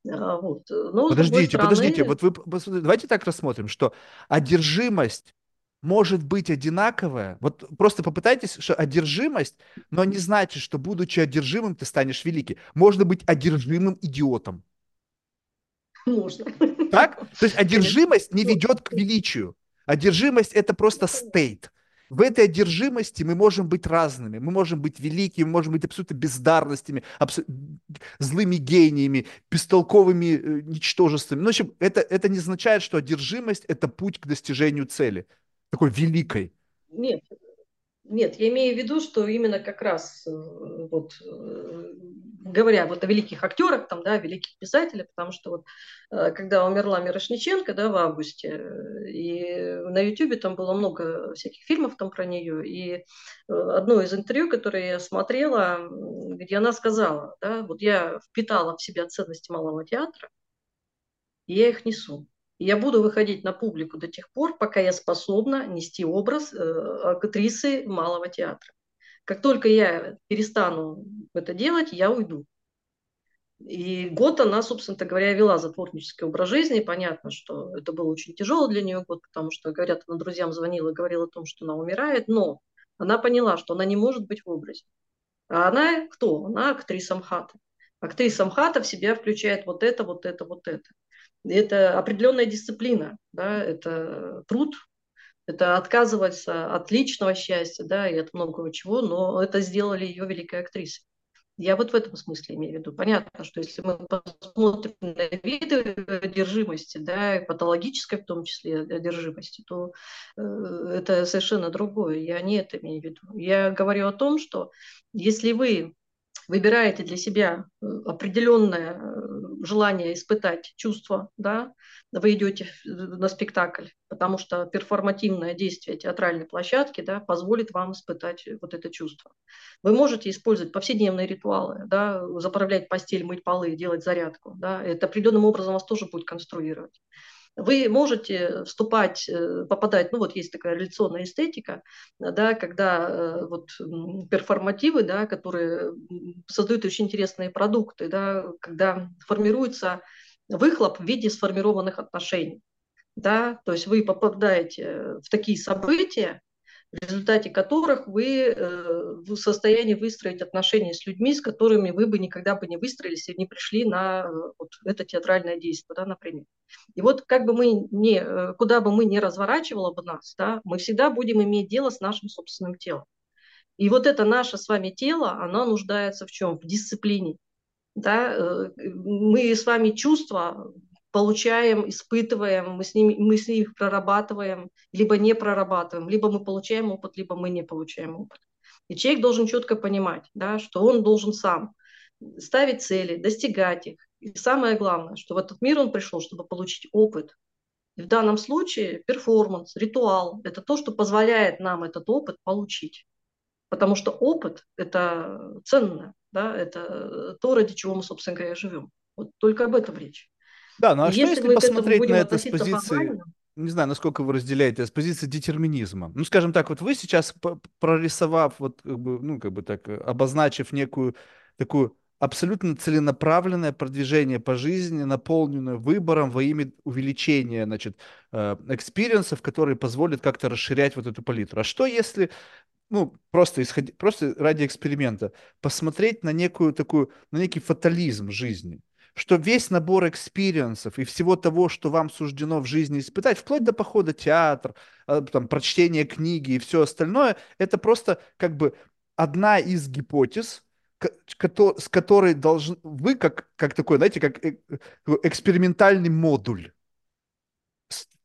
А, Вот. Но, с другой Подождите, подождите, стороны, вот вы давайте так рассмотрим, что одержимость может быть одинаковая. Вот просто попытайтесь, что одержимость, но не значит, что будучи одержимым, ты станешь великий. Можно быть одержимым идиотом. можно. Так? То есть одержимость не Вот. ведет к величию. Одержимость это просто стейт. В этой одержимости мы можем быть разными. Мы можем быть великими, мы можем быть абсолютно бездарностями, абсо- злыми гениями, бестолковыми э, ничтожествами. Ну, в общем, это, это не означает, что одержимость это путь к достижению цели. Такой великой. Нет, нет, я имею в виду, что именно как раз э, вот э, говоря вот о великих актерах, там, да, великих писателях, потому что вот э, когда умерла Мирошниченко, да, в августе, и на Ютубе там было много всяких фильмов там про нее, и одно из интервью, которое я смотрела, где она сказала, да, вот я впитала в себя ценности малого театра, и я их несу. Я буду выходить на публику до тех пор, пока я способна нести образ э, актрисы малого театра. Как только я перестану это делать, я уйду. И год она, собственно говоря, вела за творческий образ жизни. Понятно, что это был очень тяжелый для нее год, потому что, говорят, она друзьям звонила говорила о том, что она умирает, но она поняла, что она не может быть в образе. А она кто? Она актриса МХАТа. Актриса МХАТа в себя включает вот это, вот это, вот это. Это определенная дисциплина, да, это труд, это отказываться от личного счастья, да, и от многого чего, но это сделали ее великой актрисой. Я вот в этом смысле имею в виду. Понятно, что если мы посмотрим на виды одержимости, да, и патологической в том числе одержимости, то э, это совершенно другое. Я не это имею в виду. Я говорю о том, что если вы выбираете для себя э, определенное э, желание испытать чувство, да, вы идете на спектакль, потому что перформативное действие театральной площадки да, позволит вам испытать вот это чувство. Вы можете использовать повседневные ритуалы, да, заправлять постель, мыть полы, делать зарядку. Да, это определенным образом вас тоже будет конструировать. Вы можете вступать, э, попадать, ну вот есть такая реляционная эстетика, да, когда э, вот перформативы, да, которые создают очень интересные продукты, да, когда формируется выхлоп в виде сформированных отношений. Да, то есть вы попадаете в такие события, в результате которых вы э, в состоянии выстроить отношения с людьми, с которыми вы бы никогда бы не выстроились и не пришли на э, вот это театральное действие, да, например. И вот как бы мы не, э, куда бы мы ни разворачивало бы нас, да, мы всегда будем иметь дело с нашим собственным телом. И вот это наше с вами тело, оно нуждается в чем? В дисциплине. Да? Мы с вами чувства получаем, испытываем, мы с, ними, мы с ними прорабатываем, либо не прорабатываем, либо мы получаем опыт, либо мы не получаем опыт. И человек должен четко понимать, да, что он должен сам ставить цели, достигать их. И самое главное, что в этот мир он пришел, чтобы получить опыт. И в данном случае перформанс, ритуал – это то, что позволяет нам этот опыт получить. Потому что опыт – это ценно, да, это то, ради чего мы, собственно говоря, живем. Вот только об этом речь. Да, ну а и что если, если посмотреть на это с позиции, формально, не знаю, насколько вы разделяете, с позиции детерминизма? Ну, скажем так, вот вы сейчас, прорисовав, вот, как бы, ну, как бы так, обозначив некую такую абсолютно целенаправленное продвижение по жизни, наполненное выбором во имя увеличения, значит, э, experience ов, которые позволят как-то расширять вот эту палитру. А что если, ну, просто исходи, просто ради эксперимента, посмотреть на некую такую, на некий фатализм жизни? Что весь набор experience ов и всего того, что вам суждено в жизни испытать, вплоть до похода в театр, э, там, прочтения книги и все остальное, это просто как бы одна из гипотез, с которой должны вы как, как такой, знаете, как э, экспериментальный модуль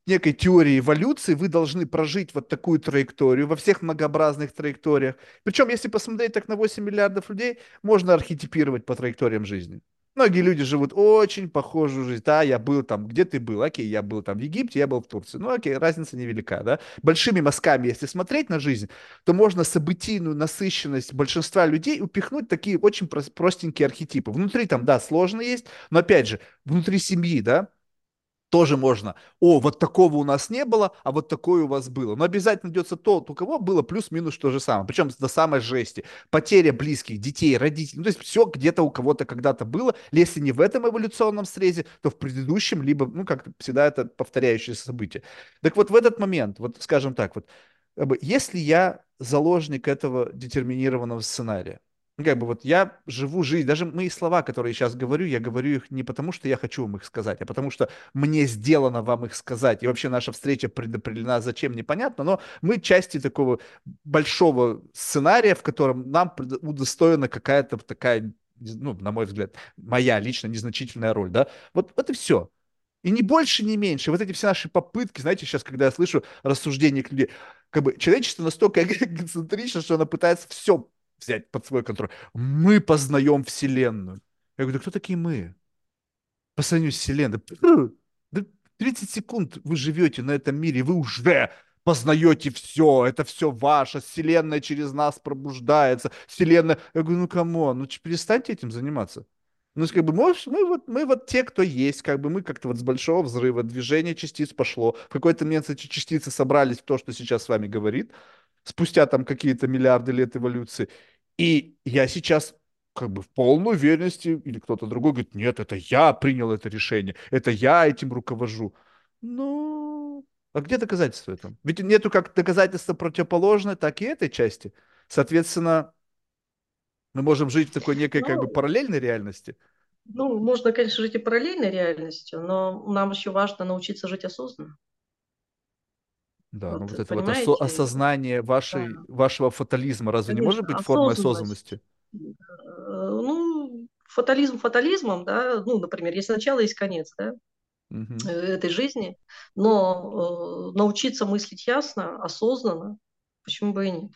некой теорией эволюции, вы должны прожить вот такую траекторию во всех многообразных траекториях. Причем, если посмотреть так на 8 миллиардов людей, можно архетипировать по траекториям жизни. Многие люди живут очень похожую жизнь. Да, я был там, где ты был? Окей, я был там в Египте, я был в Турции. Ну, окей, разница невелика, да. Большими мазками, если смотреть на жизнь, то можно событийную насыщенность большинства людей упихнуть такие очень простенькие архетипы. Внутри там, да, сложно есть, но опять же, внутри семьи, да, тоже можно. О, вот такого у нас не было, а вот такое у вас было. Но обязательно найдется тот, у кого было плюс-минус то же самое. Причем до самой жести. Потеря близких, детей, родителей. Ну, то есть все где-то у кого-то когда-то было. Если не в этом эволюционном срезе, то в предыдущем, либо, ну, как всегда, это повторяющееся событие. Так вот, в этот момент, вот скажем так, вот, если я заложник этого детерминированного сценария, ну, как бы вот я живу жизнь, даже мои слова, которые я сейчас говорю, я говорю их не потому, что я хочу вам их сказать, а потому что мне сделано вам их сказать. И вообще наша встреча предопределена зачем, непонятно, но мы части такого большого сценария, в котором нам удостоена какая-то такая, ну, на мой взгляд, моя лично незначительная роль, да. Вот, вот все. И не больше, не меньше. Вот эти все наши попытки, знаете, сейчас, когда я слышу рассуждения людей, как бы человечество настолько эгоцентрично, что оно пытается все взять под свой контроль. Мы познаем Вселенную. Я говорю, да кто такие мы? По сравнению с Вселенной. Да 30 секунд вы живете на этом мире, вы уже познаете все, это все ваше, Вселенная через нас пробуждается, Вселенная... Я говорю, ну кому? Ну перестаньте этим заниматься. Ну, как бы, может, мы вот, мы вот те, кто есть, как бы мы как-то вот с большого взрыва, движение частиц пошло, в какой-то момент эти частицы собрались в то, что сейчас с вами говорит, спустя там какие-то миллиарды лет эволюции, и я сейчас как бы в полной уверенности, или кто-то другой говорит, нет, это я принял это решение, это я этим руковожу. Ну, а где доказательства этого? Ведь нету как доказательства противоположной, так и этой части. Соответственно, мы можем жить в такой некой ну, как бы параллельной реальности. Ну, можно, конечно, жить и параллельной реальностью, но нам еще важно научиться жить осознанно. Да, вот, ну вот это вот осо- осознание вашей, да. вашего фатализма разве Конечно, не может быть формой осознанности? Э, ну, фатализм фатализмом, да, ну, например, есть начало, есть конец, да, угу. этой жизни, но э, научиться мыслить ясно, осознанно, почему бы и нет?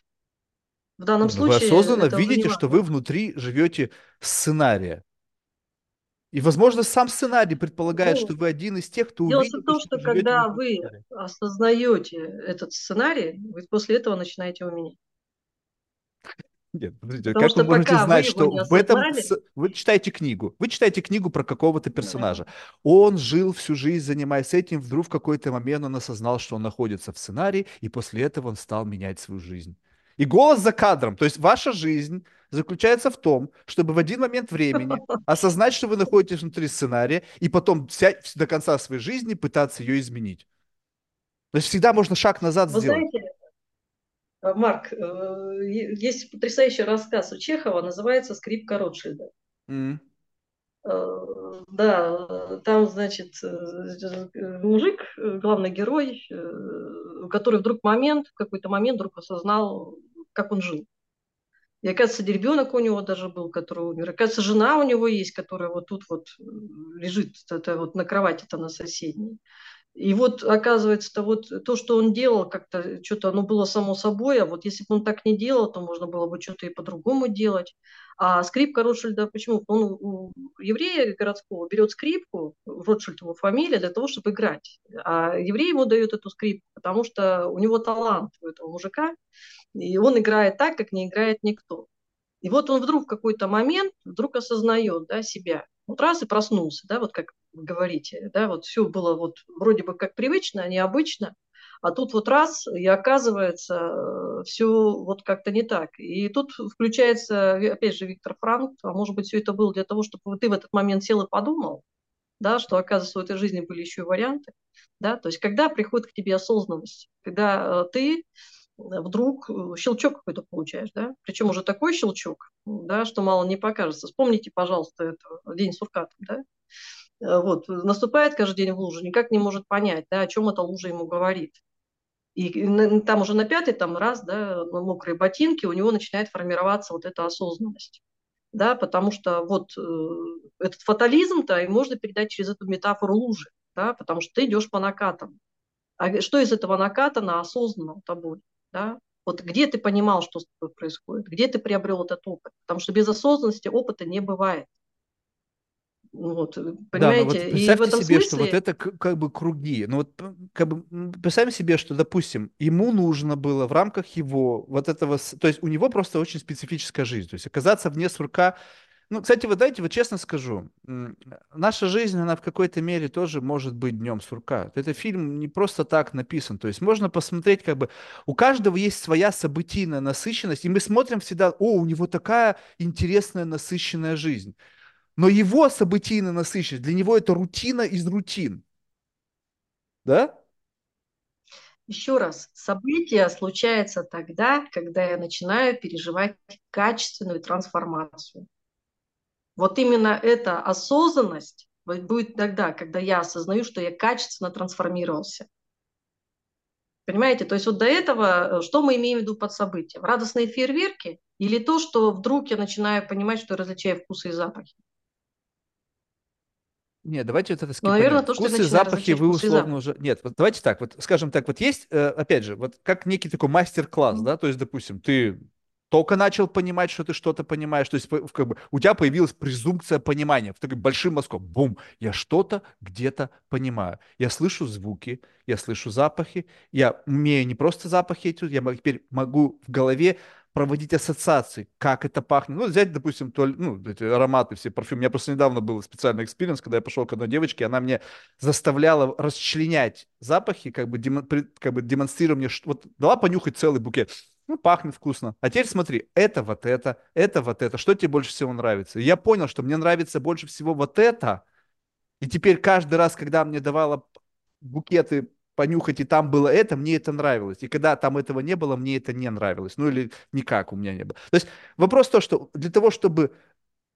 В данном ну, случае... Вы осознанно видите, что вы внутри живете сценария. И, возможно, сам сценарий предполагает, ну, что вы один из тех, кто Дело увидел, в том, что, что когда вы сценарий. осознаете этот сценарий, вы после этого начинаете его менять. Нет, подождите, Потому как вы можете знать, вы что в этом... Вы читаете книгу, вы читаете книгу про какого-то персонажа. Да. Он жил всю жизнь, занимаясь этим, вдруг в какой-то момент он осознал, что он находится в сценарии, и после этого он стал менять свою жизнь. И голос за кадром, то есть ваша жизнь заключается в том, чтобы в один момент времени осознать, что вы находитесь внутри сценария, и потом вся, до конца своей жизни пытаться ее изменить. То есть всегда можно шаг назад вы сделать. Знаете, э, Марк, э, есть потрясающий рассказ у Чехова, называется «Скрипка Ротшильда». Mm. Да, там, значит, мужик, главный герой, который вдруг момент, в какой-то момент вдруг осознал, как он жил. И, оказывается, ребенок у него даже был, который умер. Оказывается, жена у него есть, которая вот тут вот лежит это вот на кровати-то на соседней. И вот, оказывается, то, вот, то, что он делал, как-то что-то оно было само собой, а вот если бы он так не делал, то можно было бы что-то и по-другому делать. А скрипка Ротшильда, почему? Он у еврея городского берет скрипку, Ротшильд его фамилия, для того, чтобы играть. А еврей ему дает эту скрипку, потому что у него талант у этого мужика, и он играет так, как не играет никто. И вот он вдруг в какой-то момент вдруг осознает да, себя. Вот раз и проснулся, да, вот как говорите, да, вот все было вот вроде бы как привычно, необычно, А тут вот раз, и оказывается, все вот как-то не так. И тут включается, опять же, Виктор Франк, а может быть, все это было для того, чтобы ты в этот момент сел и подумал, да, что, оказывается, в этой жизни были еще и варианты. Да? То есть когда приходит к тебе осознанность, когда ты вдруг щелчок какой-то получаешь, да, причем уже такой щелчок, да, что мало не покажется. Вспомните, пожалуйста, это день сурка, да, вот, наступает каждый день в лужу, никак не может понять, да, о чем эта лужа ему говорит. И там уже на пятый там раз, да, на мокрые ботинки, у него начинает формироваться вот эта осознанность. Да, потому что вот э, этот фатализм-то и можно передать через эту метафору лужи, да, потому что ты идешь по накатам. А что из этого наката осознанно тобой? Да? Вот где ты понимал, что с тобой происходит, где ты приобрел этот опыт? Потому что без осознанности опыта не бывает. Вот, понимаете? Э, да, вот представьте и в этом себе, смысле... что вот это как бы круги. Ну вот как бы представим себе, что, допустим, ему нужно было в рамках его вот этого... То есть у него просто очень специфическая жизнь. То есть оказаться вне сурка ну, кстати, вы дайте, вот честно скажу, наша жизнь, она в какой-то мере тоже может быть днем сурка. Это фильм не просто так написан. То есть можно посмотреть, как бы у каждого есть своя событийная насыщенность, и мы смотрим всегда, о, у него такая интересная насыщенная жизнь. Но его событийная насыщенность, для него это рутина из рутин. Да? Еще раз, событие случается тогда, когда я начинаю переживать качественную трансформацию. Вот именно эта осознанность будет тогда, когда я осознаю, что я качественно трансформировался. Понимаете? То есть вот до этого, э, что мы имеем в виду под событием? Радостные фейерверки или то, что вдруг я начинаю понимать, что различаю вкусы и запахи? Нет, давайте вот это скипанем. Ну, наверное, то, что Вкусы, запахи вы условно уже... Нет, вот давайте так, вот скажем так, вот есть, э, опять же, вот как некий такой мастер-класс, mm-hmm. да, то есть, допустим, ты только начал понимать, что ты что-то понимаешь, то есть как бы у тебя появилась презумпция понимания, в таким большим мазком, бум, я что-то где-то понимаю, я слышу звуки, я слышу запахи, я умею не просто запахи эти, я теперь могу в голове проводить ассоциации, как это пахнет. Ну, взять, допустим, то, ну, эти ароматы, все парфюмы. У меня просто недавно был специальный experience, когда я пошел к одной девочке, она мне заставляла расчленять запахи, как бы, демо, как бы демонстрируя мне, что, вот дала понюхать целый букет. Ну, пахнет вкусно. А теперь смотри, это вот это, это вот это. Что тебе больше всего нравится? И я понял, что мне нравится больше всего вот это. И теперь каждый раз, когда мне давала букеты понюхать, и там было это, мне это нравилось. И когда там этого не было, мне это не нравилось. Ну или никак у меня не было. То есть вопрос то, что для того, чтобы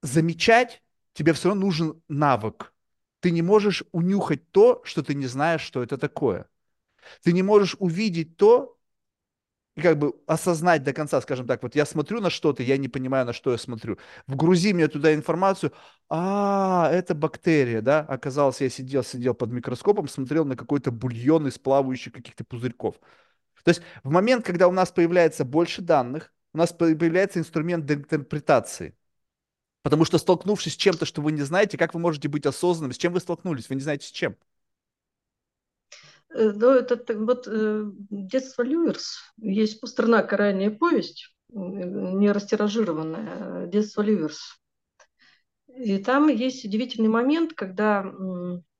замечать, тебе все равно нужен навык. Ты не можешь унюхать то, что ты не знаешь, что это такое. Ты не можешь увидеть то, и как бы осознать до конца, скажем так, вот я смотрю на что-то, я не понимаю, на что я смотрю. Вгрузи мне туда информацию, а, это бактерия, да, оказалось, я сидел, сидел под микроскопом, смотрел на какой-то бульон из плавающих каких-то пузырьков. То есть в момент, когда у нас появляется больше данных, у нас появляется инструмент интерпретации. Потому что столкнувшись с чем-то, что вы не знаете, как вы можете быть осознанным, с чем вы столкнулись, вы не знаете с чем. Э, ну, это вот э, детство Люверс. Есть Пастернак «Ранняя повесть», не растиражированная, детство Люверс. И там есть удивительный момент, когда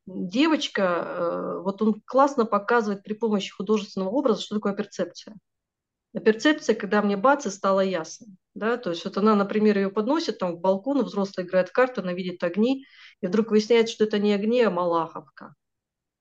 девочка, э, вот он классно показывает при помощи художественного образа, что такое перцепция. А перцепция, когда мне бац, и стало ясно. Да? То есть вот она, например, ее подносит там к балкону, взрослый играет в карты, она видит огни, и вдруг выясняется, что это не огни, а малаховка.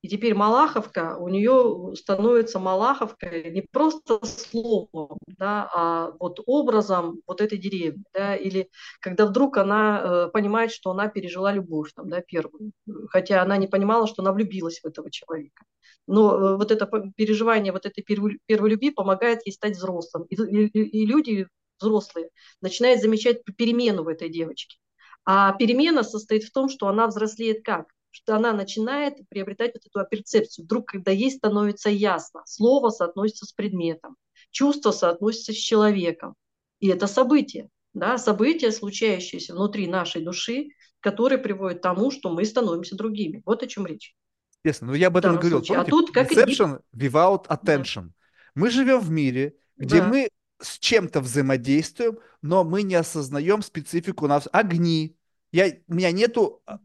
И теперь Малаховка, у нее становится Малаховка не просто словом, да, а вот образом вот этой деревни. Да, или когда вдруг она э, понимает, что она пережила любовь, там, да, первую, хотя она не понимала, что она влюбилась в этого человека. Но э, вот это переживание вот этой первой, первой любви помогает ей стать взрослым. И, и, и люди взрослые начинают замечать перемену в этой девочке. А перемена состоит в том, что она взрослеет как? Что она начинает приобретать вот эту перцепцию. Вдруг, когда ей становится ясно, слово соотносится с предметом, чувство соотносится с человеком. И это событие, да, событие, случающееся внутри нашей души, которое приводит к тому, что мы становимся другими. Вот о чем речь. Естественно, но я об этом говорил. Помните, а тут как Deception without attention. Да. Мы живем в мире, где да. мы с чем-то взаимодействуем, но мы не осознаем специфику нас. Огни. Я, у меня нету а,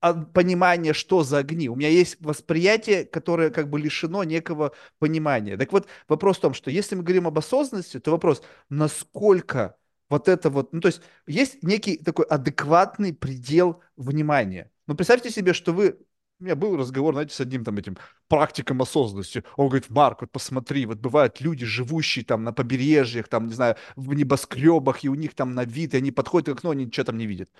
понимание, что за огни. У меня есть восприятие, которое как бы лишено некого понимания. Так вот, вопрос в том, что если мы говорим об осознанности, то вопрос, насколько вот это вот, ну то есть есть некий такой адекватный предел внимания. Ну представьте себе, что вы у меня был разговор, знаете, с одним там этим практиком осознанности. Он говорит, Марк, вот посмотри, вот бывают люди, живущие там на побережьях, там, не знаю, в небоскребах, и у них там на вид, и они подходят к окну, они ничего там не видят.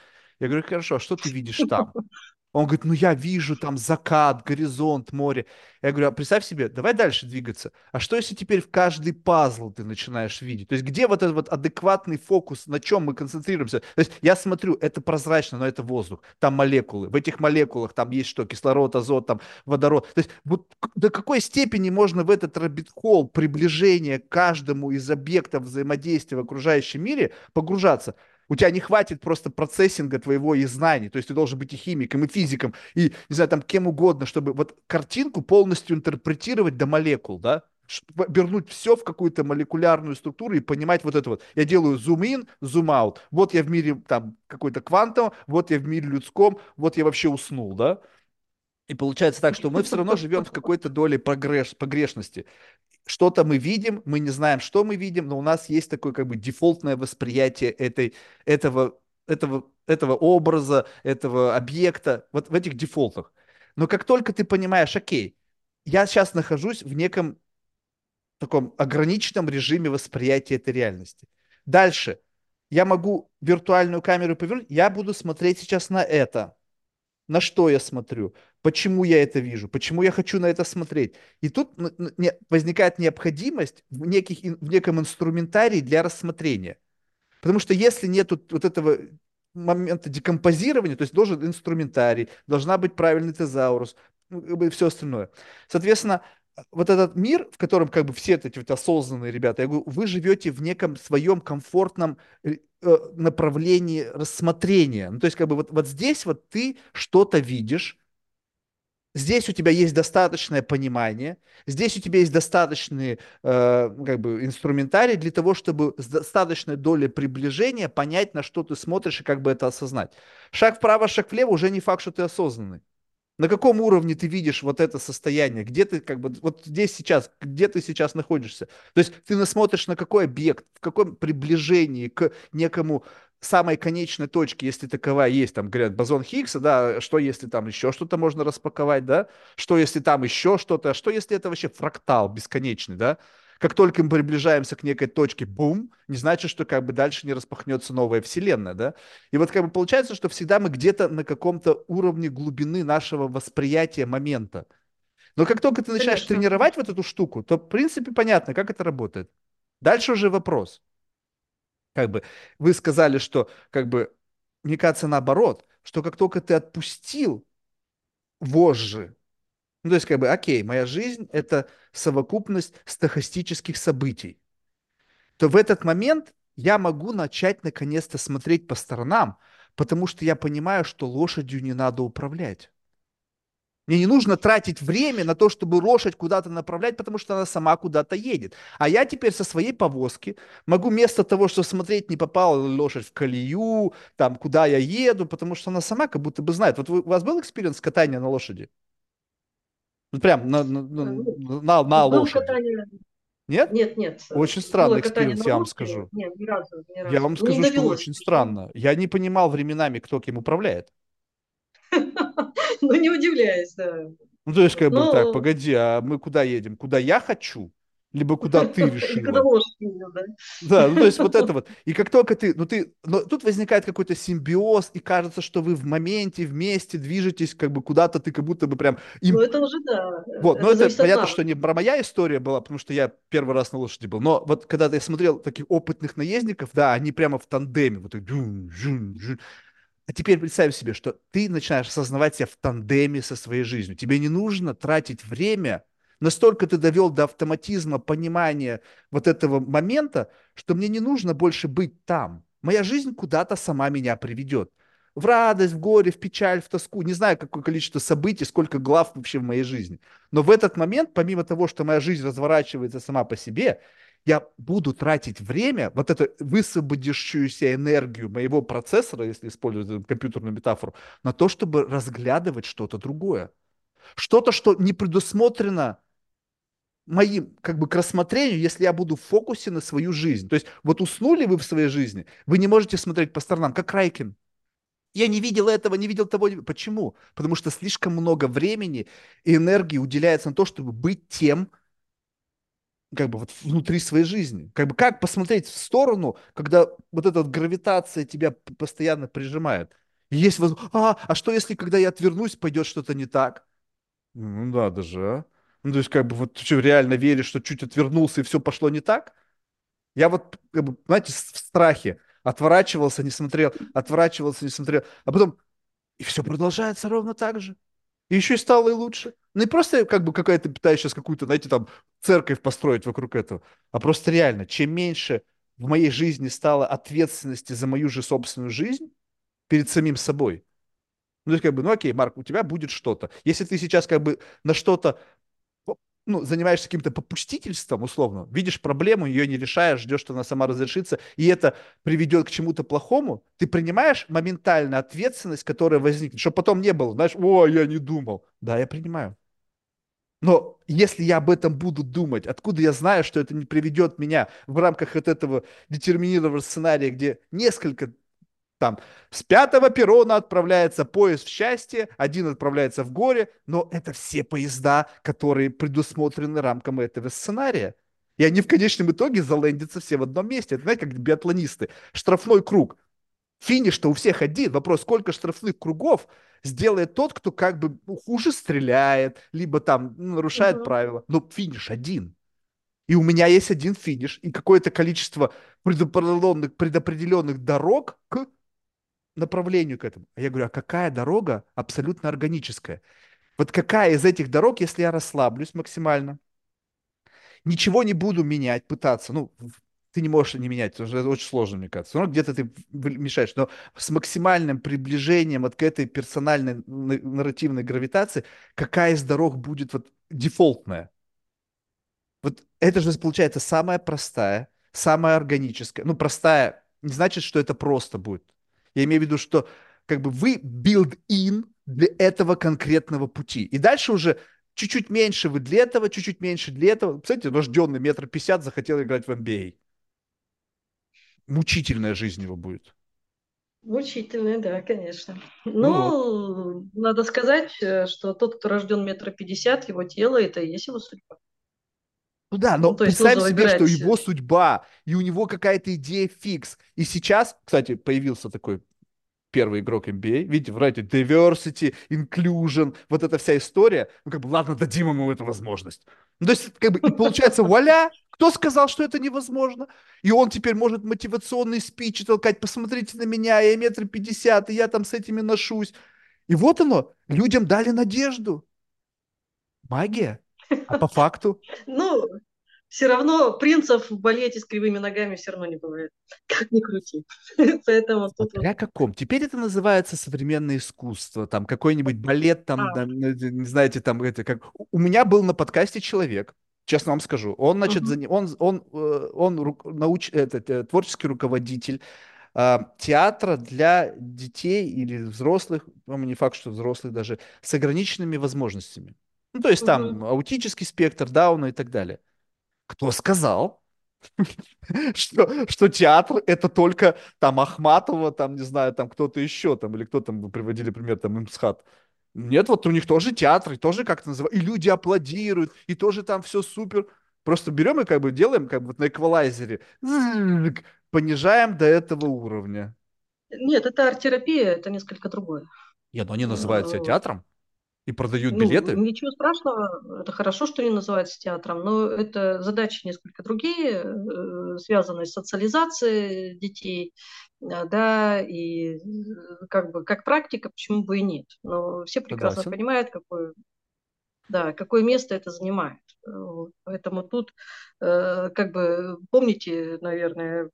Я говорю, хорошо, а что ты видишь там? Он говорит, ну я вижу там закат, горизонт, море. Я говорю, а представь себе, давай дальше двигаться. А что если теперь в каждый пазл ты начинаешь видеть? То есть где вот этот вот адекватный фокус, на чем мы концентрируемся? То есть я смотрю, это прозрачно, но это воздух. Там молекулы. В этих молекулах там есть что? Кислород, азот, там водород. То есть вот до какой степени можно в этот робит-холл приближения к каждому из объектов взаимодействия в окружающем мире погружаться? У тебя не хватит просто процессинга твоего и знаний. То есть ты должен быть и химиком, и физиком, и, не знаю, там кем угодно, чтобы вот картинку полностью интерпретировать до молекул, да? вернуть все в какую-то молекулярную структуру и понимать вот это вот. Я делаю зум-ин, зум-аут. Вот я в мире там какой-то квантовом, вот я в мире людском, вот я вообще уснул, да? И получается так, что мы все равно живем в какой-то доле прогресс, погрешности что-то мы видим, мы не знаем, что мы видим, но у нас есть такое как бы дефолтное восприятие этой, этого, этого, этого образа, этого объекта, вот в этих дефолтах. Но как только ты понимаешь, окей, я сейчас нахожусь в неком таком ограниченном режиме восприятия этой реальности. Дальше. Я могу виртуальную камеру повернуть, я буду смотреть сейчас на это. На что я смотрю? Почему я это вижу, почему я хочу на это смотреть. И тут возникает необходимость в, неких, в неком инструментарии для рассмотрения. Потому что если нет вот этого момента декомпозирования, то есть должен инструментарий, должна быть правильный тезаурус, ну, и все остальное. Соответственно, вот этот мир, в котором как бы все эти вот осознанные ребята, я говорю, вы живете в неком своем комфортном э, направлении рассмотрения. Ну, то есть как бы вот, вот здесь вот ты что-то видишь, Здесь у тебя есть достаточное понимание, здесь у тебя есть достаточный э, как бы инструментарий для того, чтобы с достаточной долей приближения понять, на что ты смотришь и как бы это осознать. Шаг вправо, шаг влево уже не факт, что ты осознанный. На каком уровне ты видишь вот это состояние? Где ты как бы вот здесь сейчас, где ты сейчас находишься? То есть ты насмотришь на какой объект, в каком приближении к некому самой конечной точки, если таковая есть, там говорят бозон Хиггса, да, что если там еще что-то можно распаковать, да, что если там еще что-то, а что если это вообще фрактал бесконечный, да, как только мы приближаемся к некой точке, бум, не значит, что как бы дальше не распахнется новая вселенная, да? И вот как бы получается, что всегда мы где-то на каком-то уровне глубины нашего восприятия момента. Но как только ты начинаешь Конечно. тренировать вот эту штуку, то в принципе понятно, как это работает. Дальше уже вопрос. Как бы вы сказали, что как бы мне кажется наоборот, что как только ты отпустил вожжи, ну, то есть, как бы, окей, моя жизнь – это совокупность стахастических событий, то в этот момент я могу начать наконец-то смотреть по сторонам, потому что я понимаю, что лошадью не надо управлять. Мне не нужно тратить время на то, чтобы лошадь куда-то направлять, потому что она сама куда-то едет. А я теперь со своей повозки могу вместо того, что смотреть, не попала лошадь в колею, там, куда я еду, потому что она сама как будто бы знает. Вот у вас был experience катания на лошади? Ну, прям на, на, на, ну, на, на лошади. Катание... Нет? Нет, нет. Очень странный experience, я вам скажу. Нет, ни разу, ни разу. Я вам скажу, что очень странно. Я не понимал временами, кто кем управляет. Ну, не удивляюсь, да. Ну, то есть, как бы, Но... так, погоди, а мы куда едем? Куда я хочу? Либо куда ты решила? Да? Ну, то есть, вот это вот. И как только ты, ну, ты, но тут возникает какой-то симбиоз, и кажется, что вы в моменте вместе движетесь, как бы куда-то ты как будто бы прям... Им... Ну, это уже, да. Вот, это но это понятно, что не про моя история была, потому что я первый раз на лошади был. Но вот когда я смотрел таких опытных наездников, да, они прямо в тандеме, вот так. А теперь представь себе, что ты начинаешь осознавать себя в тандеме со своей жизнью. Тебе не нужно тратить время, настолько ты довел до автоматизма понимания вот этого момента, что мне не нужно больше быть там. Моя жизнь куда-то сама меня приведет. В радость, в горе, в печаль, в тоску. Не знаю, какое количество событий, сколько глав вообще в моей жизни. Но в этот момент, помимо того, что моя жизнь разворачивается сама по себе, я буду тратить время, вот эту высвободившуюся энергию моего процессора, если использовать компьютерную метафору, на то, чтобы разглядывать что-то другое. Что-то, что не предусмотрено моим, как бы, к рассмотрению, если я буду в фокусе на свою жизнь. То есть вот уснули вы в своей жизни, вы не можете смотреть по сторонам, как Райкин. Я не видел этого, не видел того. Почему? Потому что слишком много времени и энергии уделяется на то, чтобы быть тем, как бы вот внутри своей жизни. Как бы как посмотреть в сторону, когда вот эта вот гравитация тебя постоянно прижимает. Есть возможность, а, а что если, когда я отвернусь, пойдет что-то не так? Ну, надо же, а? Ну, то есть, как бы, вот ты что, реально веришь, что чуть отвернулся и все пошло не так? Я вот, как бы, знаете, в страхе отворачивался, не смотрел, отворачивался, не смотрел, а потом и все продолжается ровно так же. И еще и стало и лучше. Ну и просто как бы какая-то пытаешь сейчас какую-то, знаете, там церковь построить вокруг этого. А просто реально, чем меньше в моей жизни стало ответственности за мою же собственную жизнь перед самим собой. Ну, то есть как бы, ну окей, Марк, у тебя будет что-то. Если ты сейчас как бы на что-то ну, занимаешься каким-то попустительством, условно, видишь проблему, ее не решаешь, ждешь, что она сама разрешится, и это приведет к чему-то плохому, ты принимаешь моментально ответственность, которая возникнет, чтобы потом не было, знаешь, о, я не думал. Да, я принимаю. Но если я об этом буду думать, откуда я знаю, что это не приведет меня в рамках вот этого детерминированного сценария, где несколько там с пятого перрона отправляется поезд в счастье, один отправляется в горе, но это все поезда, которые предусмотрены рамкам этого сценария. И они в конечном итоге залендятся все в одном месте. Это, знаете, как биатлонисты. Штрафной круг. Финиш-то у всех один. Вопрос, сколько штрафных кругов сделает тот, кто как бы хуже стреляет, либо там ну, нарушает угу. правила. Но финиш один. И у меня есть один финиш и какое-то количество предопределенных, предопределенных дорог к направлению к этому. А я говорю, а какая дорога абсолютно органическая? Вот какая из этих дорог, если я расслаблюсь максимально, ничего не буду менять, пытаться, ну, ты не можешь не менять, это очень сложно, мне кажется. Но где-то ты мешаешь. Но с максимальным приближением вот к этой персональной нарративной гравитации, какая из дорог будет вот дефолтная? Вот это же получается самая простая, самая органическая. Ну, простая не значит, что это просто будет. Я имею в виду, что как бы вы build-in для этого конкретного пути. И дальше уже чуть-чуть меньше вы для этого, чуть-чуть меньше для этого. Кстати, рожденный метр пятьдесят захотел играть в NBA. А. Мучительная жизнь его будет. Мучительная, да, конечно. Ну, ну вот. надо сказать, э, что тот, кто рожден метр пятьдесят, его тело, это и есть его судьба. Ну да, но ну, представь себе, что его судьба, и у него какая-то идея фикс. И сейчас, кстати, появился такой первый игрок NBA. Видите, вроде diversity, inclusion, вот эта вся история. Ну, как бы, ладно, дадим ему эту возможность. Ну, то есть, как бы, и получается, вуаля, кто сказал, что это невозможно? И он теперь может мотивационный спич толкать, посмотрите на меня, я метр пятьдесят, и я там с этими ношусь. И вот оно, людям дали надежду. Магия. А по факту? Ну, все равно принцев болеть с кривыми ногами все равно не бывает. Как ни крути. Поэтому тут... Смотря каком. Теперь это называется современное искусство. Там какой-нибудь балет, там, а. там ну, не знаете, там это как... У меня был на подкасте человек, честно вам скажу. Он, значит, uh-huh. он, он, э, он, он науч... этот, э, творческий руководитель а, театра для детей или взрослых, ну, не факт, что взрослых даже, с ограниченными возможностями. Ну, то есть там угу. аутический спектр, Дауна и так далее. Кто сказал, что, что театр это только там Ахматова, там, не знаю, там кто-то еще, там, или кто там, приводили пример, там, Имсхат. Нет, вот у них тоже театр, и тоже как-то называют, и люди аплодируют, и тоже там все супер. Просто берем и как бы делаем, как бы на эквалайзере, понижаем до этого уровня. Нет, это арт-терапия, это несколько другое. Нет, но они называют себя театром. И продают ну, билеты? Ничего страшного, это хорошо, что не называется театром, но это задачи несколько другие, э, связанные с социализацией детей, э, да, и э, как бы как практика, почему бы и нет. Но все прекрасно Согласен. понимают, какое, да, какое место это занимает. Поэтому тут, как бы, помните, наверное,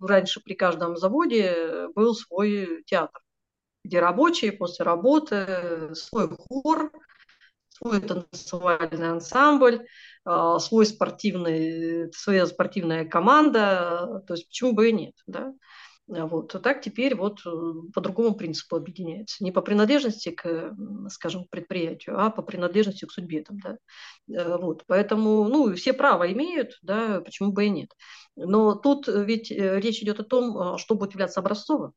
раньше при каждом заводе был свой театр где рабочие после работы, свой хор, свой танцевальный ансамбль, а, свой спортивный, своя спортивная команда, то есть почему бы и нет, да. Вот. А так теперь вот э, по другому принципу объединяется. Не по принадлежности к, скажем, предприятию, а по принадлежности к судьбе. Там, да? Э, вот. Поэтому ну, все право имеют, да, почему бы и нет. Но тут ведь э, речь идет о том, что будет являться образцовым,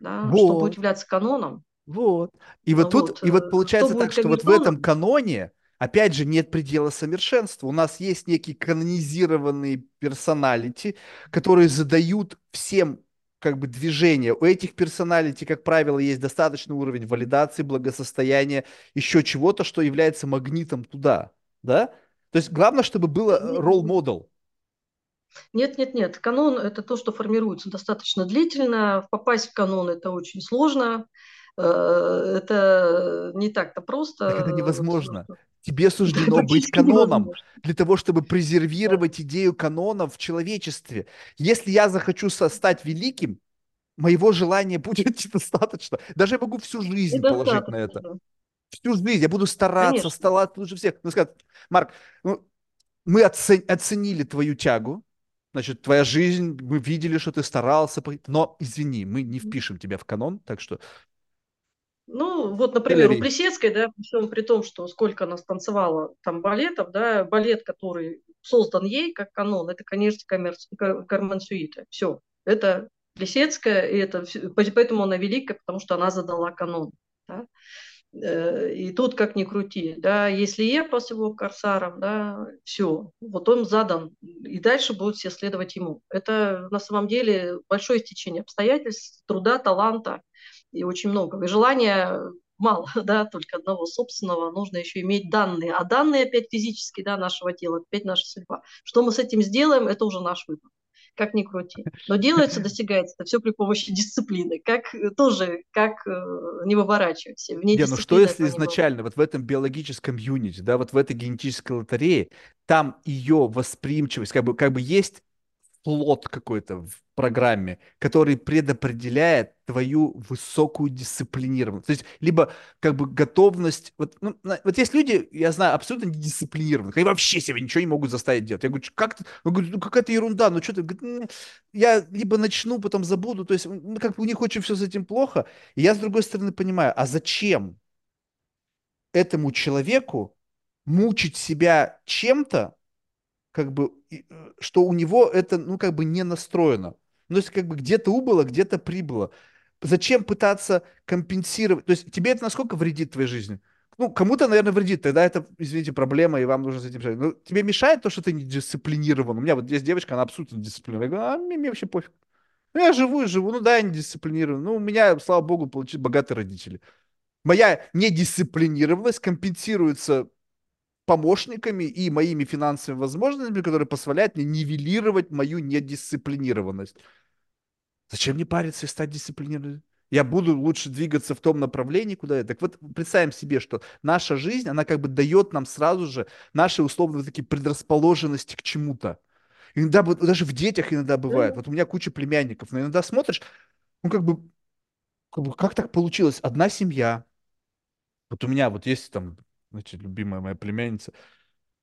да? что будет являться каноном. Вот. И вот, вот тут, и вот получается так, что вот в этом каноне, опять же, нет предела совершенства. У нас есть некие канонизированные персоналити, которые задают всем как бы движение. У этих персоналити, как правило, есть достаточный уровень валидации, благосостояния, еще чего-то, что является магнитом туда, да? То есть главное, чтобы было ролл модел. Нет, нет, нет. Канон – это то, что формируется достаточно длительно. Попасть в канон – это очень сложно. Э, это не так-то просто. Так это невозможно. Тебе суждено быть каноном для того, чтобы презервировать идею канона в человечестве. Если я захочу стать великим, моего желания будет недостаточно. Даже я могу всю жизнь положить на это. Всю жизнь я буду стараться, стараться лучше всех. Ну, сказать, Марк, ну, мы оцен, оценили твою тягу, значит, твоя жизнь, мы видели, что ты старался, но, извини, мы не впишем тебя в канон, так что ну, вот, например, у Плесецкой, да, при, всем, при том, что сколько она станцевала там балетов, да, балет, который создан ей как канон, это, конечно, Кармен Сюита. Все, это Плесецкая, и это, поэтому она великая, потому что она задала канон. Да. Э, и тут как ни крути, да, если эпос его корсаром, да, все, вот он задан, и дальше будут все следовать ему. Это на самом деле большое стечение обстоятельств, труда, таланта, и очень много. И желания мало, да, только одного собственного, нужно еще иметь данные. А данные опять физические, да, нашего тела, опять наша судьба. Что мы с этим сделаем, это уже наш выбор. Как ни крути. Но делается, достигается это все при помощи дисциплины. Как тоже, как э, не выворачивайся. Вне не, ну что если изначально вот в этом биологическом юните, да, вот в этой генетической лотерее, там ее восприимчивость, как бы, как бы есть плод какой-то программе, который предопределяет твою высокую дисциплинированность. То есть, либо как бы готовность... Вот, ну, вот есть люди, я знаю, абсолютно недисциплинированных, они вообще себя ничего не могут заставить делать. Я говорю, как ты? Я говорю, ну какая-то ерунда, ну что ты? Говорит, я либо начну, потом забуду. То есть, ну, как бы у них очень все с этим плохо. И я, с другой стороны, понимаю, а зачем этому человеку мучить себя чем-то, как бы, э, что у него это, ну, как бы не настроено. Ну, то есть, как бы где-то убыло, где-то прибыло. Зачем пытаться компенсировать? То есть, тебе это насколько вредит твоей жизни? Ну, кому-то, наверное, вредит. Тогда это, извините, проблема, и вам нужно с этим решать. Но тебе мешает то, что ты не дисциплинирован? У меня вот есть девочка, она абсолютно дисциплинирована. Я говорю, а мне, мне вообще пофиг. Ну, я живу и живу. Ну, да, я не дисциплинирован. Ну, у меня, слава богу, получились богатые родители. Моя недисциплинированность компенсируется помощниками и моими финансовыми возможностями, которые позволяют мне нивелировать мою недисциплинированность. Зачем мне париться и стать дисциплинированным? Я буду лучше двигаться в том направлении, куда я. Так вот, представим себе, что наша жизнь, она как бы дает нам сразу же наши условно такие предрасположенности к чему-то. Иногда даже в детях иногда бывает. Вот у меня куча племянников, но иногда смотришь, ну как бы, как бы, как так получилось? Одна семья. Вот у меня вот есть там значит, любимая моя племянница,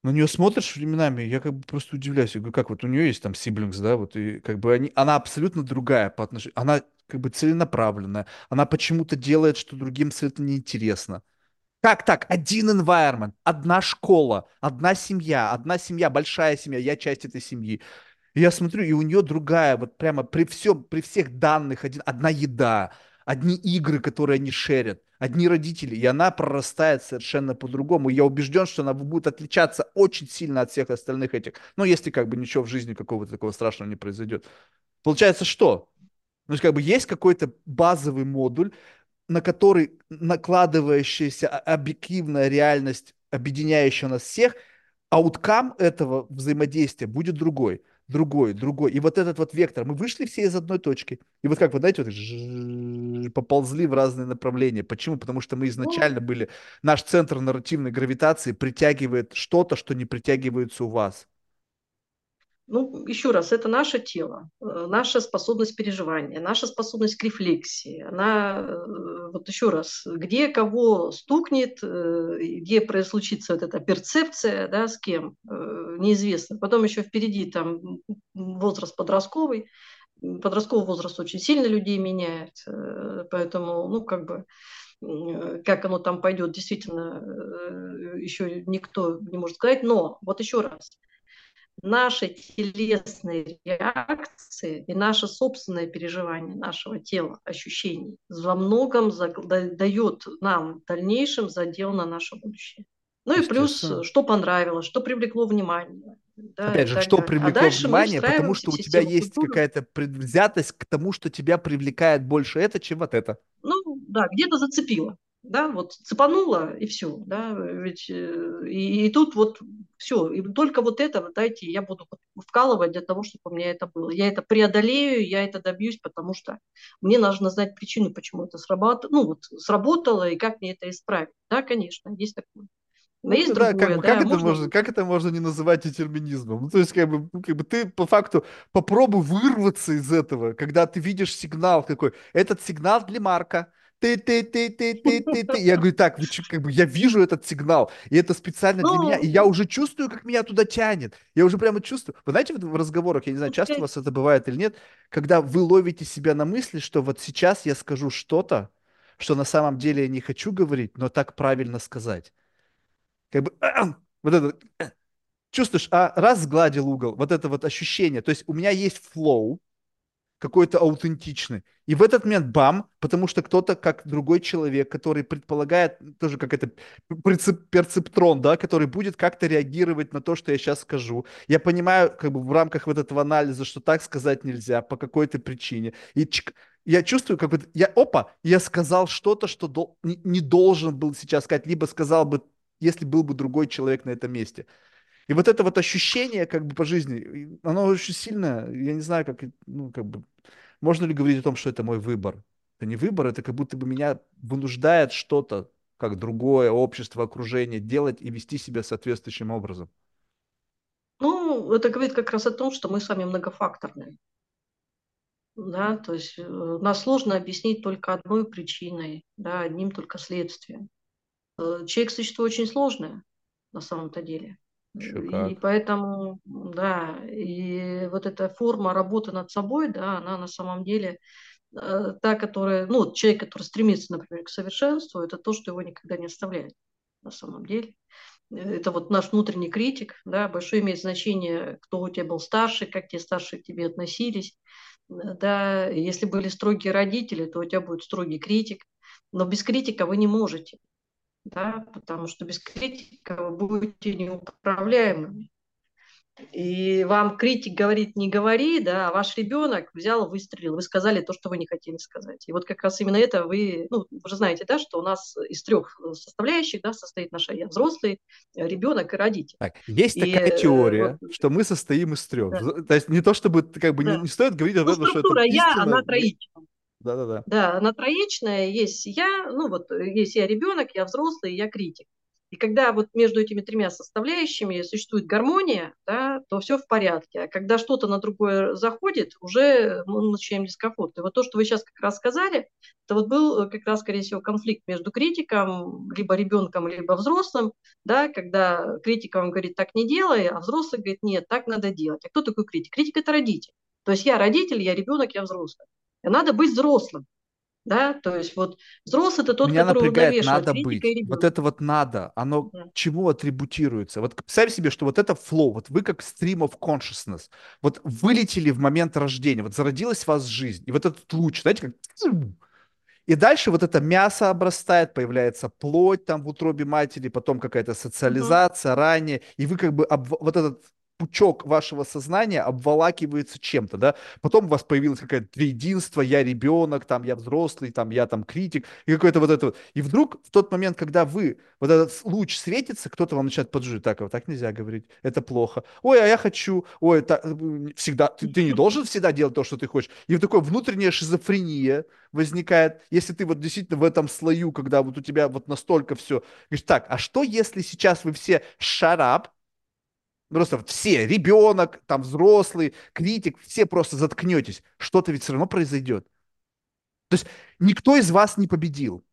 на нее смотришь временами, я как бы просто удивляюсь. Я говорю, как вот у нее есть там сиблингс, да, вот, и как бы они, она абсолютно другая по отношению, она как бы целенаправленная, она почему-то делает, что другим абсолютно неинтересно. Как так? Один environment, одна школа, одна семья, одна семья, большая семья, я часть этой семьи. И я смотрю, и у нее другая, вот прямо при всем, при всех данных, один, одна еда, одни игры, которые они шерят, одни родители, и она прорастает совершенно по-другому. Я убежден, что она будет отличаться очень сильно от всех остальных этих. Ну, если как бы ничего в жизни какого-то такого страшного не произойдет. Получается, что? Ну, как бы есть какой-то базовый модуль, на который накладывающаяся объективная реальность, объединяющая нас всех, ауткам этого взаимодействия будет другой другой, другой. И вот этот вот вектор, мы вышли все из одной точки. И вот как вы знаете, вот поползли в разные направления. Почему? Потому что мы изначально были, наш центр нарративной гравитации притягивает что-то, что не притягивается у вас. Ну, еще раз, это наше тело, э, наша способность переживания, наша способность к рефлексии. Она, э, вот еще раз, где кого стукнет, э, где случится вот эта перцепция, да, с кем, неизвестно. Потом еще впереди там возраст подростковый, подростковый возраст очень сильно людей меняет, поэтому, ну, как бы, как оно там пойдет, действительно, еще никто не может сказать. Но вот еще раз, наши телесные реакции и наше собственное переживание нашего тела, ощущений во многом дает нам в дальнейшем задел на наше будущее. Ну и плюс, что понравилось, что привлекло внимание. Да, Опять же, что далее. А привлекло а внимание, потому что у тебя есть какая-то предвзятость к тому, что тебя привлекает больше это, чем вот это. Ну да, где-то зацепило да, вот цепануло и все, да, ведь э, и, и тут вот все, и только вот это, дайте, я буду вкалывать для того, чтобы у меня это было. Я это преодолею, я это добьюсь, потому что мне нужно знать причину, почему это сработало, ну вот сработало и как мне это исправить. Да, конечно, есть такое. Но ну, есть да, другое, как, да, как, можно... это можно, как это можно не называть детерминизмом? Ну, то есть, как бы, как бы ты по факту попробуй вырваться из этого, когда ты видишь сигнал какой. Этот сигнал для Марка, ты, ты, ты, ты, ты, ты, ты. Я говорю, так, как бы, я вижу этот сигнал, и это специально для меня, и я уже чувствую, как меня туда тянет. Я уже прямо чувствую. Вы знаете, в разговорах, я не знаю, часто у вас это бывает или нет, когда вы ловите себя на мысли, что вот сейчас я скажу что-то, что на самом деле я не хочу говорить, но так правильно сказать. Как бы вот это чувствуешь, а раз сгладил угол, вот это вот ощущение. То есть у меня есть флоу, какой-то аутентичный. И в этот момент бам, потому что кто-то, как другой человек, который предполагает, тоже как это перцептрон, да, который будет как-то реагировать на то, что я сейчас скажу. Я понимаю, как бы в рамках вот этого анализа, что так сказать нельзя по какой-то причине. И чик, я чувствую, как бы, я, опа, я сказал что-то, что дол, не, не должен был сейчас сказать, либо сказал бы, если был бы другой человек на этом месте. И вот это вот ощущение как бы по жизни, оно очень сильно, я не знаю, как, ну, как бы, можно ли говорить о том, что это мой выбор? Это не выбор, это как будто бы меня вынуждает что-то, как другое общество, окружение, делать и вести себя соответствующим образом. Ну, это говорит как раз о том, что мы с вами многофакторные. Да, то есть э, нас сложно объяснить только одной причиной, да, одним только следствием. Э, человек существо очень сложное на самом-то деле. И поэтому, да, и вот эта форма работы над собой, да, она на самом деле э, та, которая, ну, человек, который стремится, например, к совершенству, это то, что его никогда не оставляет на самом деле. Это вот наш внутренний критик, да, большое имеет значение, кто у тебя был старше, как те старшие к тебе относились, да, если были строгие родители, то у тебя будет строгий критик, но без критика вы не можете да, потому что без критика вы будете неуправляемыми. И вам критик говорит не говори, да, а ваш ребенок взял, выстрелил, вы сказали то, что вы не хотели сказать. И вот как раз именно это вы, ну, вы же знаете, да, что у нас из трех составляющих, да, состоит наша я, взрослый, ребенок и родитель. Так, есть и, такая э, теория, вот, что мы состоим из трех. Да. То есть не то, чтобы, как бы, да. не, не стоит говорить об этом, что это я, она троичная. Да-да-да. Да, она троичная, есть я, ну вот есть я ребенок, я взрослый, я критик. И когда вот между этими тремя составляющими существует гармония, да, то все в порядке. А когда что-то на другое заходит, уже мы начинаем дискомфорт. И вот то, что вы сейчас как раз сказали, это вот был э, как раз, скорее всего, конфликт между критиком, либо ребенком, либо взрослым, да, когда критик вам говорит, так не делай, а взрослый говорит, нет, так надо делать. А кто такой критик? Критик – это родитель. То есть я родитель, я ребенок, я взрослый. Надо быть взрослым. Да, то есть вот взрослый это тот, Меня который напрягает, надо быть. Вот это вот надо, оно да. чему атрибутируется? Вот представь себе, что вот это flow, вот вы как stream of consciousness, вот вылетели в момент рождения, вот зародилась в вас жизнь, и вот этот луч, знаете, как и дальше вот это мясо обрастает, появляется плоть там в утробе матери, потом какая-то социализация угу. ранее, и вы как бы об, вот этот пучок вашего сознания обволакивается чем-то, да, потом у вас появилось какое-то триединство, я ребенок, там, я взрослый, там, я там критик, и какое-то вот это вот. И вдруг в тот момент, когда вы, вот этот луч светится, кто-то вам начинает поджить, так, вот так нельзя говорить, это плохо. Ой, а я хочу, ой, это всегда, ты, ты не должен всегда делать то, что ты хочешь. И вот такая внутренняя шизофрения возникает, если ты вот действительно в этом слою, когда вот у тебя вот настолько все, говоришь, так, а что если сейчас вы все up, Просто все, ребенок, там взрослый, критик, все просто заткнетесь. Что-то ведь все равно произойдет. То есть никто из вас не победил.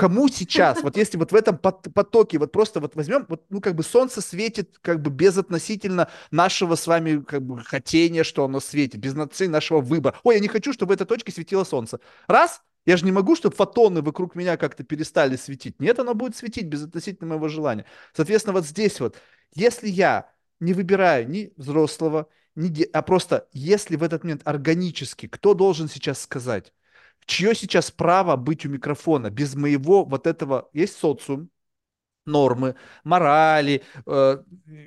Кому сейчас, вот если вот в этом потоке, вот просто вот возьмем, вот, ну, как бы солнце светит как бы безотносительно нашего с вами как бы хотения, что оно светит, без нашего выбора. Ой, я не хочу, чтобы в этой точке светило солнце. Раз, я же не могу, чтобы фотоны вокруг меня как-то перестали светить. Нет, оно будет светить безотносительно моего желания. Соответственно, вот здесь вот, если я не выбираю ни взрослого, ни де... а просто если в этот момент органически, кто должен сейчас сказать, чье сейчас право быть у микрофона? Без моего вот этого, есть социум, нормы, морали, э,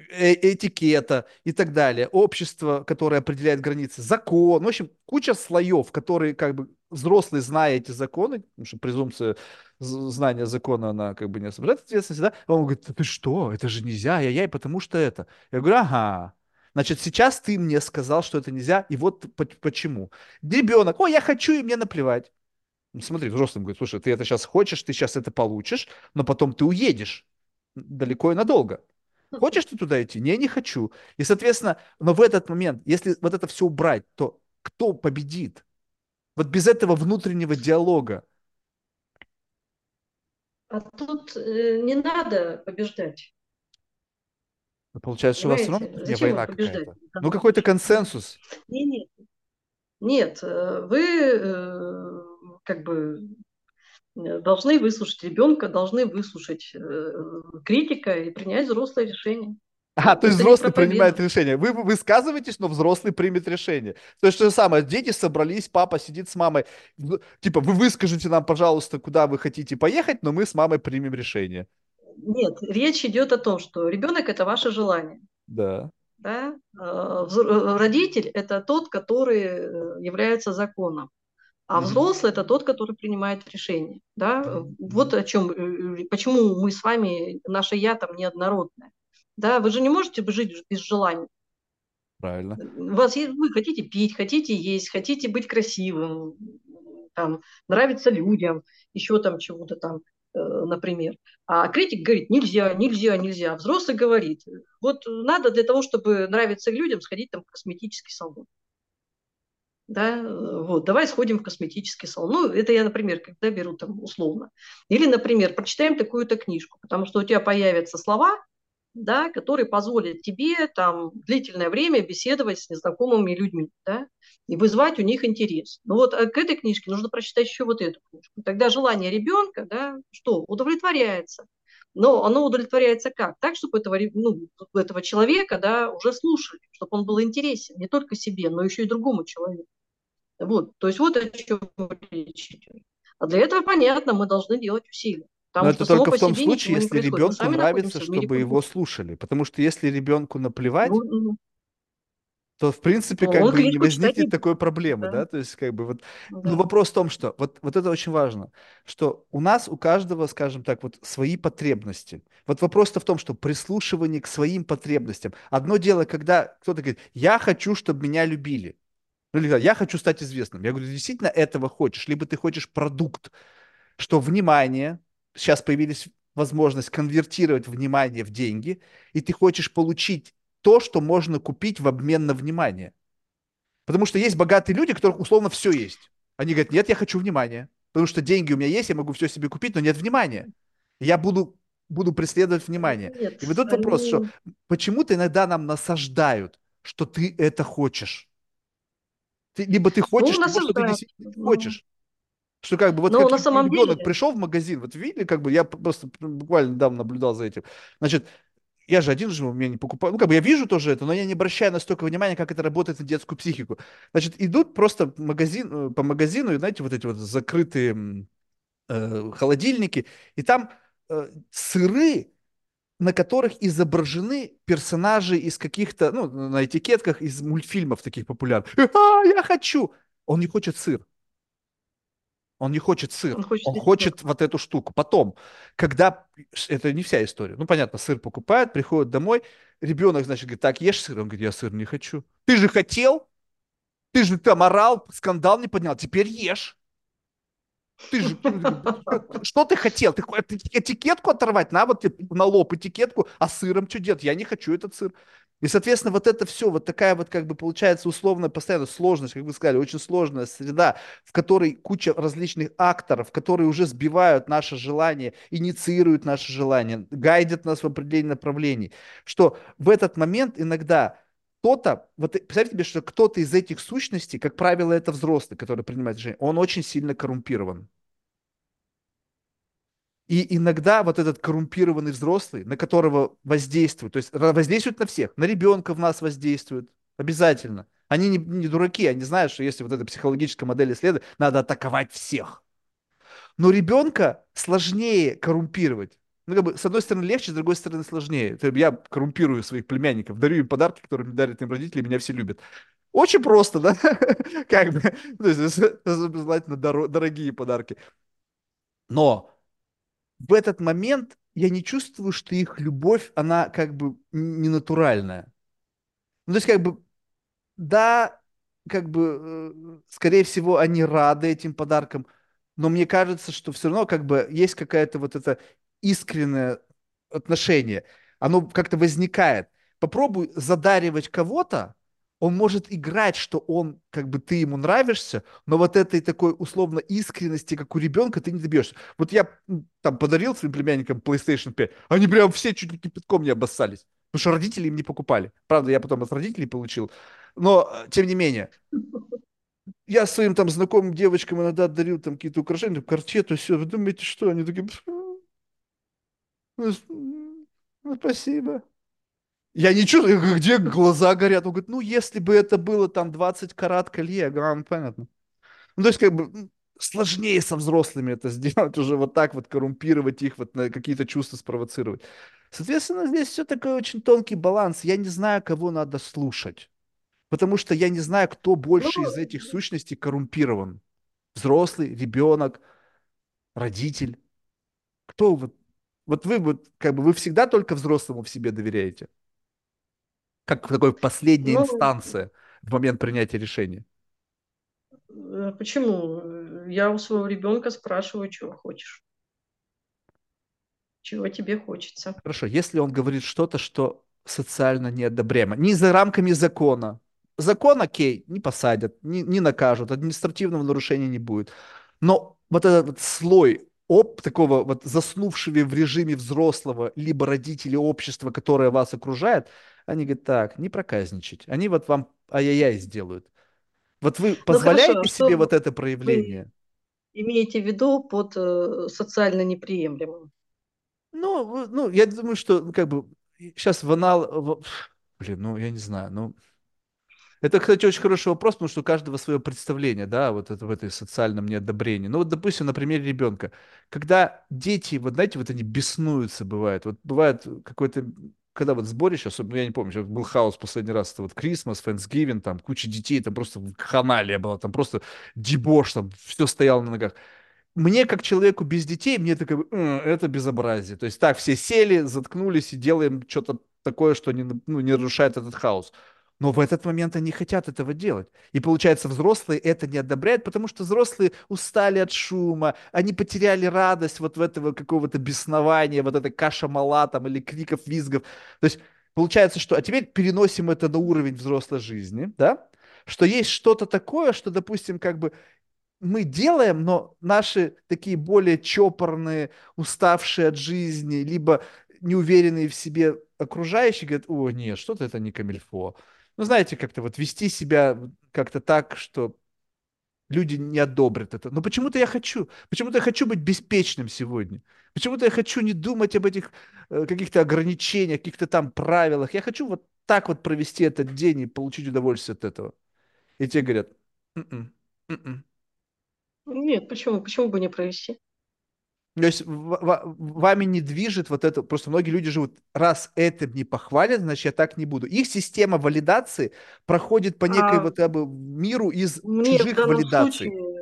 э, этикета и так далее, общество, которое определяет границы, закон, в общем, куча слоев, которые как бы взрослый, зная эти законы, потому что презумпция знания закона, она как бы не освобождает ответственности, да, он говорит, ты что, это же нельзя, я-яй, потому что это. Я говорю, ага, Значит, сейчас ты мне сказал, что это нельзя, и вот почему. Ребенок, ой, я хочу, и мне наплевать. Ну, смотри, взрослым говорит, слушай, ты это сейчас хочешь, ты сейчас это получишь, но потом ты уедешь далеко и надолго. Хочешь ты туда идти? Не, не хочу. И, соответственно, но в этот момент, если вот это все убрать, то кто победит? Вот без этого внутреннего диалога. А тут э, не надо побеждать. Ну, получается, что у вас все равно не война какая-то. Ну, какой-то консенсус. Нет, нет. Нет, э, вы э, как бы должны выслушать ребенка, должны выслушать э, критика и принять взрослое решение. А, то есть взрослый принимает решение. Вы высказываетесь, но взрослый примет решение. То есть то же самое, дети собрались, папа сидит с мамой. Типа, вы выскажите нам, пожалуйста, куда вы хотите поехать, но мы с мамой примем решение. Нет, речь идет о том, что ребенок это ваше желание. Да. Да? Родитель это тот, который э, является законом. А взрослый это тот, который принимает решение. Да? Вот о чем, э, э, почему мы с вами, наше я там неоднородное. Да? Вы же не можете жить без желания. Правильно. Вас есть, вы хотите пить, хотите есть, хотите быть красивым, там, нравится людям, еще там чего-то там, э, например. А критик говорит, нельзя, нельзя, нельзя. взрослый говорит, вот надо для того, чтобы нравиться людям, сходить там в косметический салон да, э, вот, давай сходим в косметический салон. Ну, это я, например, когда беру там условно. Или, например, прочитаем такую-то книжку, потому что у тебя появятся слова, да, которые позволят тебе там длительное время беседовать с незнакомыми людьми, да, и вызвать у них интерес. Но вот э, к этой книжке нужно прочитать еще вот эту книжку. Тогда желание ребенка, да, что, удовлетворяется. Но оно удовлетворяется как? Так, чтобы этого, ну, этого человека да, уже слушали, чтобы он был интересен не только себе, но еще и другому человеку. Вот, то есть вот о чем речь идет. А для этого, понятно, мы должны делать усилия. Но это только в том случае, если ребенку нравится, чтобы его слушали. Потому что если ребенку наплевать, ну, ну то в принципе ну, как бы не возникнет такой проблемы, да. да, то есть как бы вот, да. но вопрос в том, что вот вот это очень важно, что у нас у каждого, скажем так, вот свои потребности. Вот вопрос-то в том, что прислушивание к своим потребностям. Одно дело, когда кто-то говорит, я хочу, чтобы меня любили, ну, или я хочу стать известным. Я говорю, действительно этого хочешь, либо ты хочешь продукт, что внимание, сейчас появились возможность конвертировать внимание в деньги, и ты хочешь получить то, что можно купить в обмен на внимание. Потому что есть богатые люди, у которых условно все есть. Они говорят, нет, я хочу внимания. Потому что деньги у меня есть, я могу все себе купить, но нет внимания. Я буду, буду преследовать внимание. Нет, и вот тут они... вопрос, что почему-то иногда нам насаждают, что ты это хочешь. Ты, либо ты хочешь ну, того, что ты действительно ну... хочешь. Что как бы вот как на самом ребенок деле... пришел в магазин, вот видели, как бы я просто буквально недавно наблюдал за этим. Значит, я же один живу, меня не покупаю. Ну, как бы я вижу тоже это, но я не обращаю настолько внимания, как это работает на детскую психику. Значит, идут просто магазин, э, по магазину, и знаете, вот эти вот закрытые э, холодильники, и там э, сыры, на которых изображены персонажи из каких-то, ну, на этикетках из мультфильмов таких популярных. А, я хочу! Он не хочет сыр. Он не хочет сыр, он хочет, он хочет вот эту штуку. Потом, когда, это не вся история, ну, понятно, сыр покупает, приходит домой, ребенок, значит, говорит, так, ешь сыр? Он говорит, я сыр не хочу. Ты же хотел, ты же там орал, скандал не поднял, теперь ешь. Ты же, что ты хотел? Ты этикетку оторвать? На вот на лоб этикетку, а сыром что делать? Я не хочу этот сыр. И, соответственно, вот это все, вот такая вот как бы получается условно постоянно сложность, как вы сказали, очень сложная среда, в которой куча различных акторов, которые уже сбивают наше желание, инициируют наше желание, гайдят нас в определенном направлении, что в этот момент иногда кто-то, вот представьте себе, что кто-то из этих сущностей, как правило, это взрослый, который принимает решение, он очень сильно коррумпирован. И иногда вот этот коррумпированный взрослый, на которого воздействует, то есть воздействует на всех, на ребенка в нас воздействует, обязательно. Они не, не дураки, они знают, что если вот эта психологическая модель исследует, надо атаковать всех. Но ребенка сложнее коррумпировать. Ну, как бы, с одной стороны легче, с другой стороны сложнее. Я коррумпирую своих племянников, дарю им подарки, которые дарят им родители, меня все любят. Очень просто, да? Как бы, желательно дорогие подарки. Но в этот момент я не чувствую, что их любовь, она как бы не натуральная. Ну, то есть, как бы, да, как бы, э, скорее всего, они рады этим подаркам, но мне кажется, что все равно как бы есть какая-то вот это искреннее отношение. Оно как-то возникает. Попробуй задаривать кого-то, он может играть, что он, как бы ты ему нравишься, но вот этой такой условно искренности, как у ребенка, ты не добьешься. Вот я там подарил своим племянникам PlayStation 5, они прям все чуть ли кипятком не обоссались, потому что родители им не покупали. Правда, я потом от родителей получил, но э, тем не менее. Я своим там знакомым девочкам иногда дарил там какие-то украшения, картету, все. Вы думаете, что? Они такие, ну, ну, спасибо. Я не чувствую, где глаза горят. Он говорит, ну, если бы это было там 20 карат колье, я говорю, ну, понятно. Ну, то есть, как бы, сложнее со взрослыми это сделать, уже вот так вот коррумпировать их, вот на какие-то чувства спровоцировать. Соответственно, здесь все такой очень тонкий баланс. Я не знаю, кого надо слушать. Потому что я не знаю, кто больше ну, из этих сущностей коррумпирован. Взрослый, ребенок, родитель. Кто вот? Вот вы вот, как бы, вы всегда только взрослому в себе доверяете? Как такой последняя ну, инстанция в момент принятия решения? Э, почему? Я у своего ребенка спрашиваю, чего хочешь. Чего тебе хочется. Хорошо, если он говорит что-то, что социально неодобряемо, не за рамками закона. Закон, окей, не посадят, не, не накажут, административного нарушения не будет. Но вот этот вот слой об такого вот заснувшего в режиме взрослого, либо родителей общества, которое вас окружает, они говорят, так, не проказничать. Они вот вам ай-яй-яй сделают. Вот вы позволяете ну, хорошо, себе вот это проявление? имеете в виду под э, социально неприемлемым? Ну, ну, я думаю, что ну, как бы сейчас в анал... В... Блин, ну, я не знаю, ну... Это, кстати, очень хороший вопрос, потому что у каждого свое представление, да, вот это в этой социальном неодобрении. Ну вот, допустим, на примере ребенка. Когда дети, вот знаете, вот они беснуются, бывает. Вот бывает какой-то когда вот сборище, особенно, я не помню, был хаос последний раз, это вот Крисмас, Тhanksgiving, там куча детей, там просто ханалия была, там просто дебош, там все стояло на ногах. Мне, как человеку без детей, мне такое, это безобразие. То есть так, все сели, заткнулись и делаем что-то такое, что не, ну, не нарушает этот хаос. Но в этот момент они хотят этого делать. И получается, взрослые это не одобряют, потому что взрослые устали от шума, они потеряли радость вот в этого какого-то беснования, вот этой каша мала там или криков, визгов. То есть получается, что... А теперь переносим это на уровень взрослой жизни, да? Что есть что-то такое, что, допустим, как бы мы делаем, но наши такие более чопорные, уставшие от жизни, либо неуверенные в себе окружающие говорят, о, нет, что-то это не камильфо ну, знаете, как-то вот вести себя как-то так, что люди не одобрят это. Но почему-то я хочу, почему-то я хочу быть беспечным сегодня. Почему-то я хочу не думать об этих э, каких-то ограничениях, каких-то там правилах. Я хочу вот так вот провести этот день и получить удовольствие от этого. И те говорят, м-м, м-м. нет, почему, почему бы не провести? То есть вами не движет вот это, просто многие люди живут, раз это не похвалят, значит я так не буду. Их система валидации проходит по некой а вот как бы миру из мне чужих в валидаций. Случае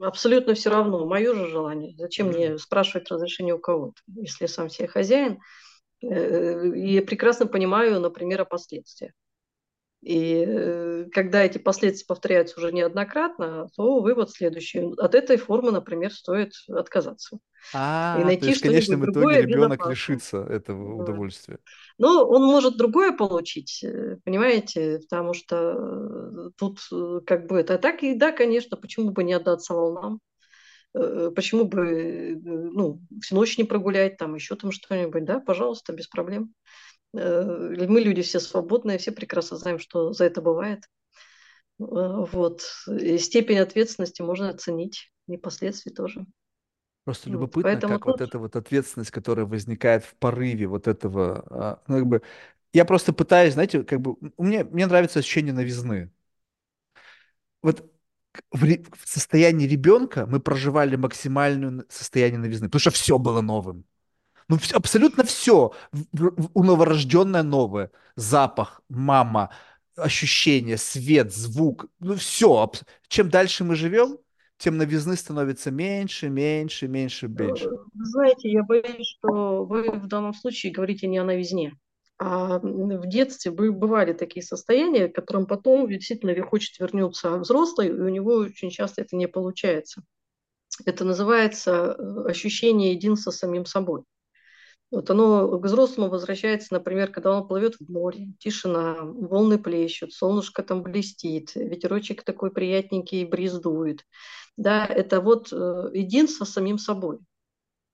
абсолютно все равно, мое же желание. Зачем mm-hmm. мне спрашивать разрешение у кого-то, если я сам себе хозяин? Э, и прекрасно понимаю, например, о последствиях. И э, когда эти последствия повторяются уже неоднократно, то вывод следующий. От этой формы, например, стоит отказаться. А, и найти то есть в конечном итоге ребенок лишится этого удовольствия. Ну, он может другое получить, э, понимаете, потому что э, тут как бы это так и да, конечно, почему бы не отдаться волнам, почему бы ну, всю ночь не прогулять, там еще там что-нибудь, да, пожалуйста, без проблем. Э, мы люди все свободные, все прекрасно знаем, что за это бывает. Э, вот. И степень ответственности можно оценить, и последствий тоже. Просто любопытно, Поэтому как тут... вот эта вот ответственность, которая возникает в порыве вот этого, а, ну, как бы, я просто пытаюсь, знаете, как бы, мне, мне нравится ощущение новизны. Вот в, в состоянии ребенка мы проживали максимальное состояние новизны, потому что все было новым. Ну, все, абсолютно все. У новорожденное новое. Запах, мама, ощущение, свет, звук. Ну, все. Чем дальше мы живем, тем новизны становится меньше, меньше, меньше, меньше. Знаете, я боюсь, что вы в данном случае говорите не о новизне. А в детстве бывали такие состояния, которым потом действительно хочет вернуться взрослый, и у него очень часто это не получается. Это называется э, ощущение единства с самим собой. Вот оно к взрослому возвращается, например, когда он плывет в море, тишина, волны плещут, солнышко там блестит, ветерочек такой приятненький бриз дует. Да, это вот э, единство с самим собой.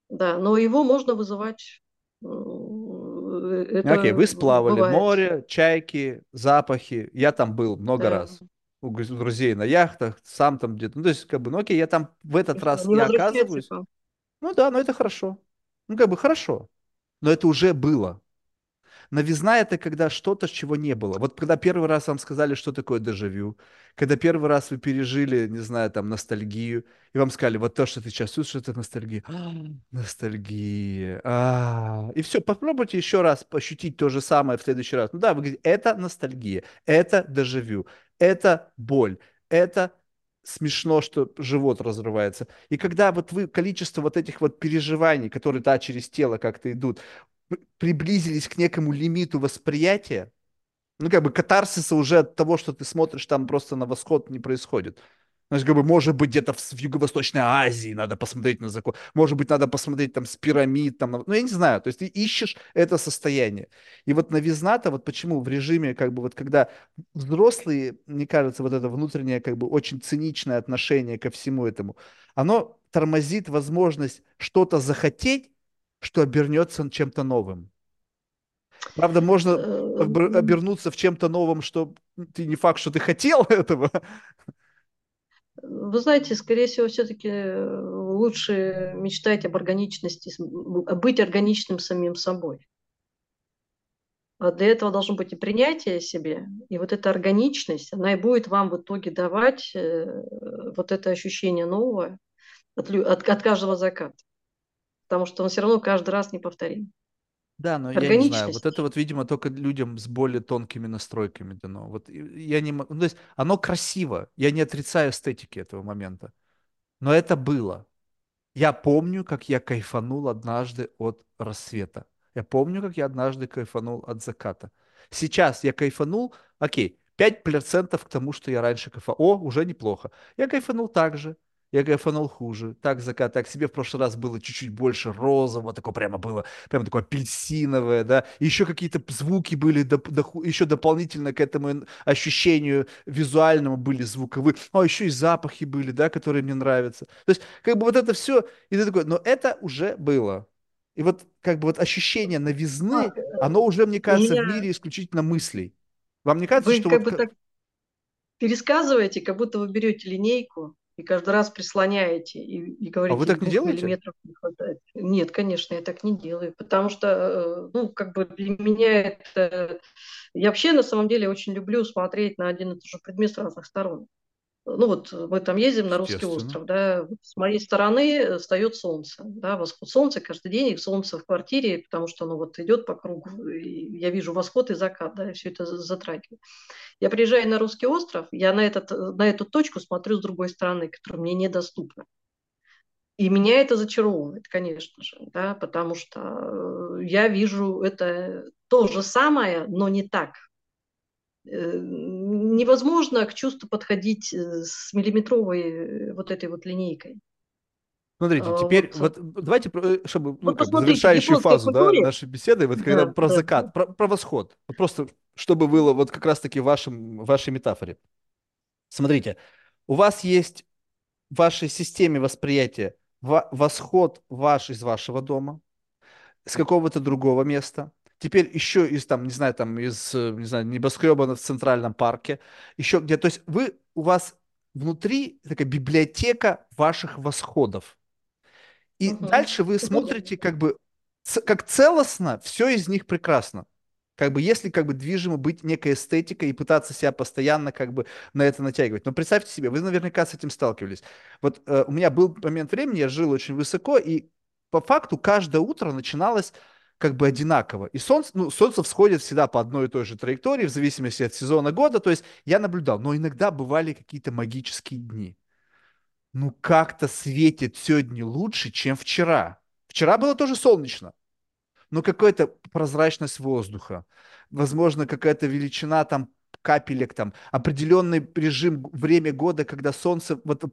Да, но его можно вызывать. Э, это Окей, вы сплавали, бывает. море, чайки, запахи. Я там был много да. раз у друзей на яхтах, сам там где-то. Ну, то есть, как бы, ну окей, я там в этот раз не, не оказываюсь. Ну да, но это хорошо. Ну, как бы хорошо но это уже было. Новизна – это когда что-то, чего не было. Вот когда первый раз вам сказали, что такое дежавю, когда первый раз вы пережили, не знаю, там, ностальгию, и вам сказали, вот то, что ты сейчас чувствуешь, это ностальгия. Ностальгия. А, и все, попробуйте еще раз ощутить то же самое в следующий раз. Ну да, вы говорите, это ностальгия, это дежавю, это боль, это смешно, что живот разрывается. И когда вот вы количество вот этих вот переживаний, которые, да, через тело как-то идут, приблизились к некому лимиту восприятия, ну, как бы катарсиса уже от того, что ты смотришь там просто на восход не происходит. Значит, как бы, может быть, где-то в, Юго-Восточной Азии надо посмотреть на закон. Может быть, надо посмотреть там с пирамид. Там, ну, я не знаю. То есть ты ищешь это состояние. И вот новизна-то, вот почему в режиме, как бы, вот когда взрослые, мне кажется, вот это внутреннее, как бы, очень циничное отношение ко всему этому, оно тормозит возможность что-то захотеть, что обернется чем-то новым. Правда, можно э, обернуться в чем-то новым, что ты не факт, что ты хотел этого, вы знаете, скорее всего, все-таки э, лучше мечтать об органичности, быть органичным самим собой. А для этого должно быть и принятие себе, и вот эта органичность, она и будет вам в итоге давать э, вот это ощущение нового от, от, от каждого заката. Потому что он все равно каждый раз не повторим. Да, но я не знаю, вот это вот, видимо, только людям с более тонкими настройками дано. Вот я не могу, ну, то есть оно красиво, я не отрицаю эстетики этого момента, но это было. Я помню, как я кайфанул однажды от рассвета. Я помню, как я однажды кайфанул от заката. Сейчас я кайфанул, окей, 5% к тому, что я раньше кайфанул. О, уже неплохо. Я кайфанул так же я кайфанул хуже. Так закат, так себе в прошлый раз было чуть-чуть больше розового, такое прямо было, прямо такое апельсиновое, да. еще какие-то звуки были, до, до, еще дополнительно к этому ощущению визуальному были звуковые. А еще и запахи были, да, которые мне нравятся. То есть, как бы вот это все, и ты такой, но это уже было. И вот как бы вот ощущение новизны, оно уже, мне кажется, Меня... в мире исключительно мыслей. Вам не кажется, вы что как вот... бы так пересказываете, как будто вы берете линейку и каждый раз прислоняете и, и говорите, а вы так не делаете? миллиметров не хватает. Нет, конечно, я так не делаю, потому что, э, ну, как бы для меня это... Я вообще, на самом деле, очень люблю смотреть на один и тот же предмет с разных сторон ну вот мы там ездим на русский остров, да, с моей стороны встает солнце, да, восход солнца каждый день, и солнце в квартире, потому что оно вот идет по кругу, и я вижу восход и закат, да, и все это затрагивает. Я приезжаю на русский остров, я на, этот, на эту точку смотрю с другой стороны, которая мне недоступна. И меня это зачаровывает, конечно же, да, потому что я вижу это то же самое, но не так. Невозможно к чувству подходить с миллиметровой вот этой вот линейкой. Смотрите, теперь вот, вот давайте, чтобы ну, вот как завершающую фазу да, нашей беседы, вот когда да, про да, закат, Про, про восход, вот просто чтобы было вот как раз-таки в вашем, вашей метафоре. Смотрите, у вас есть в вашей системе восприятия восход ваш из вашего дома, с какого-то другого места, теперь еще из там, не знаю, там из, не знаю, небоскреба в Центральном парке, еще где, то есть вы, у вас внутри такая библиотека ваших восходов. И угу. дальше вы смотрите как бы, как целостно, все из них прекрасно как бы если как бы движимо быть некой эстетикой и пытаться себя постоянно как бы на это натягивать. Но представьте себе, вы наверняка с этим сталкивались. Вот э, у меня был момент времени, я жил очень высоко, и по факту каждое утро начиналось как бы одинаково. И солнце, ну, солнце всходит всегда по одной и той же траектории, в зависимости от сезона года. То есть я наблюдал, но иногда бывали какие-то магические дни. Ну, как-то светит сегодня лучше, чем вчера. Вчера было тоже солнечно, но какая-то прозрачность воздуха, возможно, какая-то величина там капелек, там, определенный режим, время года, когда солнце, вот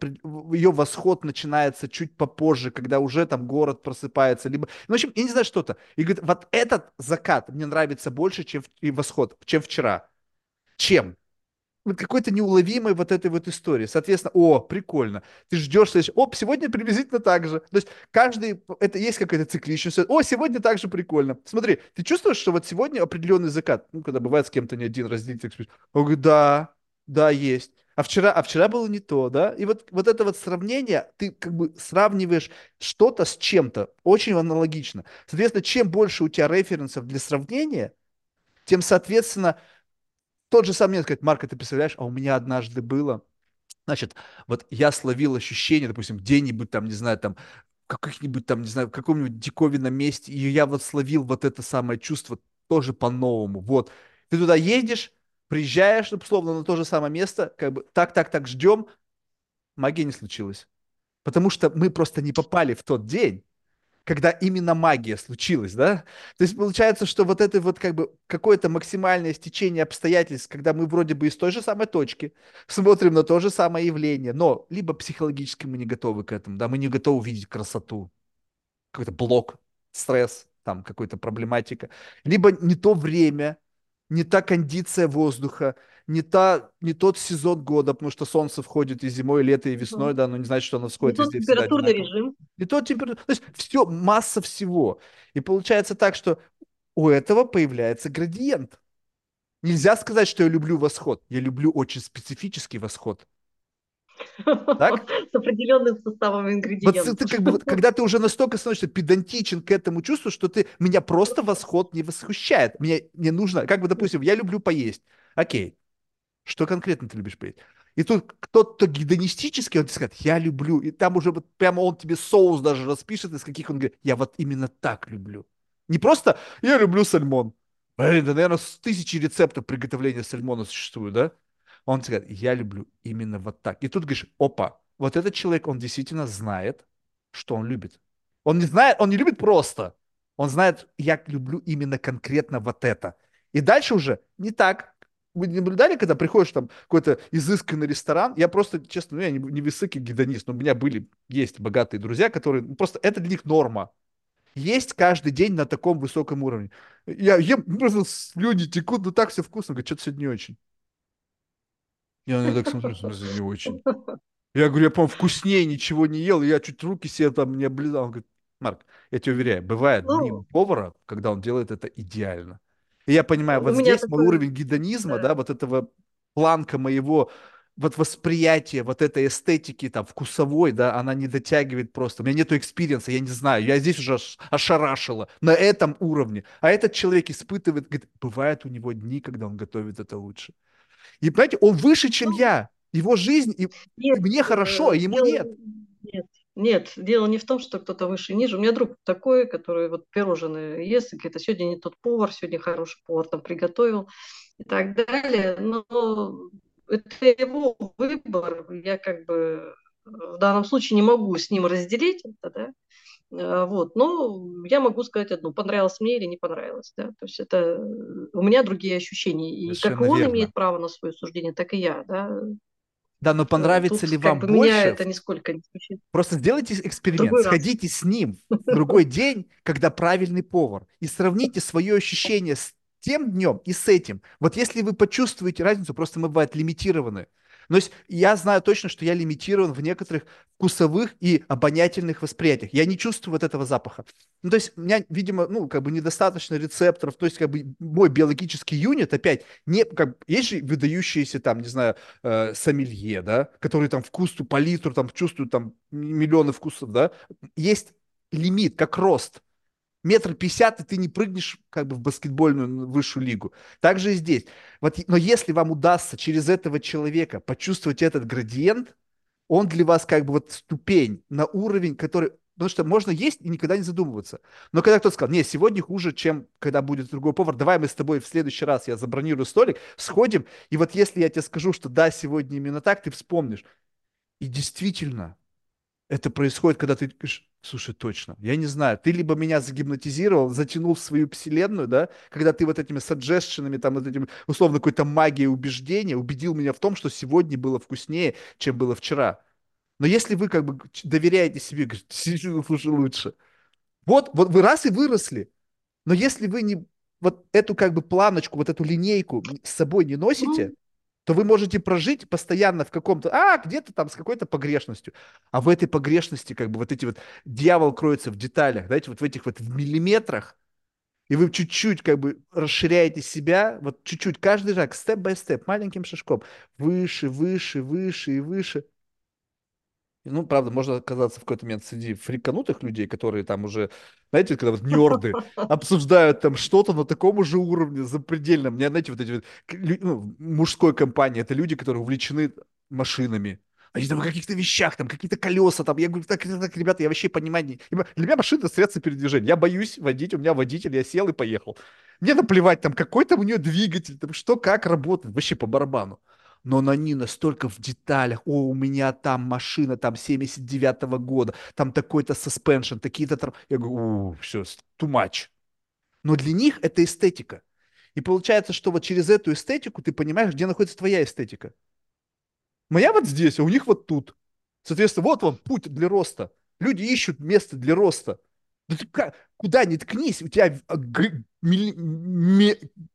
ее восход начинается чуть попозже, когда уже там город просыпается, либо, ну, в общем, я не знаю что-то. И говорит, вот этот закат мне нравится больше, чем и восход, чем вчера. Чем? Вот какой-то неуловимой вот этой вот истории. Соответственно, о, прикольно. Ты ждешь, оп, сегодня приблизительно так же. То есть каждый, это есть какая-то цикличность. О, сегодня так же прикольно. Смотри, ты чувствуешь, что вот сегодня определенный закат, ну, когда бывает с кем-то не один разделитель, он говорит, да, да, есть. А вчера, а вчера было не то, да? И вот, вот это вот сравнение, ты как бы сравниваешь что-то с чем-то, очень аналогично. Соответственно, чем больше у тебя референсов для сравнения, тем, соответственно, тот же самый сказать, Марк, ты представляешь, а у меня однажды было, значит, вот я словил ощущение, допустим, где-нибудь там, не знаю, там, каких-нибудь там, не знаю, в каком-нибудь диковинном месте, и я вот словил вот это самое чувство тоже по-новому. Вот. Ты туда едешь, приезжаешь, ну, условно, на то же самое место, как бы так, так, так ждем, магия не случилась. Потому что мы просто не попали в тот день, когда именно магия случилась, да? То есть получается, что вот это вот как бы какое-то максимальное стечение обстоятельств, когда мы вроде бы из той же самой точки смотрим на то же самое явление, но либо психологически мы не готовы к этому, да, мы не готовы видеть красоту, какой-то блок, стресс, там какой-то проблематика, либо не то время, не та кондиция воздуха, не, та, не тот сезон года, потому что солнце входит и зимой, и лето, и весной, mm. да, но не значит, что оно всходит не тот температурный режим. Не тот температурный, то есть все, масса всего. И получается так, что у этого появляется градиент. Нельзя сказать, что я люблю восход. Я люблю очень специфический восход. Так? С определенным составом ингредиентов. Вот ты, как бы, вот, когда ты уже настолько становишься педантичен к этому чувству, что ты меня просто восход не восхищает. Мне не нужно, как бы, допустим, я люблю поесть. Окей, что конкретно ты любишь поесть? И тут кто-то гедонистический, он тебе скажет, я люблю. И там уже вот прямо он тебе соус даже распишет, из каких он говорит, я вот именно так люблю. Не просто я люблю сальмон. Блин, да, наверное, с тысячи рецептов приготовления сальмона существует, да? Он тебе говорит, я люблю именно вот так. И тут говоришь, опа, вот этот человек, он действительно знает, что он любит. Он не знает, он не любит просто. Он знает, я люблю именно конкретно вот это. И дальше уже не так, вы не наблюдали, когда приходишь там какой-то изысканный ресторан? Я просто, честно, ну, я не, не высокий гедонист, но у меня были, есть богатые друзья, которые, ну, просто это для них норма. Есть каждый день на таком высоком уровне. Я ем, просто слюни текут, ну так все вкусно. Говорю, что-то сегодня не очень. Я на так смотрю, не очень. Я говорю, я, по-моему, вкуснее ничего не ел, я чуть руки себе там не облизал. Он говорит, Марк, я тебе уверяю, бывает ну, мимо повара, когда он делает это идеально. И я понимаю, вот здесь такой... мой уровень гедонизма, да. да, вот этого планка моего вот восприятия вот этой эстетики там вкусовой, да, она не дотягивает просто. У меня нету experience а, я не знаю, я здесь уже ошарашила на этом уровне. А этот человек испытывает, говорит, бывают у него дни, когда он готовит это лучше. И понимаете, он выше, чем ну, я. Его жизнь, и, нет, и мне хорошо, а ему нет. Нет, нет, дело не в том, что кто-то выше, ниже. У меня друг такой, который вот пирожные ест, и говорит, а сегодня не тот повар, сегодня хороший повар там приготовил и так далее. Но это его выбор. Я как бы в данном случае не могу с ним разделить это, да. Э, вот. Но я могу сказать одно, понравилось мне или не понравилось. Да? То есть это у меня другие ощущения. И как Совершенно он верно. имеет право на свое суждение, так и я. Да? Да, но понравится Тут ли вам бы меня больше? это нисколько не смущает. Просто сделайте эксперимент, Другой раз. сходите с ним в другой день, когда правильный повар, и сравните свое ощущение с тем днем и с этим. Вот если вы почувствуете разницу, просто мы бывает лимитированы. Но есть я знаю точно, что я лимитирован в некоторых вкусовых и обонятельных восприятиях. Я не чувствую вот этого запаха. Ну, то есть у меня, видимо, ну, как бы недостаточно рецепторов. То есть как бы мой биологический юнит опять не... Как, есть же выдающиеся там, не знаю, э, сомелье, да, которые там вкус, палитру там чувствуют там миллионы вкусов, да. Есть лимит, как рост метр пятьдесят, и ты не прыгнешь как бы в баскетбольную высшую лигу. Так же и здесь. Вот, но если вам удастся через этого человека почувствовать этот градиент, он для вас как бы вот ступень на уровень, который... Потому что можно есть и никогда не задумываться. Но когда кто-то сказал, нет, сегодня хуже, чем когда будет другой повар, давай мы с тобой в следующий раз, я забронирую столик, сходим, и вот если я тебе скажу, что да, сегодня именно так, ты вспомнишь. И действительно, это происходит, когда ты говоришь, слушай, точно, я не знаю, ты либо меня загипнотизировал, затянул в свою вселенную, да, когда ты вот этими саджешенами, там, вот этим, условно, какой-то магией убеждения убедил меня в том, что сегодня было вкуснее, чем было вчера. Но если вы как бы доверяете себе, говорите, слушай, лучше. Вот, вот вы раз и выросли. Но если вы не вот эту как бы планочку, вот эту линейку с собой не носите, Ну, то вы можете прожить постоянно в каком-то, а, где-то там с какой-то погрешностью. А в этой погрешности, как бы вот эти вот, дьявол кроется в деталях, знаете, вот в этих вот в миллиметрах, и вы чуть-чуть как бы расширяете себя, вот чуть-чуть, каждый шаг, степ-бай-степ, маленьким шажком, выше, выше, выше и выше. Ну, правда, можно оказаться в какой-то момент среди фриканутых людей, которые там уже, знаете, когда вот нерды обсуждают там что-то на таком уже уровне запредельном. Мне, знаете, вот эти вот, ну, мужской компании, это люди, которые увлечены машинами. Они там о каких-то вещах, там какие-то колеса, там, я говорю, так, так, ребята, я вообще понимаю, не... для меня машина это средство передвижения. Я боюсь водить, у меня водитель, я сел и поехал. Мне наплевать, там, какой там у нее двигатель, там, что, как работает, вообще по барабану но они настолько в деталях. О, у меня там машина, там 79-го года, там такой-то suspension, такие-то... Я говорю, все, too much. Но для них это эстетика. И получается, что вот через эту эстетику ты понимаешь, где находится твоя эстетика. Моя вот здесь, а у них вот тут. Соответственно, вот вам путь для роста. Люди ищут место для роста. Да ты как, куда ни ткнись, у тебя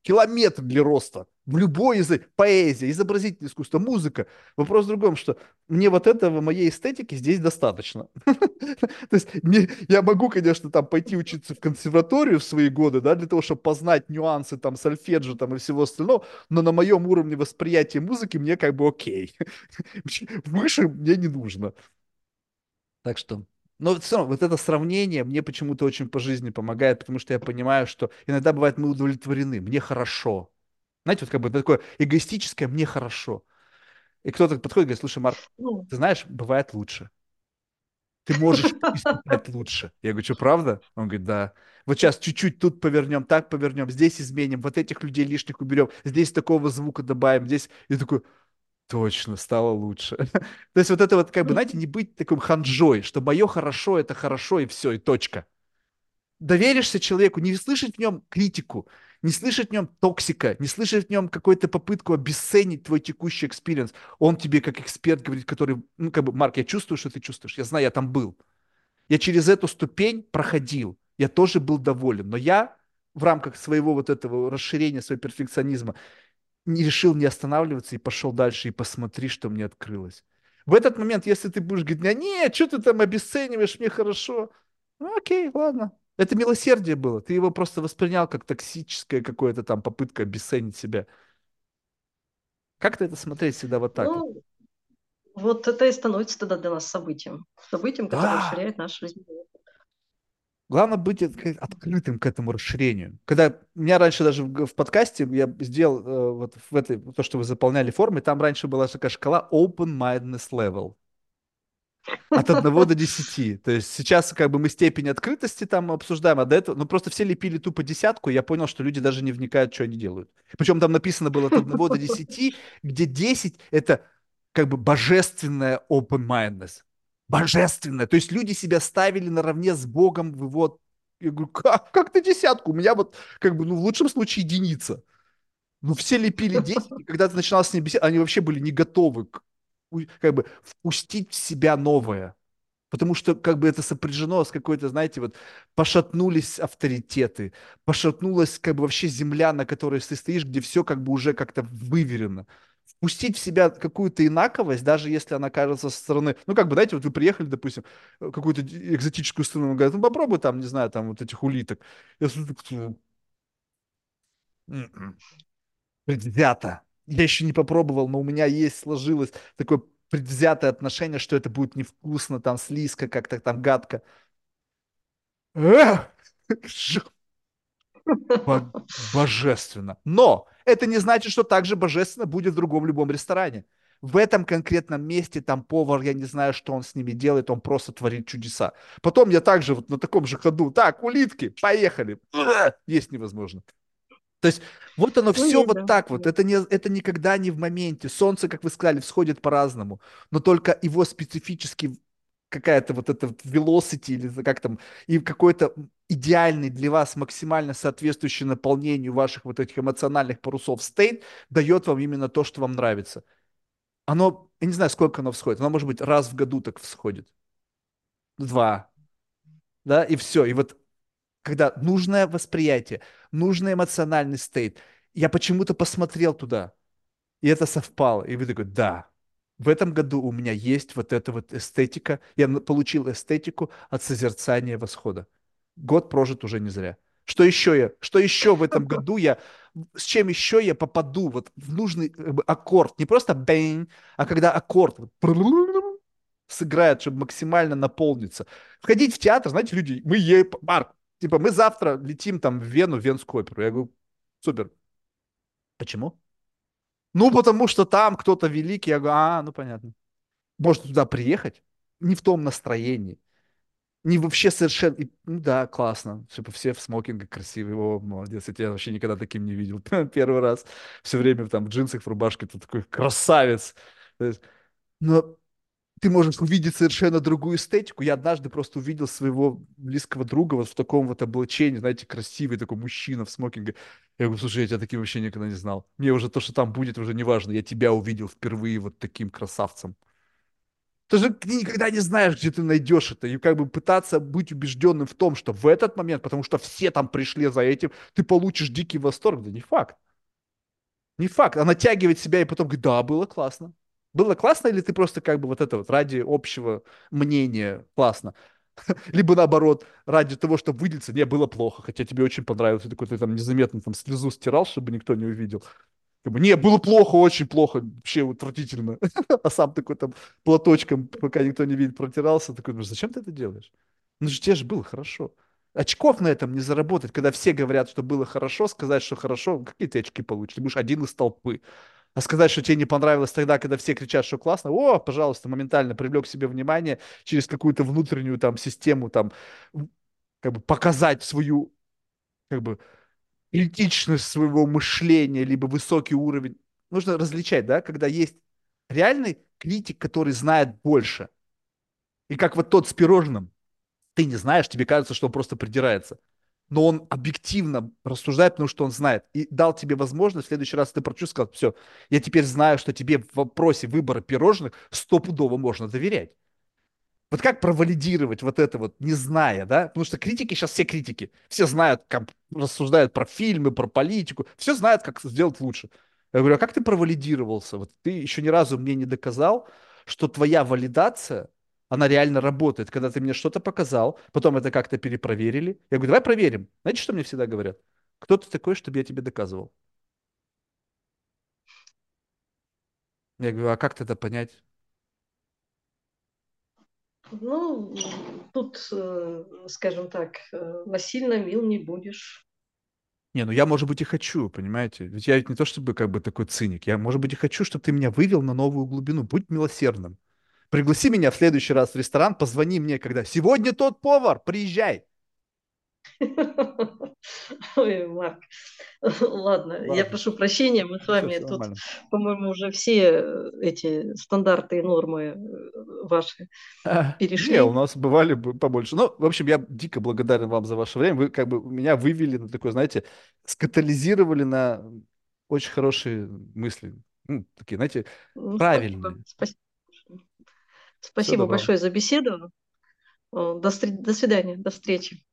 километр для роста. Любой из поэзия, изобразительное искусство, музыка. Вопрос в другом, что мне вот этого, моей эстетики здесь достаточно. То есть я могу, конечно, там пойти учиться в консерваторию в свои годы, да, для того, чтобы познать нюансы там сольфеджио там и всего остального, но на моем уровне восприятия музыки мне как бы окей. Выше мне не нужно. Так что но все равно вот это сравнение мне почему-то очень по жизни помогает, потому что я понимаю, что иногда бывает мы удовлетворены, мне хорошо. Знаете, вот как бы такое эгоистическое «мне хорошо». И кто-то подходит и говорит, слушай, Марк, ну, ты знаешь, бывает лучше. Ты можешь испытать лучше. Я говорю, что, правда? Он говорит, да. Вот сейчас чуть-чуть тут повернем, так повернем, здесь изменим, вот этих людей лишних уберем, здесь такого звука добавим, здесь... И такой, Точно, стало лучше. То есть вот это вот, как бы, знаете, не быть таким ханжой, что мое хорошо, это хорошо, и все, и точка. Доверишься человеку, не слышать в нем критику, не слышать в нем токсика, не слышать в нем какую-то попытку обесценить твой текущий experience. Он тебе как эксперт говорит, который, ну, как бы, Марк, я чувствую, что ты чувствуешь, я знаю, я там был. Я через эту ступень проходил, я тоже был доволен, но я в рамках своего вот этого расширения, своего перфекционизма, не решил не останавливаться и пошел дальше, и посмотри, что мне открылось. В этот момент, если ты будешь говорить, нет, что ты там обесцениваешь, мне хорошо, ну окей, ладно. Это милосердие было, ты его просто воспринял как токсическая какая-то там попытка обесценить себя. Как-то это смотреть всегда вот так? Ну, вот это и становится тогда для нас событием. Событием, которое да. расширяет нашу жизнь. Главное быть открытым к этому расширению. Когда у меня раньше даже в, в подкасте я сделал э, вот в этой, то, что вы заполняли формы, там раньше была такая шкала open-mindedness level. От 1 до 10. То есть сейчас как бы мы степень открытости там обсуждаем, а до этого, ну просто все лепили тупо десятку, и я понял, что люди даже не вникают, что они делают. Причем там написано было от 1 до 10, где 10 это как бы божественная open-mindedness. божественное. То есть люди себя ставили наравне с Богом в его... Я говорю, как, как ты десятку? У меня вот, как бы, ну, в лучшем случае единица. Ну, все лепили 10, и когда ты начинал с ними беседовать, они вообще были не готовы к, как бы впустить в себя новое. Потому что как бы это сопряжено с какой-то, знаете, вот пошатнулись авторитеты, пошатнулась как бы вообще земля, на которой ты стоишь, где все как бы уже как-то выверено. Впустить в себя какую-то инаковость, даже если она кажется со стороны, ну как бы, знаете, вот вы приехали, допустим, в какую-то экзотическую страну, говорят, ну попробуй там, не знаю, там вот этих улиток. Я смотрю, м-м, предвзято. Я еще не попробовал, но у меня есть, сложилось такое предвзятое отношение, что это будет невкусно, там, слизко, как-то там гадко. Божественно. Но это не значит, что так же божественно будет в другом любом ресторане. В этом конкретном месте там повар, я не знаю, что он с ними делает, он просто творит чудеса. Потом я также вот на таком же ходу, так, улитки, поехали. Есть невозможно. То есть вот оно ну, все вот да. так вот. Это, не, это никогда не в моменте. Солнце, как вы сказали, всходит по-разному. Но только его специфически какая-то вот эта вот velocity или как там, и какой-то идеальный для вас, максимально соответствующий наполнению ваших вот этих эмоциональных парусов стейт дает вам именно то, что вам нравится. Оно, я не знаю, сколько оно всходит. Оно, может быть, раз в году так всходит. Два. Да, и все. И вот когда нужное восприятие, нужный эмоциональный стейт. Я почему-то посмотрел туда, и это совпало. И вы такой, да, в этом году у меня есть вот эта вот эстетика. Я получил эстетику от созерцания восхода. Год прожит уже не зря. Что еще я? Что еще в этом году я? С чем еще я попаду вот в нужный аккорд? Не просто бэнь, а когда аккорд сыграет, чтобы максимально наполниться. Входить в театр, знаете, люди, мы ей, Марк, типа, мы завтра летим там в Вену, в Венскую оперу. Я говорю, супер. Почему? Ну, потому что там кто-то великий. Я говорю, а, ну понятно. Может туда приехать? Не в том настроении. Не вообще совершенно... Ну да, классно. Типа все в смокингах красивые. О, молодец. Я тебя вообще никогда таким не видел. Первый раз. Все время там в джинсах, в рубашке. Ты такой красавец. Но ты можешь увидеть совершенно другую эстетику. Я однажды просто увидел своего близкого друга вот в таком вот облачении, знаете, красивый такой мужчина в смокинге. Я говорю, слушай, я тебя таким вообще никогда не знал. Мне уже то, что там будет, уже не важно. Я тебя увидел впервые вот таким красавцем. Ты же никогда не знаешь, где ты найдешь это. И как бы пытаться быть убежденным в том, что в этот момент, потому что все там пришли за этим, ты получишь дикий восторг. Да не факт. Не факт. А натягивать себя и потом говорит, да, было классно. Было классно или ты просто как бы вот это вот ради общего мнения классно? Либо наоборот, ради того, чтобы выделиться, не, было плохо, хотя тебе очень понравилось, ты такой, ты там незаметно там слезу стирал, чтобы никто не увидел. Как бы, не, было плохо, очень плохо, вообще отвратительно. а сам такой там платочком, пока никто не видит, протирался, такой, ну зачем ты это делаешь? Ну же тебе же было хорошо. Очков на этом не заработать, когда все говорят, что было хорошо, сказать, что хорошо, какие ты очки получишь? Ты будешь один из толпы. А сказать, что тебе не понравилось тогда, когда все кричат, что классно, о, пожалуйста, моментально привлек себе внимание через какую-то внутреннюю там систему, там, как бы показать свою, как бы, критичность своего мышления, либо высокий уровень. Нужно различать, да, когда есть реальный критик, который знает больше. И как вот тот с пирожным. Ты не знаешь, тебе кажется, что он просто придирается но он объективно рассуждает, потому что он знает. И дал тебе возможность, в следующий раз ты прочувствовал, все, я теперь знаю, что тебе в вопросе выбора пирожных стопудово можно доверять. Вот как провалидировать вот это вот, не зная, да? Потому что критики сейчас все критики. Все знают, как рассуждают про фильмы, про политику. Все знают, как сделать лучше. Я говорю, а как ты провалидировался? Вот ты еще ни разу мне не доказал, что твоя валидация она реально работает. Когда ты мне что-то показал, потом это как-то перепроверили. Я говорю, давай проверим. Знаете, что мне всегда говорят? Кто ты такой, чтобы я тебе доказывал? Я говорю, а как это понять? Ну, тут, э, скажем так, э, насильно мил не будешь. Не, ну я, может быть, и хочу, понимаете? Ведь я ведь не то чтобы как бы такой циник. Я, может быть, и хочу, чтобы ты меня вывел на новую глубину. Будь милосердным. Пригласи меня в следующий раз в ресторан, позвони мне, когда сегодня тот повар, приезжай. Ой, Марк, Ладно, я прошу прощения, мы с вами тут, по-моему, уже все эти стандарты и нормы ваши перешли. Не, у нас бывали побольше. Ну, в общем, я дико благодарен вам за ваше время. Вы как бы меня вывели на такой, знаете, скатализировали на очень хорошие мысли. Ну, такие, знаете, ну, правильные. Спасибо, спасибо большое за беседу. До, до свидания, до встречи.